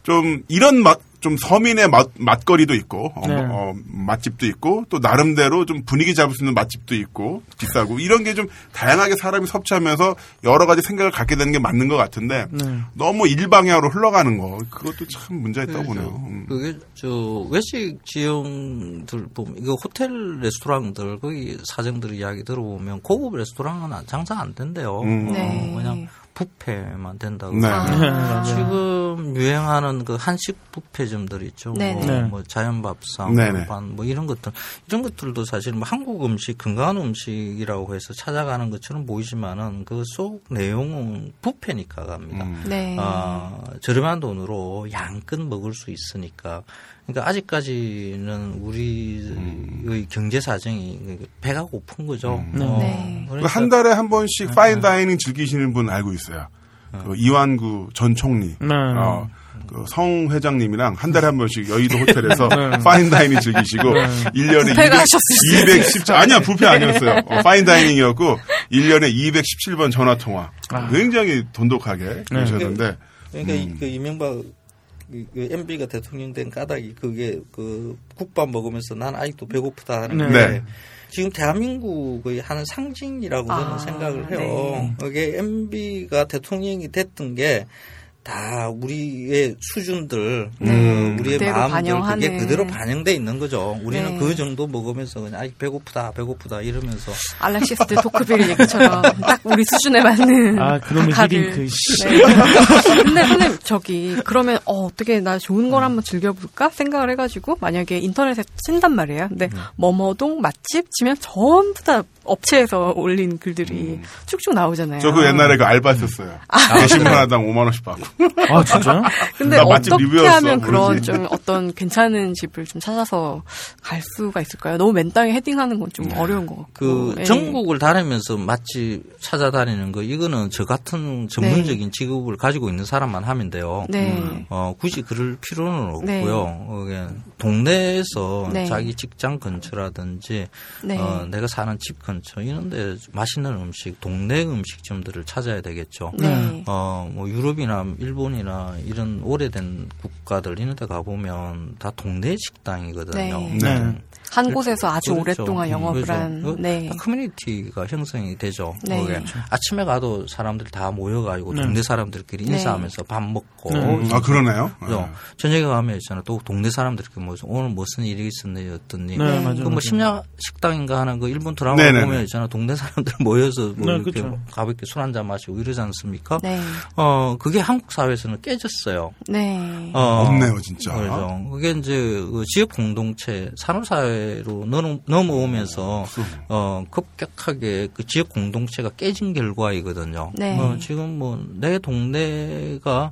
좀 이런 맛, 좀 서민의 맛, 맛거리도 있고, 어, 네. 어, 맛집도 있고, 또 나름대로 좀 분위기 잡을 수 있는 맛집도 있고, 비싸고, 이런 게 좀 다양하게 사람이 섭취하면서 여러 가지 생각을 갖게 되는 게 맞는 것 같은데, 네. 너무 일방향으로 흘러가는 거, 그것도 참 문제가 있다고 보네요. 음. 그게 저 외식 지형들 보면 이거 호텔 레스토랑들 거기 사장들 이야기 들어보면 고급 레스토랑은 장사 안 된대요. 음. 어, 네. 그냥 뷔페만 된다고. 네. 맞아요. 지금 유행하는 그 한식 뷔페점들 있죠. 네네. 뭐, 네. 뭐 자연밥상. 반, 뭐 이런 것들 이런 것들도 사실 뭐 한국 음식 건강한 음식이라고 해서 찾아가는 것처럼 보이지만은 그 속 내용은 뷔페니까 갑니다. 음. 네. 아, 저렴한 돈으로 양껏 먹을 수 있으니까. 그러니까 아직까지는 우리의 경제 사정이 배가 고픈 거죠. 음. 어, 네. 그 그러니까 한 달에 한 번씩 fine dining 즐기시는 분 알고 있어요. 그 이완구 전 총리. 네. 어, 그 성 회장님이랑 한 달에 한 번씩 여의도 호텔에서 네. fine dining 즐기시고 1년에 뷔페가 200, 217 아니야 뷔페 아니었어요. 어, fine dining이었고 1년에 217번 전화 통화. 굉장히 돈독하게 그러셨는데 그러니까 이- 그 이명박 그- 그 MB가 대통령 된 까닭이 그게 그 국밥 먹으면서 난 아직도 배고프다 하는 게 네. 지금 대한민국의 하는 상징이라고 저는 아, 생각을 해요. 네. 그게 MB가 대통령이 됐던 게 다 우리의 수준들, 음. 어, 우리의 그대로 마음들 반영하는. 그게 그대로 반영돼 있는 거죠. 우리는 네. 그 정도 먹으면서 그냥 아이 배고프다, 배고프다 이러면서 알렉시스 데 토크빌 얘기처럼 딱 우리 수준에 맞는 아. 히딩크, 씨. 네. 근데 선생님 저기 그러면 어, 어떻게 나 좋은 걸 한번 즐겨볼까 생각을 해가지고 만약에 인터넷에 친단 말이에요. 근데 뭐뭐동 맛집 치면 전부 다 업체에서 올린 글들이 쭉쭉 나오잖아요. 저 그 옛날에 그 알바 했었어요. 게시물 하나당 5만 원씩 받고. 아, 진짜요? 근데 어떻게 리뷰였어, 하면 그런 모르지. 좀 어떤 괜찮은 집을 좀 찾아서 갈 수가 있을까요? 너무 맨 땅에 헤딩하는 건 좀 어려운 것 같고. 그 예. 전국을 다니면서 맛집 찾아다니는 거 이거는 저 같은 전문적인 직업을 가지고 있는 사람만 하면 돼요. 네. 어, 굳이 그럴 필요는 네. 없고요. 어, 그냥 동네에서 네. 자기 직장 근처라든지 네. 어, 내가 사는 집 근처 이런데 맛있는 음식, 동네 음식점들을 찾아야 되겠죠. 네. 어, 뭐 유럽이나 일본이나 이런 오래된 국가들 이런 데 가보면 다 동네 식당이거든요. 네. 네. 한 곳에서 아주 그렇죠. 오랫동안 영업을 그렇죠. 한. 그 네. 다 커뮤니티가 형성이 되죠. 네. 거기에. 아침에 가도 사람들이 다 모여가지고 네. 동네 사람들끼리 네. 인사하면서 밥 먹고 네. 아 그러네요. 그죠? 저녁에 가면 있잖아. 또 동네 사람들끼리 모여서 오늘 무슨 일이 있었네, 어떻니. 네, 네. 맞아요. 그뭐 맞아요. 심야 식당인가 하는 그 일본 드라마. 보면 있잖아. 동네 사람들 모여서 뭐 네, 이렇게. 가볍게 술 한잔 마시고 이러지 않습니까? 네. 어, 그게 한국 사회에서는 깨졌어요. 네. 어, 없네요, 진짜. 그래서 그게 이제 그 지역 공동체 산업 사회 로 넘, 넘어오면서 어, 급격하게 그 지역 공동체가 깨진 결과이거든요. 네. 어, 지금 뭐 내 동네가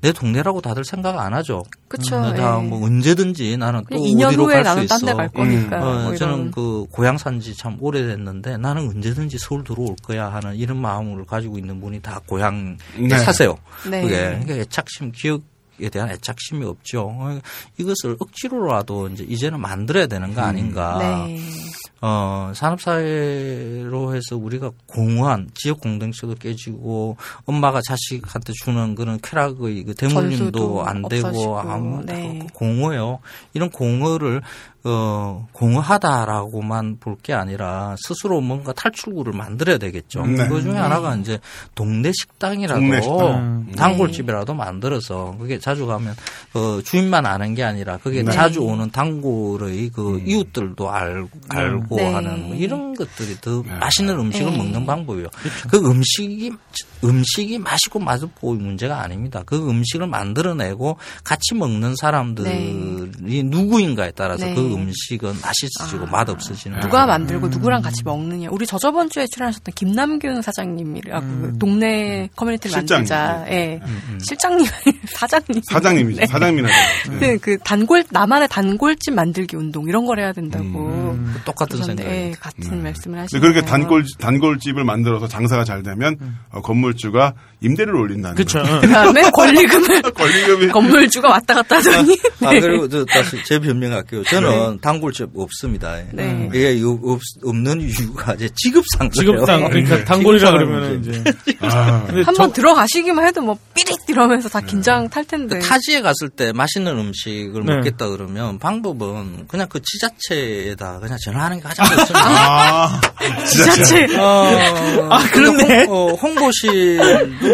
내 동네라고 다들 생각 안 하죠. 그쵸, 음, 예. 다뭐 언제든지 나는 또 그냥 2년 어디로 후에 갈수 나는 딴 있어. 데갈 거니까. 어, 뭐 저는. 그 고향 산지 참 오래됐는데 나는 언제든지 서울 들어올 거야 하는 이런 마음을 가지고 있는 분이 다 고향에 네. 사세요. 네. 그게 그러니까 애착심 기억 에 대한 애착심이 없죠. 어, 이것을 억지로라도 이제 이제는 만들어야 되는 거 아닌가. 네. 어, 산업사회로 해서 우리가 공허한 지역 공동체도 깨지고 엄마가 자식한테 주는 그런 쾌락의 그 대물림도 안 되고 아무 네. 공허요. 이런 공허를 어, 공허하다라고만 볼 게 아니라 스스로 뭔가 탈출구를 만들어야 되겠죠. 네. 그 중에 하나가 이제 동네 식당이라도 동네 식당. 단골집이라도 만들어서 그게 자주 가면 어, 주인만 아는 게 아니라 그게 네. 자주 오는 단골의 그 이웃들도 알, 알고 네. 하는 뭐 이런 것들이 더 네. 맛있는 음식을 네. 먹는 방법이에요. 그 음식이 음식이 맛있고 맛없고 문제가 아닙니다. 그 음식을 만들어내고 같이 먹는 사람들이 누구인가에 따라서 네. 그 음식은 맛있어지고 아. 맛없어지는 누가. 만들고 누구랑 같이 먹느냐. 우리 저 저번 주에 출연하셨던 김남균 사장님이라고 음. 그 동네 커뮤니티를 실장님. 만들자. 예. 실장님, 사장님. 사장님이죠. 네. 사장님이라고. 그, 그 단골 나만의 단골집 만들기 운동 이런 걸 해야 된다고. 음. 똑같은 그러셨는데, 생각이 예, 같은 말씀을 하시네요. 그렇게 단골 단골집을 만들어서 장사가 잘 되면 어, 건물주가 임대료를 올린다는 그쵸. 거죠. 그다음에 권리금을 권리금이 건물주가 왔다 갔다 하더니. 아, 네. 그리고 저 다시 제 변명할게요. 저는 단골집 없습니다. 네. 이게 이 없, 없는 이유가 이제 직업상 지급상, 그러니까 단골이라 그러면 이제. 아, 한번 저- 들어가시기만 해도 뭐 삐릿 이러면서 다 긴장 탈 텐데. 그 타지에 갔을 때 맛있는 음식을 네. 먹겠다 그러면 방법은 그냥 그 지자체에다 그냥 전화하는 게 가장 좋습니다. 아, 지자체. 어, 아, 그렇네. 홍, 어, 홍보실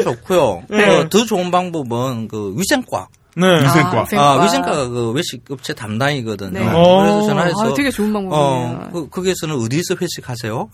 도 좋고요. 네. 어, 더 좋은 방법은 그 위생과. 네. 위생과. 아, 위생과가 그 외식 업체 담당이거든요. 네. 그래서 어. 전화해서 아, 되게 좋은 방법이네요. 어, 그, 거기에서는 어디서 회식하세요?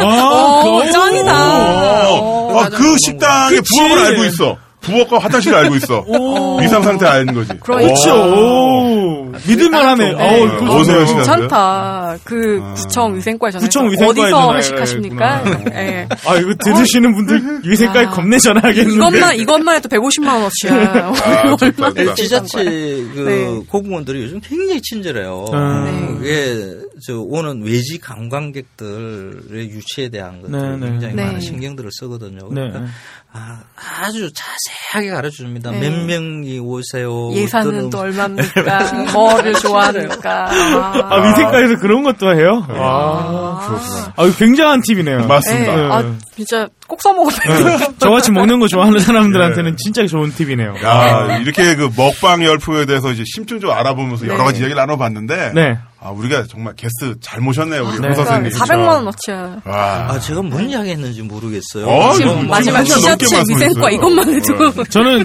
아, 오, 그- 짱이다. 어, 어. 아, 그 식당의. 부엌을 알고 있어. 부엌과 화장실을 알고 있어. 위상 상태 아는 거지. 그렇죠. 오, 믿을만하네. 네. 어, 좋네요. 회식하세요? 괜찮다. 그 구청 위생과에 전화. 구청 위생과에 어디서 회식하십니까? 되겠구나. 예. 아, 이거 들으시는 분들 위생과에 아. 겁내 전화하겠는데. 이것만 이것만 해도 150만 원어치야. 아, 좋다, 좋다. 지자체 그 네. 공무원들이 요즘 굉장히 친절해요. 음. 그게 저 오는 외지 관광객들의 유치에 대한 것들 네, 네. 굉장히 네. 많은 신경들을 쓰거든요. 네. 그러니까 아, 아주 자세 하게 가르쳐 줍니다. 네. 몇 명이 오세요. 예산은 또 얼마입니까? 뭐를 좋아합니까? 아, 위생과에서 그런 것도 해요? 아, 그렇구나. 아, 굉장한 팁이네요. 맞습니다. 네. 아, 진짜 꼭 써먹어봐요. 네. 저같이 먹는 거 좋아하는 사람들한테는 진짜 좋은 팁이네요. 야, 이렇게 그 먹방 열풍에 대해서 이제 심층적으로 알아보면서 여러 가지 이야기를 나눠봤는데, 네. 아, 우리가 정말 게스트 잘 모셨네요, 우리 네. 홍 선생님. 400만 원어치야. 와. 아, 제가 뭔 이야기 했는지 모르겠어요. 어, 지금 마지막 지자체. 위생과 이것만 해도 저는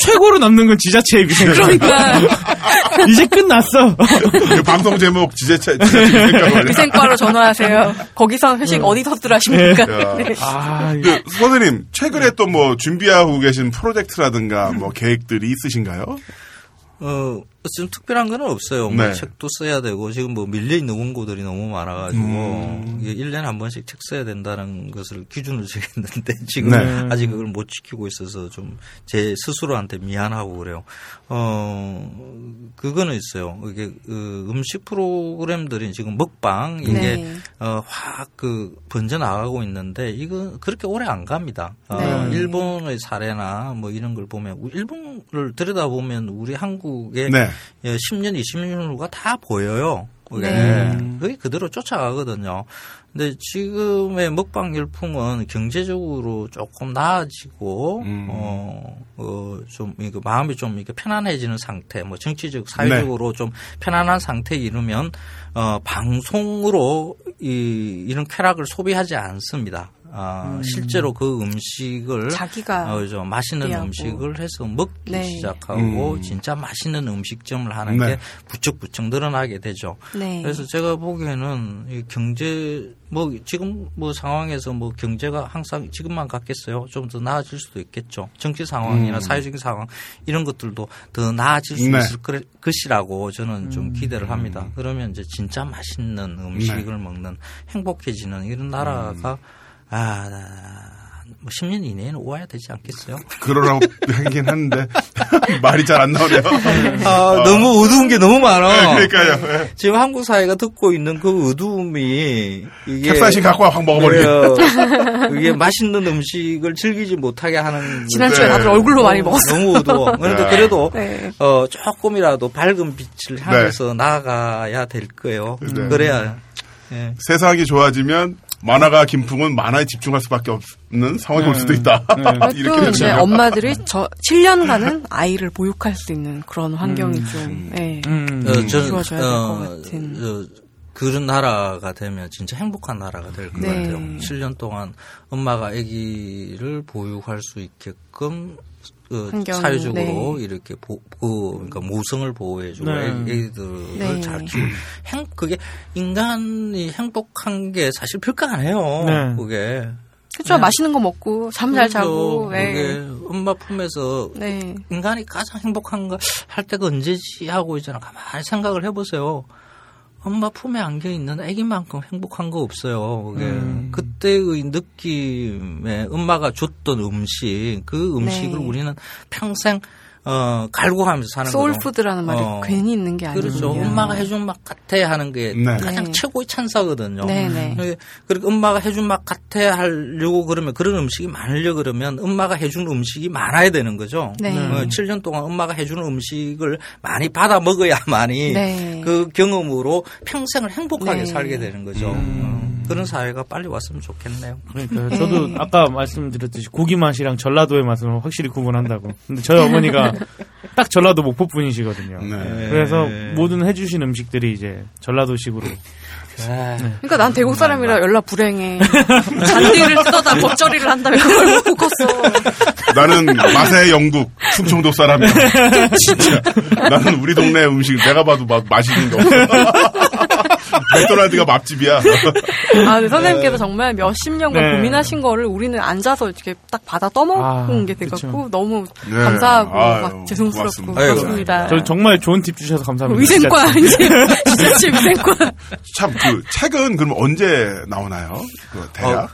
최고로 남는 건 지자체의 위생과. 그러니까 이제 끝났어. 그 방송 제목 지자체, 지자체 위생과가 위생과로 전화하세요. 거기서 회식 어디서 들 하십니까? 야. 네. 아, 그, 선생님, 최근에 또 뭐 준비하고 계신 프로젝트라든가 뭐 계획들이 있으신가요? 어, 지금 특별한 건 없어요. 네. 뭐 책도 써야 되고, 지금 뭐 밀려 있는 원고들이 너무 많아 가지고, 음. 이게 1년에 한 번씩 책 써야 된다는 것을 기준으로 정했는데, 지금 네. 아직 그걸 못 지키고 있어서 좀 제 스스로한테 미안하고 그래요. 어, 그거는 있어요. 이게, 그 음식 프로그램들이 지금 먹방, 이게, 네. 어, 확 그 번져 나가고 있는데 이거 그렇게 오래 안 갑니다. 어, 네. 일본의 사례나 뭐 이런 걸 보면 우- 일본 을 들여다 보면 우리 한국의 네. 예, 10년, 20년 후가 다 보여요. 그게 네. 그게 그대로 쫓아가거든요. 근데 지금의 먹방 열풍은 경제적으로 조금 나아지고 음. 어, 어, 좀 이거 마음이 좀 이렇게 편안해지는 상태, 뭐 정치적, 사회적으로 좀 편안한 상태에 이르면 어, 방송으로 이 이런 쾌락을 소비하지 않습니다. 아, 실제로 그 음식을 자기가 어, 저 맛있는 소비하고. 음식을 해서 먹기 네. 시작하고 음. 진짜 맛있는 음식점을 하는 네. 게 부쩍부쩍 늘어나게 되죠. 네. 그래서 제가 보기에는 이 경제 뭐 지금 뭐 상황에서 뭐 경제가 항상 지금만 같겠어요. 좀 더 나아질 수도 있겠죠. 정치 상황이나 음. 사회적인 상황 이런 것들도 더 나아질 수 네. 있을 거- 것이라고 저는 좀 기대를 합니다. 음. 그러면 이제 진짜 맛있는 음식을 네. 먹는 행복해지는 이런 나라가 음. 아, 뭐 10년 이내에는 오야 되지 않겠어요? 그러라고 하긴 하는데, 말이 잘 안 나오네요. 아, 너무 어두운 게 너무 많아. 네, 그러니까요. 네. 지금 한국 사회가 듣고 있는 그 어두움이 이게 캡사이신 갖고 와, 확 먹어버리게. 네, 이게 맛있는 음식을 즐기지 못하게 하는 지난주에 네. 다들 얼굴로 많이 먹었어요. 너무 어두워. 그런데 네. 그래도 네. 어, 조금이라도 밝은 빛을 향해서 나아가야 될 거예요. 네. 그래야 예. 세상이 좋아지면 만화가 김풍은 만화에 집중할 수밖에 없는 상황이 올 수도 있다. 이렇게 또 이제. 엄마들이 저 7년간은 아이를 보육할 수 있는 그런 환경이 좀 예. 음. 어, 저는 이루어져야 될것 어, 같은. 저, 그런 나라가 되면 진짜 행복한 나라가 될것 네. 같아요. 7년 동안 엄마가 아기를 보육할 수 있게끔 어, 환경이, 사회적으로 네. 이렇게 보, 보- 그러니까 모성을 보호해주고 네. 애기들을 네. 잘 키우고 행 그게 인간이 행복한 게 사실 별거 아니에요. 네. 그게 그쵸 맛있는 거 먹고 잠 잘 자고 그게 예. 엄마 품에서 네. 인간이 가장 행복한 거 할 때가 언제지 하고 있잖아. 가만히 생각을 해보세요. 엄마 품에 안겨 있는 아기만큼 행복한 거 없어요. 그게 음. 그 때의 느낌에 엄마가 줬던 음식, 그 음식을 네. 우리는 평생 어 갈구하면서 사는 거죠. 소울푸드라는 말이 어. 괜히 있는 게 아니에요. 그렇죠. 엄마가 해준 맛 같아 하는 게 네. 가장 네. 최고의 찬사거든요. 네네. 네. 그리고 엄마가 해준 맛 같아 하려고 그러면 그런 음식이 많으려 그러면 엄마가 해준 음식이 많아야 되는 거죠. 네. 어, 7년 동안 엄마가 해주는 음식을 많이 받아 먹어야만이 네. 그 경험으로 평생을 행복하게 네. 살게 되는 거죠. 어, 그런 사회가 빨리 왔으면 좋겠네요. 그러니까 저도 아까 말씀드렸듯이 고기 맛이랑 전라도의 맛은 확실히 구분한다고. 근데 저희 어머니가 딱 전라도 목포 분이시거든요. 네. 그래서 모든 해주신 음식들이 이제 전라도식으로 그러니까 난 대구 사람이라 연락 불행해. 잔디를 뜯어다 겉절이를 한다며 그걸 먹고 컸어. 나는 맛의 영국 충청도 사람이야. 진짜. 나는 우리 동네 음식 내가 봐도 막 맛있는 게 없어. 맥도날드가 맛집이야. 아, 근데 선생님께서 정말 몇십 년간 네. 고민하신 거를 우리는 앉아서 이렇게 딱 받아 떠먹은 아, 게 돼갖고. 너무 네. 감사하고 아유, 막 죄송스럽고. 그렇습니다. 저 정말 좋은 팁 주셔서 감사합니다. 위생과 진짜. 이제 지자체 위생과 참 그 책은 그럼 언제 나오나요? 그 대략?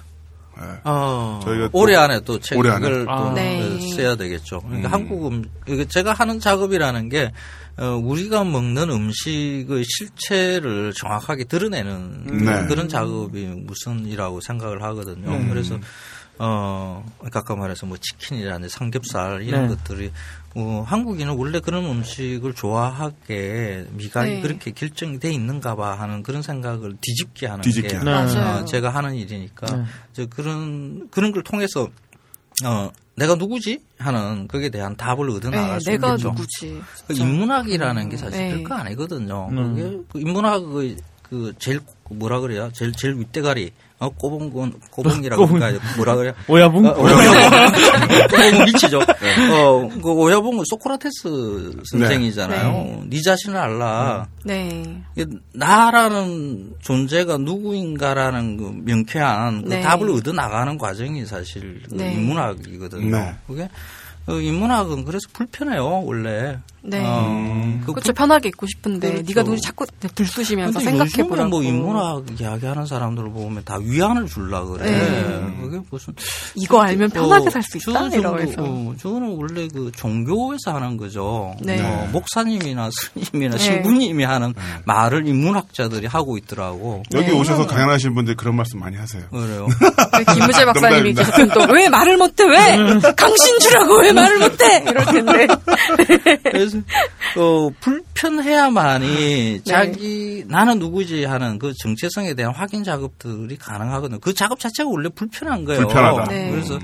어, 저희가 또 올해 안에 또 책을? 또 아. 네. 어, 써야 되겠죠. 그러니까 음. 한국 음, 이게 제가 하는 작업이라는 게 어, 우리가 먹는 음식의 실체를 정확하게 드러내는 네. 그런 작업이 무슨이라고 생각을 하거든요. 네. 그래서 어, 아까 말해서 뭐 치킨이라든지 삼겹살 이런 네. 것들이 어, 한국인은 원래 그런 음식을 좋아하게 미각이 네. 그렇게 결정돼 있는가 봐 하는 그런 생각을 뒤집게 하는 뒤집게 게 하는. 네. 어, 제가 하는 일이니까 네. 그런 그런 걸 통해서 어 내가 누구지 하는 거기에 대한 답을 얻어 네, 나갈 수 내가 있겠죠. 누구지. 그 인문학이라는 게 사실 네. 별거 아니거든요. 음. 그게 그 인문학의 그 제일 뭐라 그래요? 제일 제일 윗대가리 어 꼬봉군 꼬봉이라고 꼬봉. 그러니까 뭐라 그래요? 오야붕? 어, 오야봉. 꼬봉은 미치죠. 어, 그 오야봉은 소크라테스 선생이잖아요. 네. 네, 자신을 알라. 네. 이게 나라는 존재가 누구인가라는 그 명쾌한 그 네. 답을 얻어 나가는 과정이 사실 그 네. 인문학이거든요. 네. 그게 어, 인문학은 그래서 불편해요 원래. 네. 어, 그 그렇죠. 편하게 있고 싶은데 그렇죠. 네가 누구지 자꾸 들쑤시면서 근데 생각해 요즘은 보라고. 뭐 인문학 이야기하는 사람들을 보면 다 위안을 줄라 그래. 네. 그게 무슨 이거 알면 편하게 어, 살수 있다 이러면서. 어, 저는 원래 그 종교에서 하는 거죠. 네. 어, 목사님이나 스님이나 네. 신부님이 하는 말을 인문학자들이 하고 있더라고. 여기 네. 오셔서 강연하신 분들 그런 말씀 많이 하세요. 그래요. 네, 김우재 박사님이. 계속 또왜 말을 못해 왜 강신 주라고 왜 말을 못해 이럴 텐데 그래서 어, 불편해야만이 네. 자기 나는 누구지 하는 그 정체성에 대한 확인 작업들이 가능하거든요. 그 작업 자체가 원래 불편한 거예요. 불편하다. 네. 그래서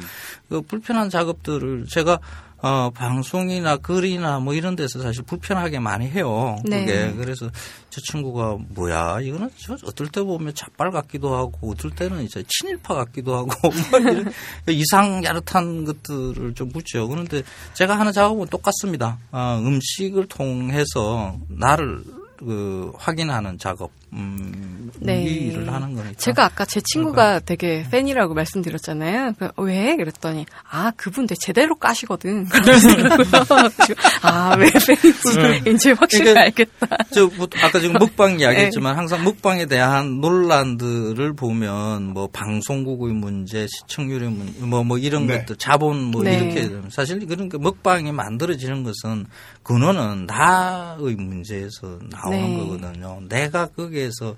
그 불편한 작업들을 제가 어, 방송이나 글이나 뭐 이런 데서 사실 불편하게 많이 해요. 네. 그게. 그래서 저 친구가 뭐야, 이거는 저 어떨 때 보면 자빨 같기도 하고, 어떨 때는 이제 친일파 같기도 하고, 뭐 이런 이상 야릇한 것들을 좀 묻죠. 그런데 제가 하는 작업은 똑같습니다. 어, 음식을 통해서 나를 그 확인하는 작업, 음, 네. 이 일을 하는 거니까. 제가 아까 제 친구가 되게 팬이라고 말씀드렸잖아요. 그, 왜? 그랬더니 아 그분 되게 제대로 까시거든. 아왜 팬인지 이제 확실히 그러니까 알겠다. 저 뭐, 아까 지금 먹방 이야기했지만 항상 먹방에 대한 논란들을 보면 뭐 방송국의 문제, 시청률의 문제, 뭐, 뭐 이런 네. 것들, 자본 뭐 네. 이렇게 사실 그런 그 먹방이 만들어지는 것은 근원은 나의 문제에서 나오는 네. 거거든요. 내가 거기에서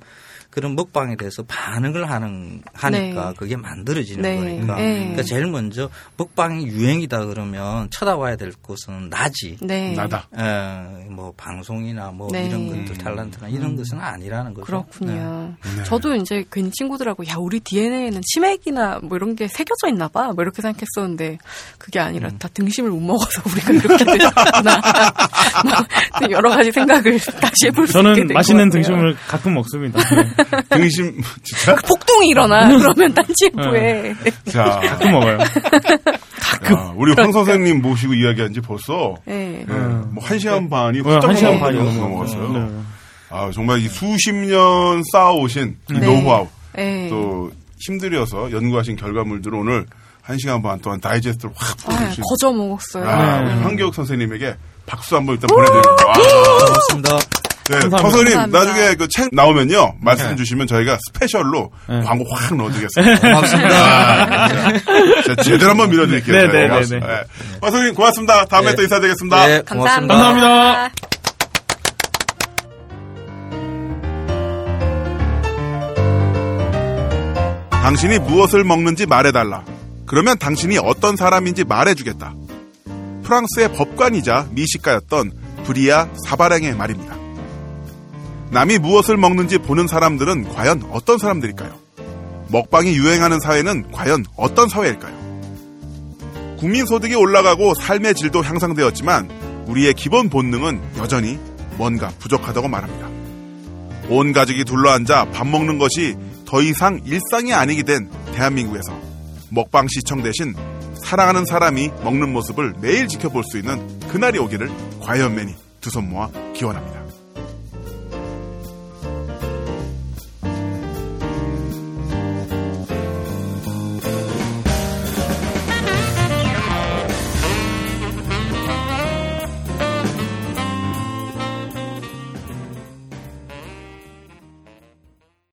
그런 먹방에 대해서 반응을 하는 하니까 네. 그게 만들어지는 네. 거니까. 네. 그러니까 제일 먼저 먹방이 유행이다 그러면 쳐다봐야 될 곳은 나지. 네. 나다. 에, 뭐 방송이나 뭐 네. 이런 것들 탤런트나 이런 것은 아니라는 거죠. 그렇군요. 네. 저도 이제 괜히 친구들하고 야 우리 DNA에는 치맥이나 뭐 이런 게 새겨져 있나 봐. 뭐 이렇게 생각했었는데 그게 아니라 음. 다 등심을 못 먹어서 우리가 이렇게 됐구나. 뭐 여러 가지 생각을 다시 해볼 수 있게 저는 맛있는 같아요. 등심을 가끔 먹습니다. 네. 등심 진짜? 폭동이 일어나 그러면 딴지부에 자, 가끔 먹어요. 야, 우리 황 선생님 모시고 이야기한 지 벌써 네. 네, 뭐한 시간 반이 네, 훌쩍 한 시간 반이 넘어갔어요. 네. 아 정말 이 수십 년 쌓아오신 이 네. 노하우 네. 또 힘들여서 연구하신 결과물들을 오늘 한 시간 반 동안 다이제스트를 확 아, 보여주신 거저 먹었어요. 아, 네. 우리 황교욱 선생님에게 박수 한번 일단 보내드립니다. 와. 고맙습니다. 네, 감사합니다. 나중에 그 책 나오면요 말씀 네. 주시면 저희가 스페셜로 네. 광고 확 넣어드리겠습니다. 고맙습니다. 진짜 제대로 한번 밀어드릴게요. 네, 저희가. 네, 네, 네. 네. 허 선생님 고맙습니다. 다음에 네. 또 인사드리겠습니다. 네, 감사합니다. 고맙습니다. 감사합니다. 당신이 무엇을 먹는지 말해달라. 그러면 당신이 어떤 사람인지 말해주겠다. 프랑스의 법관이자 미식가였던 브리아 사바랭의 말입니다. 남이 무엇을 먹는지 보는 사람들은 과연 어떤 사람들일까요? 먹방이 유행하는 사회는 과연 어떤 사회일까요? 국민소득이 올라가고 삶의 질도 향상되었지만 우리의 기본 본능은 여전히 뭔가 부족하다고 말합니다. 온 가족이 둘러앉아 밥 먹는 것이 더 이상 일상이 아니게 된 대한민국에서 먹방 시청 대신 사랑하는 사람이 먹는 모습을 매일 지켜볼 수 있는 그날이 오기를 과연맨이 두 손 모아 기원합니다.